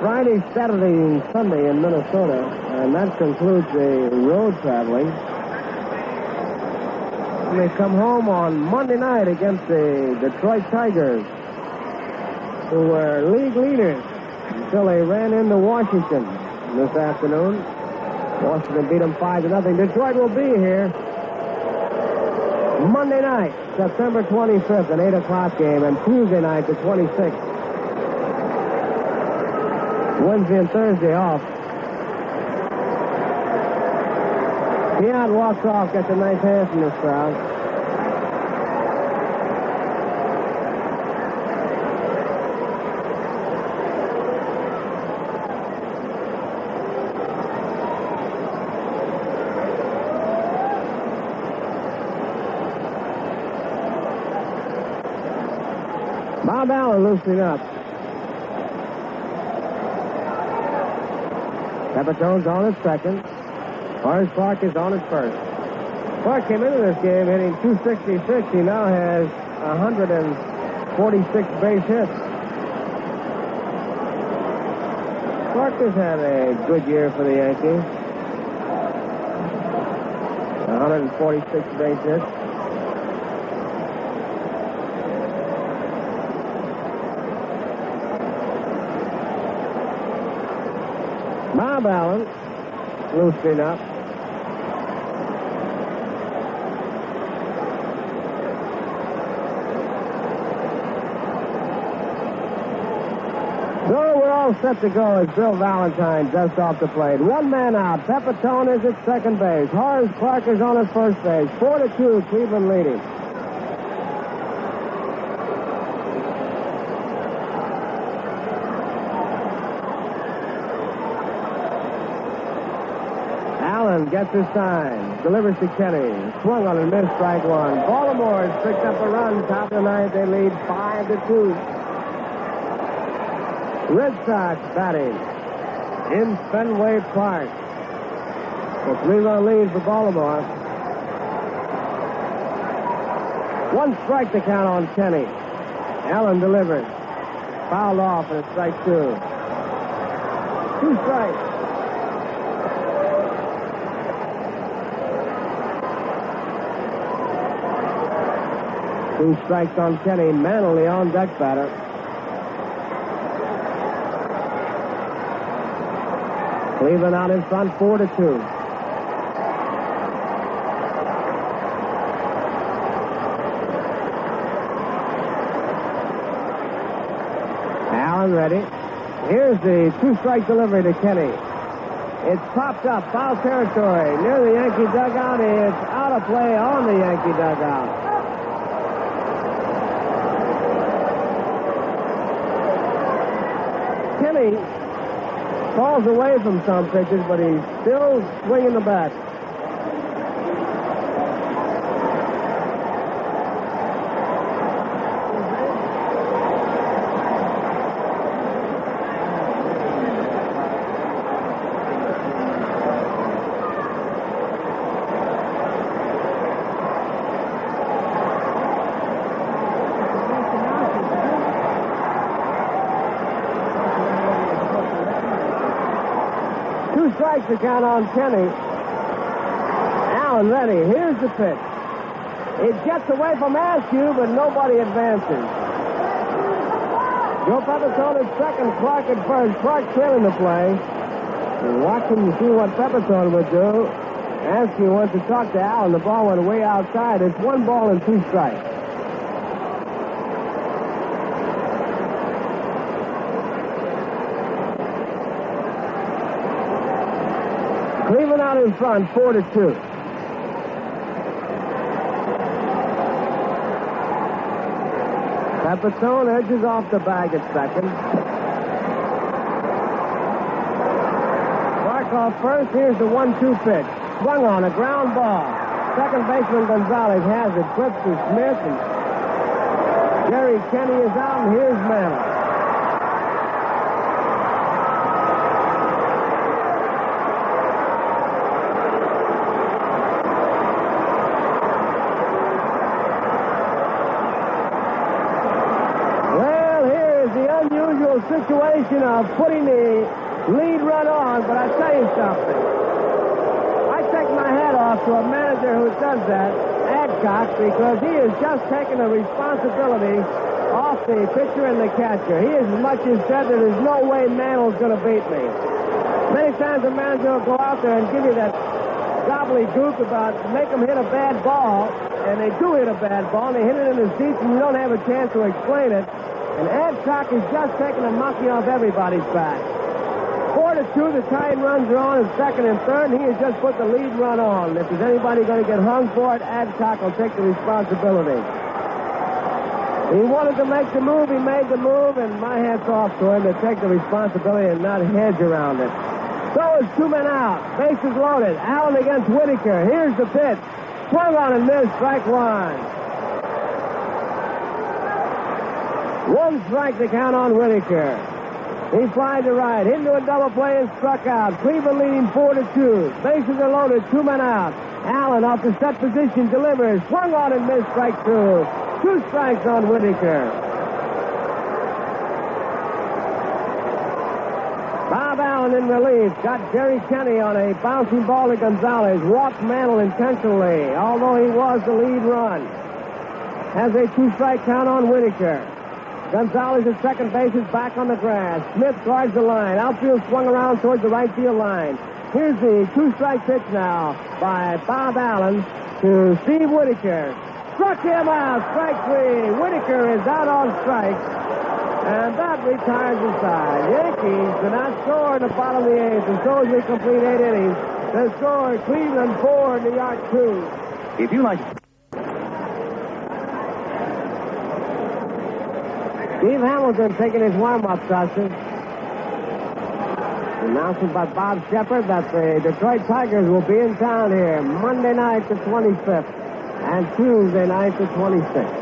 Friday, Saturday, and Sunday in Minnesota. And that concludes the road traveling. And they come home on Monday night against the Detroit Tigers, who were league leaders until they ran into Washington this afternoon. Washington beat them 5 to nothing. Detroit will be here Monday night, September 25th, an 8 o'clock game, and Tuesday night, the 26th. Wednesday and Thursday off. Tiant walks off, gets a nice hand from this crowd. Bob Allen loosening up. Pepitone's on at second. Horace Clarke is on at first. Clarke came into this game hitting 266. He now has 146 base hits. Clarke has had a good year for the Yankees. 146 base hits. Allen loosening up. So we're all set to go as Bill Valentine just off the plate. One man out. Pepitone is at second base. Horace Clarke is on at first base. Four to two, Cleveland leading. Allen gets his sign, delivers to Kenney. Swung on and missed strike one. Baltimore has picked up a run. Top of the ninth, they lead five to two. Red Sox batting in Fenway Park. The three-run lead for Baltimore. One strike to count on Kenney. Allen delivers. Fouled off and it's strike two. Two strikes. Two strikes on Kenney. Mantle on deck batter. Cleveland out in front, four to two. Allen ready. Here's the two-strike delivery to Kenney. It's popped up, foul territory near the Yankee dugout. It's out of play on the Yankee dugout. Kenney falls away from some pitches, but he's still swinging the bat. Count on Kenney. Allen ready. Here's the pitch. It gets away from Azcue, but nobody advances. Joe Pepitone at second, Clarke at first. Clarke trailing the play. Watching to see what Pepitone would do. Azcue wants to talk to Allen. The ball went way outside. It's one ball and two strikes. In front, four to two. Pepitone edges off the bag at second. Barkov first. Here's the one-two pitch. Swung on a ground ball. Second baseman Gonzalez has it. Flips to Smith and Jerry Kenney is out, and here's Mantle. Well, here is the unusual of putting the lead run on, but I tell you something. I take my hat off to a manager who does that, Adcock, because he has just taken the responsibility off the pitcher and the catcher. He as much as said that there's no way Mantle's going to beat me. Many times a manager will go out there and give you that gobbledygook about make them hit a bad ball, and they do hit a bad ball, and they hit it in the seats, and you don't have a chance to explain it. And Adcock is just taking a monkey off everybody's back. Four to two, the tying runs are on in second and third, and he has just put the lead run on. If there's anybody going to get hung for it, Adcock will take the responsibility. He wanted to make the move, he made the move, and my hat's off to him to take the responsibility and not hedge around it. So is two men out. Bases loaded. Allen against Whitaker. Here's the pitch. Swung on and missed. Strike one. One strike to count on Whitaker. He flies to right, into a double play and struck out. Cleveland leading four to two. Bases are loaded, two men out. Allen off the set position delivers. Swung on and missed strike two. Two strikes on Whitaker. Bob Allen in relief. Got Jerry Kenney on a bouncing ball to Gonzalez. Walked Mantle intentionally, although he was the lead run. Has a two strike count on Whitaker. Gonzalez at second base is back on the grass. Smith guards the line. Outfield swung around towards the right field line. Here's the two strike pitch now by Bob Allen to Steve Whitaker. Struck him out. Strike three. Whitaker is out on strikes. And that retires the side. Yankees do not score in the bottom of the eighth. And so as we complete eight innings, the score Cleveland four, New York two. If you like. Steve Hamilton taking his warm-up session. Announced by Bob Sheppard that the Detroit Tigers will be in town here Monday night, the 25th, and Tuesday night, the 26th.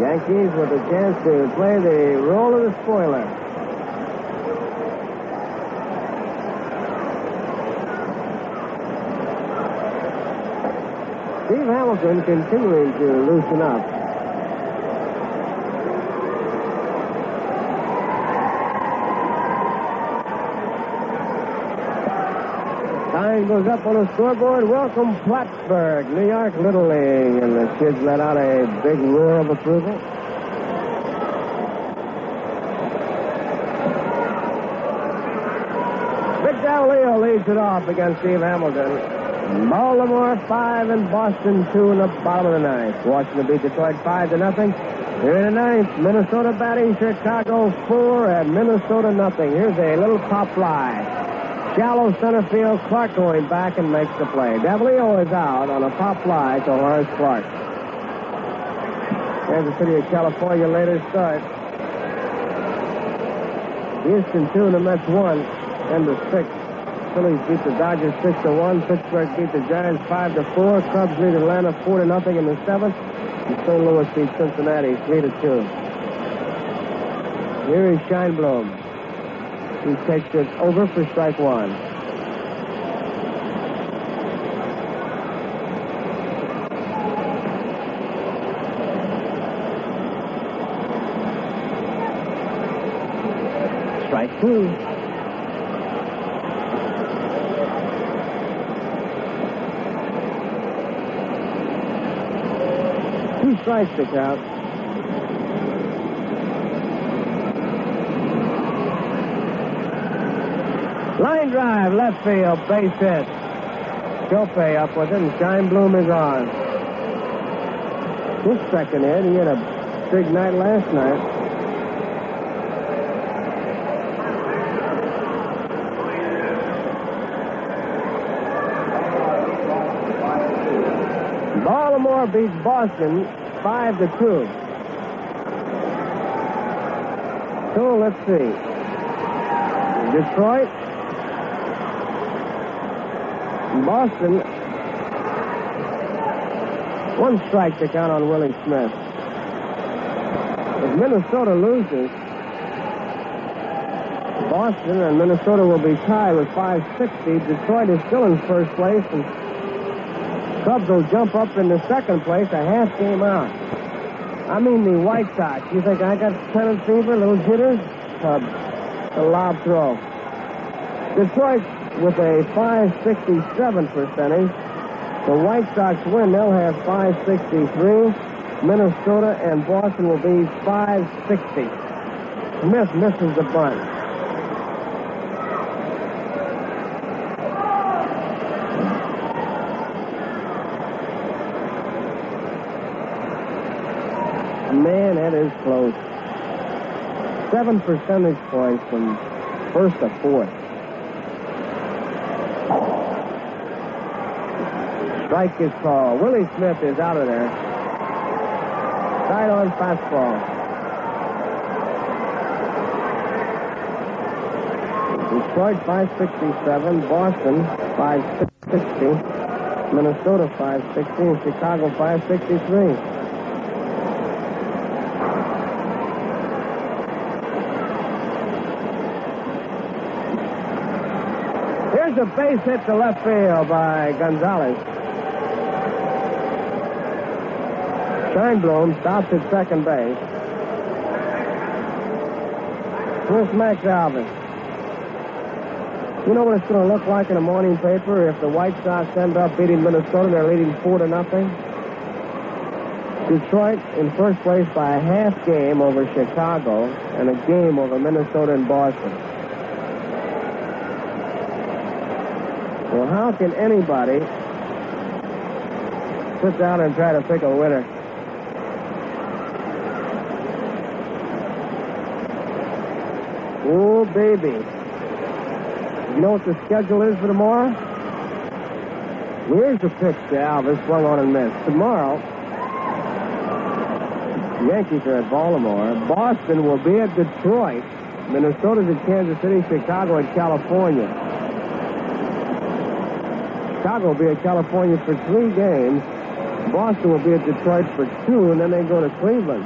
Yankees with a chance to play the role of the spoiler. Steve Hamilton continuing to loosen up. Goes up on the scoreboard. Welcome, Plattsburgh, New York Little League. And the kids let out a big roar of approval. Davalillo leads it off against Steve Hamilton. Baltimore five and Boston two in the bottom of the ninth. Washington beat Detroit five to nothing. Here in the ninth, Minnesota batting Chicago four and Minnesota nothing. Here's a little pop fly. Shallow center field, Clarke going back and makes the play. Davalillo is out on a pop fly to Horace Clarke. Kansas City of California later start. Houston two and the Mets one. End of six. Phillies beat the Dodgers six to one. Pittsburgh beat the Giants five to four. Cubs beat Atlanta four to nothing in the seventh. And St. Louis beat Cincinnati three to two. Here is Scheinblum. He takes it over for strike one. Strike two. Two strikes to count. Line drive, left field, base hit. Chope up with it, and Scheinblum is on. His second hit, he had a big night last night. Baltimore beats Boston five to two. So let's see. Detroit Boston, one strike to count on Willie Smith. If Minnesota loses, Boston and Minnesota will be tied with 560. Detroit is still in first place, and Cubs will jump up in the second place, a half game out. I mean the White Sox. You think I got pennant fever, little jitters? Cubs, a lob throw. Detroit with a 567 percentage. The White Sox win, they'll have 563. Minnesota and Boston will be 560. Smith misses the bunt. Man, that is close. seven percentage points from first to fourth. Strike is called. Willie Smith is out of there. Side on fastball. Detroit 567, Boston 560, Minnesota 560, and Chicago 563. Here's a base hit to left field by Gonzalez. Scheinblum stops at second base. Here's Max Alvis. You know what it's going to look like in a morning paper if the White Sox end up beating Minnesota? And they're leading four to nothing. Detroit in first place by a half game over Chicago and a game over Minnesota and Boston. Well, how can anybody sit down and try to pick a winner? Oh, baby. You know what the schedule is for tomorrow? Here's the pitch to Alvis, swung on and missed. Tomorrow, the Yankees are at Baltimore. Boston will be at Detroit. Minnesota's at Kansas City, Chicago at California. Chicago will be at California for three games. Boston will be at Detroit for two, and then they go to Cleveland.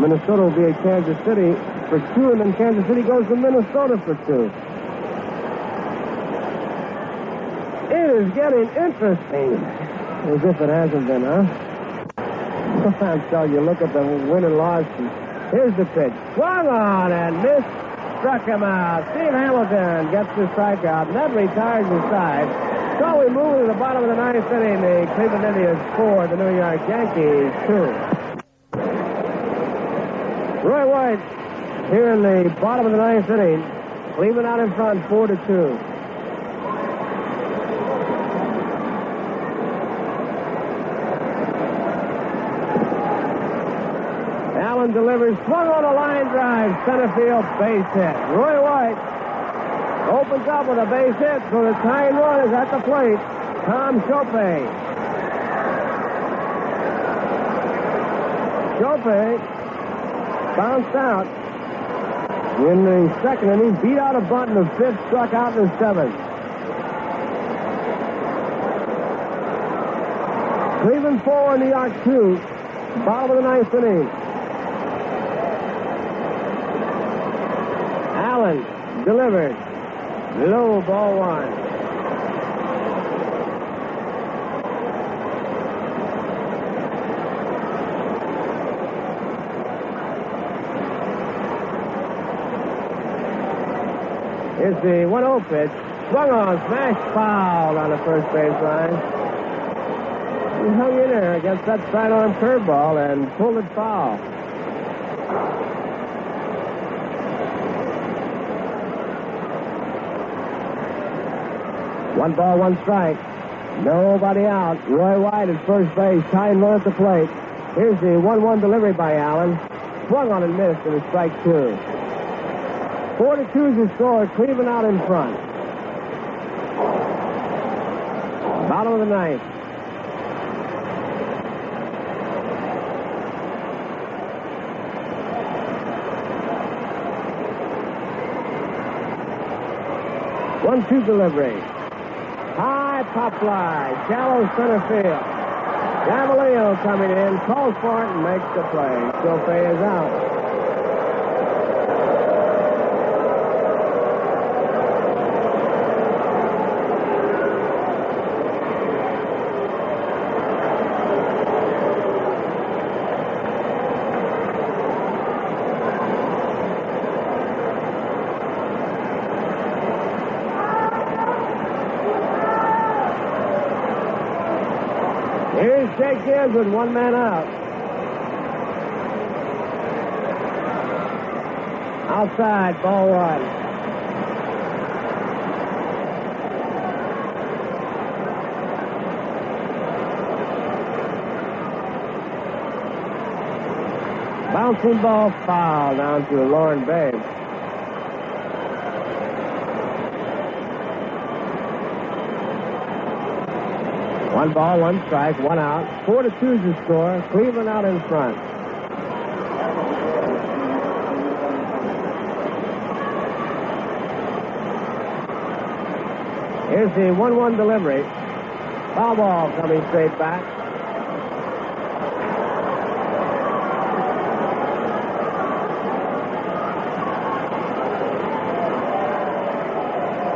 Minnesota will be at Kansas City for two, and then Kansas City goes to Minnesota for two. It is getting interesting. As if it hasn't been, huh? I'm telling you, look at the win and loss. Here's the pitch. Swung on and missed. Struck him out. Steve Hamilton gets the strikeout, and that retires the side. So we move to the bottom of the ninth inning. The Cleveland Indians four, the New York Yankees two. Roy White here in the bottom of the ninth inning. Cleveland out in front, four to two. Allen delivers, swung on a line drive, center field base hit. Roy White opens up with a base hit, so the tying run is at the plate. Tom Shopay. Shopay bounced out in the second inning, beat out a bunt in the fifth, struck out in the seventh. Cleveland four, New York two. Bottom of the ninth inning. Allen delivered. Low ball one. Here's the 1 0 pitch. Swung on, smashed foul on the first baseline. He hung in there against that sidearm curveball and pulled it foul. One ball, one strike. Nobody out. Roy White at first base. Tying run at the plate. Here's the 1 1 delivery by Allen. Swung on and missed, and a strike two. Four to two is the score. Cleveland out in front. Bottom of the ninth. One two delivery. High pop fly. Shallow center field. Davalillo coming in, calls for it, and makes the play. Shopay is out. Here's One man out. Outside, ball one. Bouncing ball foul down to Loren Babe. One ball, one strike, one out. Four to two is the score. Cleveland out in front. Here's the 1 1 delivery. Foul ball coming straight back.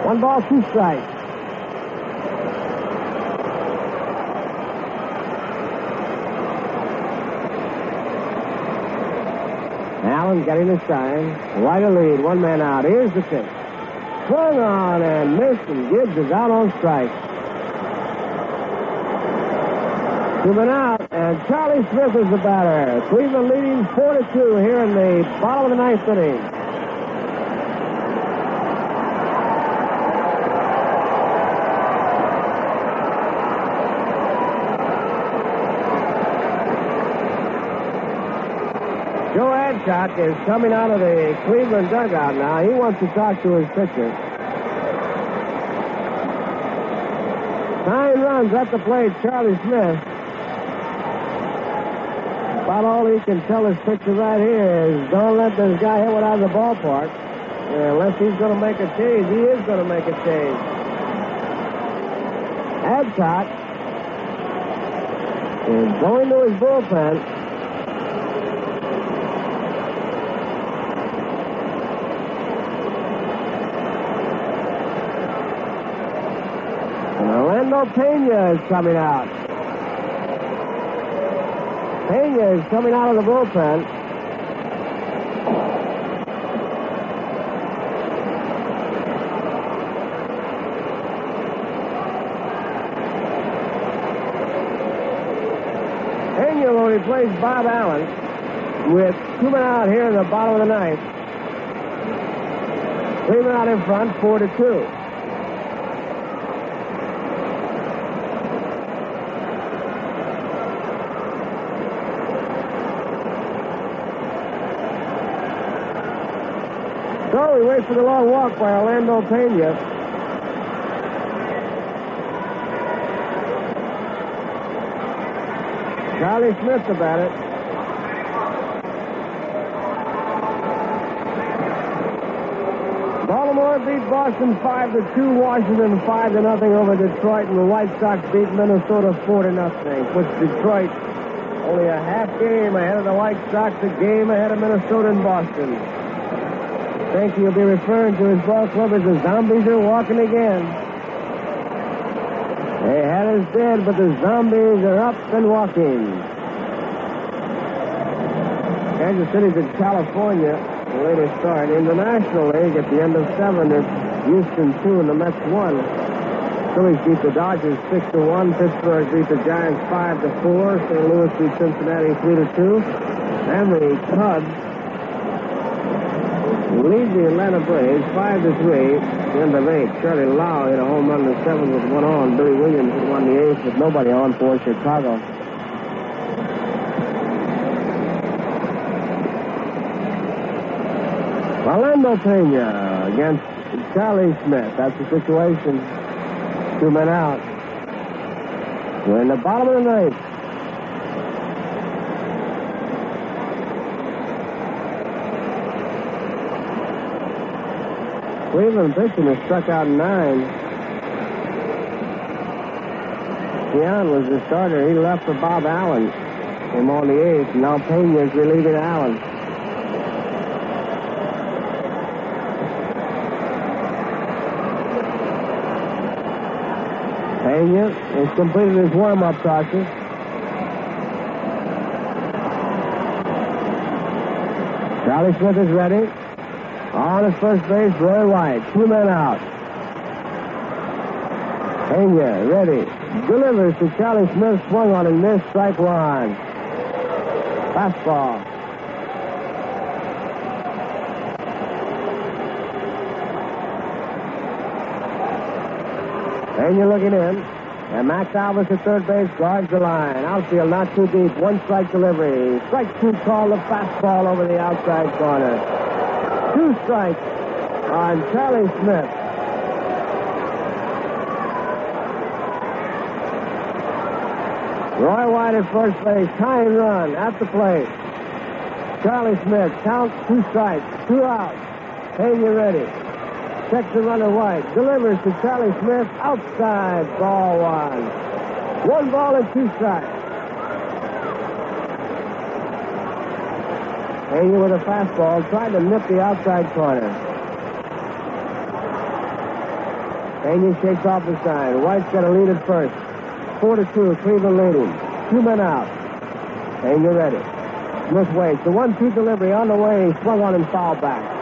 One ball, two strikes. Allen getting the sign. Right a lead, one man out. Here's the pitch. Swung on and missed, and Gibbs is out on strike. Two men out, and Charlie Smith is the batter. Cleveland leading 4 to 2 here in the bottom of the ninth inning. Is coming out of the Cleveland dugout now. He wants to talk to his pitcher. Nine runs at the plate, Charlie Smith. About all he can tell his pitcher right here is don't let this guy hit one out of the ballpark. Unless he's going to make a change, he is going to make a change. Adcock is going to his bullpen. And Pena is coming out. Pena is coming out of the bullpen. Replace Bob Allen with two men out here in the bottom of the ninth. Three men out in front, four to two. So we wait for the long walk by Orlando Pena. Charlie Smith about it. Baltimore beat Boston 5 to 2, Washington 5 to nothing over Detroit, and the White Sox beat Minnesota 4 to nothing. Puts Detroit only a half game ahead of the White Sox, a game ahead of Minnesota and Boston. Think he'll be referring to his ball club as the zombies are walking again. They had us dead, but the zombies are up and walking. Kansas City's in California. The latest start in the National League at the end of seven. It's Houston two and the Mets one. Phillies beat the Dodgers six to one. Pittsburgh beat the Giants five to four. St. Louis beat Cincinnati three to two. And the Cubs lead the Atlanta Braves five to three. End of eight. Charlie Lau hit a home run in the seventh with one on. Billy Williams had won the eighth with nobody on for Chicago. Orlando Pena against Charlie Smith. That's the situation. Two men out. We're in the bottom of the ninth. Cleveland pitching has struck out nine. Tiant was the starter. He left for Bob Allen. Came on the eighth. Now Pena is relieving Allen. Pena has completed his warm-up process. Charlie Smith is ready. On his first base, Roy White. Two men out. Pena, ready. Delivers to Charlie Smith. Swung on and missed. Strike one. Fastball. Pena looking in. And Max Alvis at third base guards the line. Outfield not too deep. One strike delivery. Strike two call the fastball over the outside corner. Two strikes on Charlie Smith. Roy White at first base. Tying run at the plate. Charlie Smith counts two strikes, two outs. Pena ready. Checks the runner White. Delivers to Charlie Smith. Outside. Ball one. One ball and two strikes. Pena with a fastball. Tried to nip the outside corner. Pena shakes off the sign. White's got a lead at first. Four to two. Cleveland leading. Two men out. Pena ready. Smith waits. The one-two delivery on the way. Swung on and fouled back.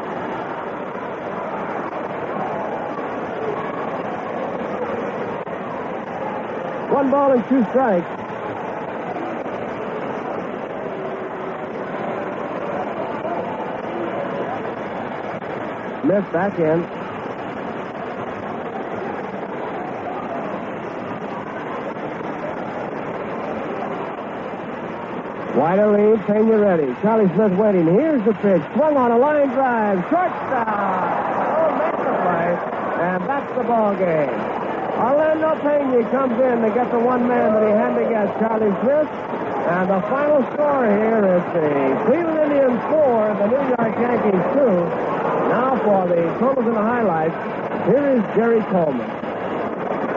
One ball and two strikes. Smith back in. Wide lead, Pena ready. Charlie Smith waiting. Here's the pitch. Swung on a line drive. Shortstop. Oh, makes the play. And that's the ball game. Orlando Pena comes in to get the one man that he had get, Charlie Smith. And the final score here is the Cleveland Indians four, the New York Yankees two. Now for the totals and the highlights, here is Jerry Coleman.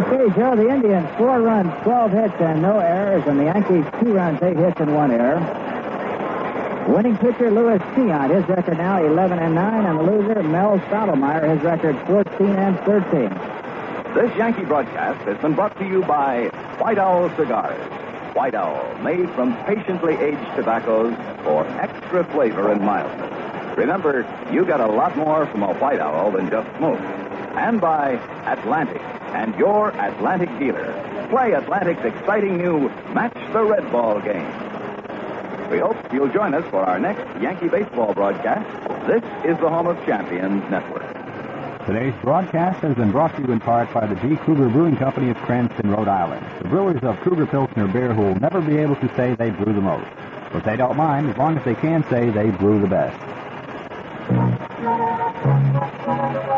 Okay, Joe, the Indians, four runs, 12 hits, and no errors, and the Yankees, two runs, eight hits, and one error. Winning pitcher Luis Tiant, his record now 11 and 9, and the loser Mel Stottlemyre, his record 14 and 13. This Yankee broadcast has been brought to you by White Owl Cigars. White Owl, made from patiently aged tobaccos for extra flavor and mildness. Remember, you get a lot more from a White Owl than just smoke. And by Atlantic and your Atlantic dealer. Play Atlantic's exciting new Match the Red Ball game. We hope you'll join us for our next Yankee baseball broadcast. This is the Home of Champions Network. Today's broadcast has been brought to you in part by the G. Krueger Brewing Company of Cranston, Rhode Island. The brewers of Krueger Pilsner beer who will never be able to say they brew the most. But they don't mind as long as they can say they brew the best. Thank you.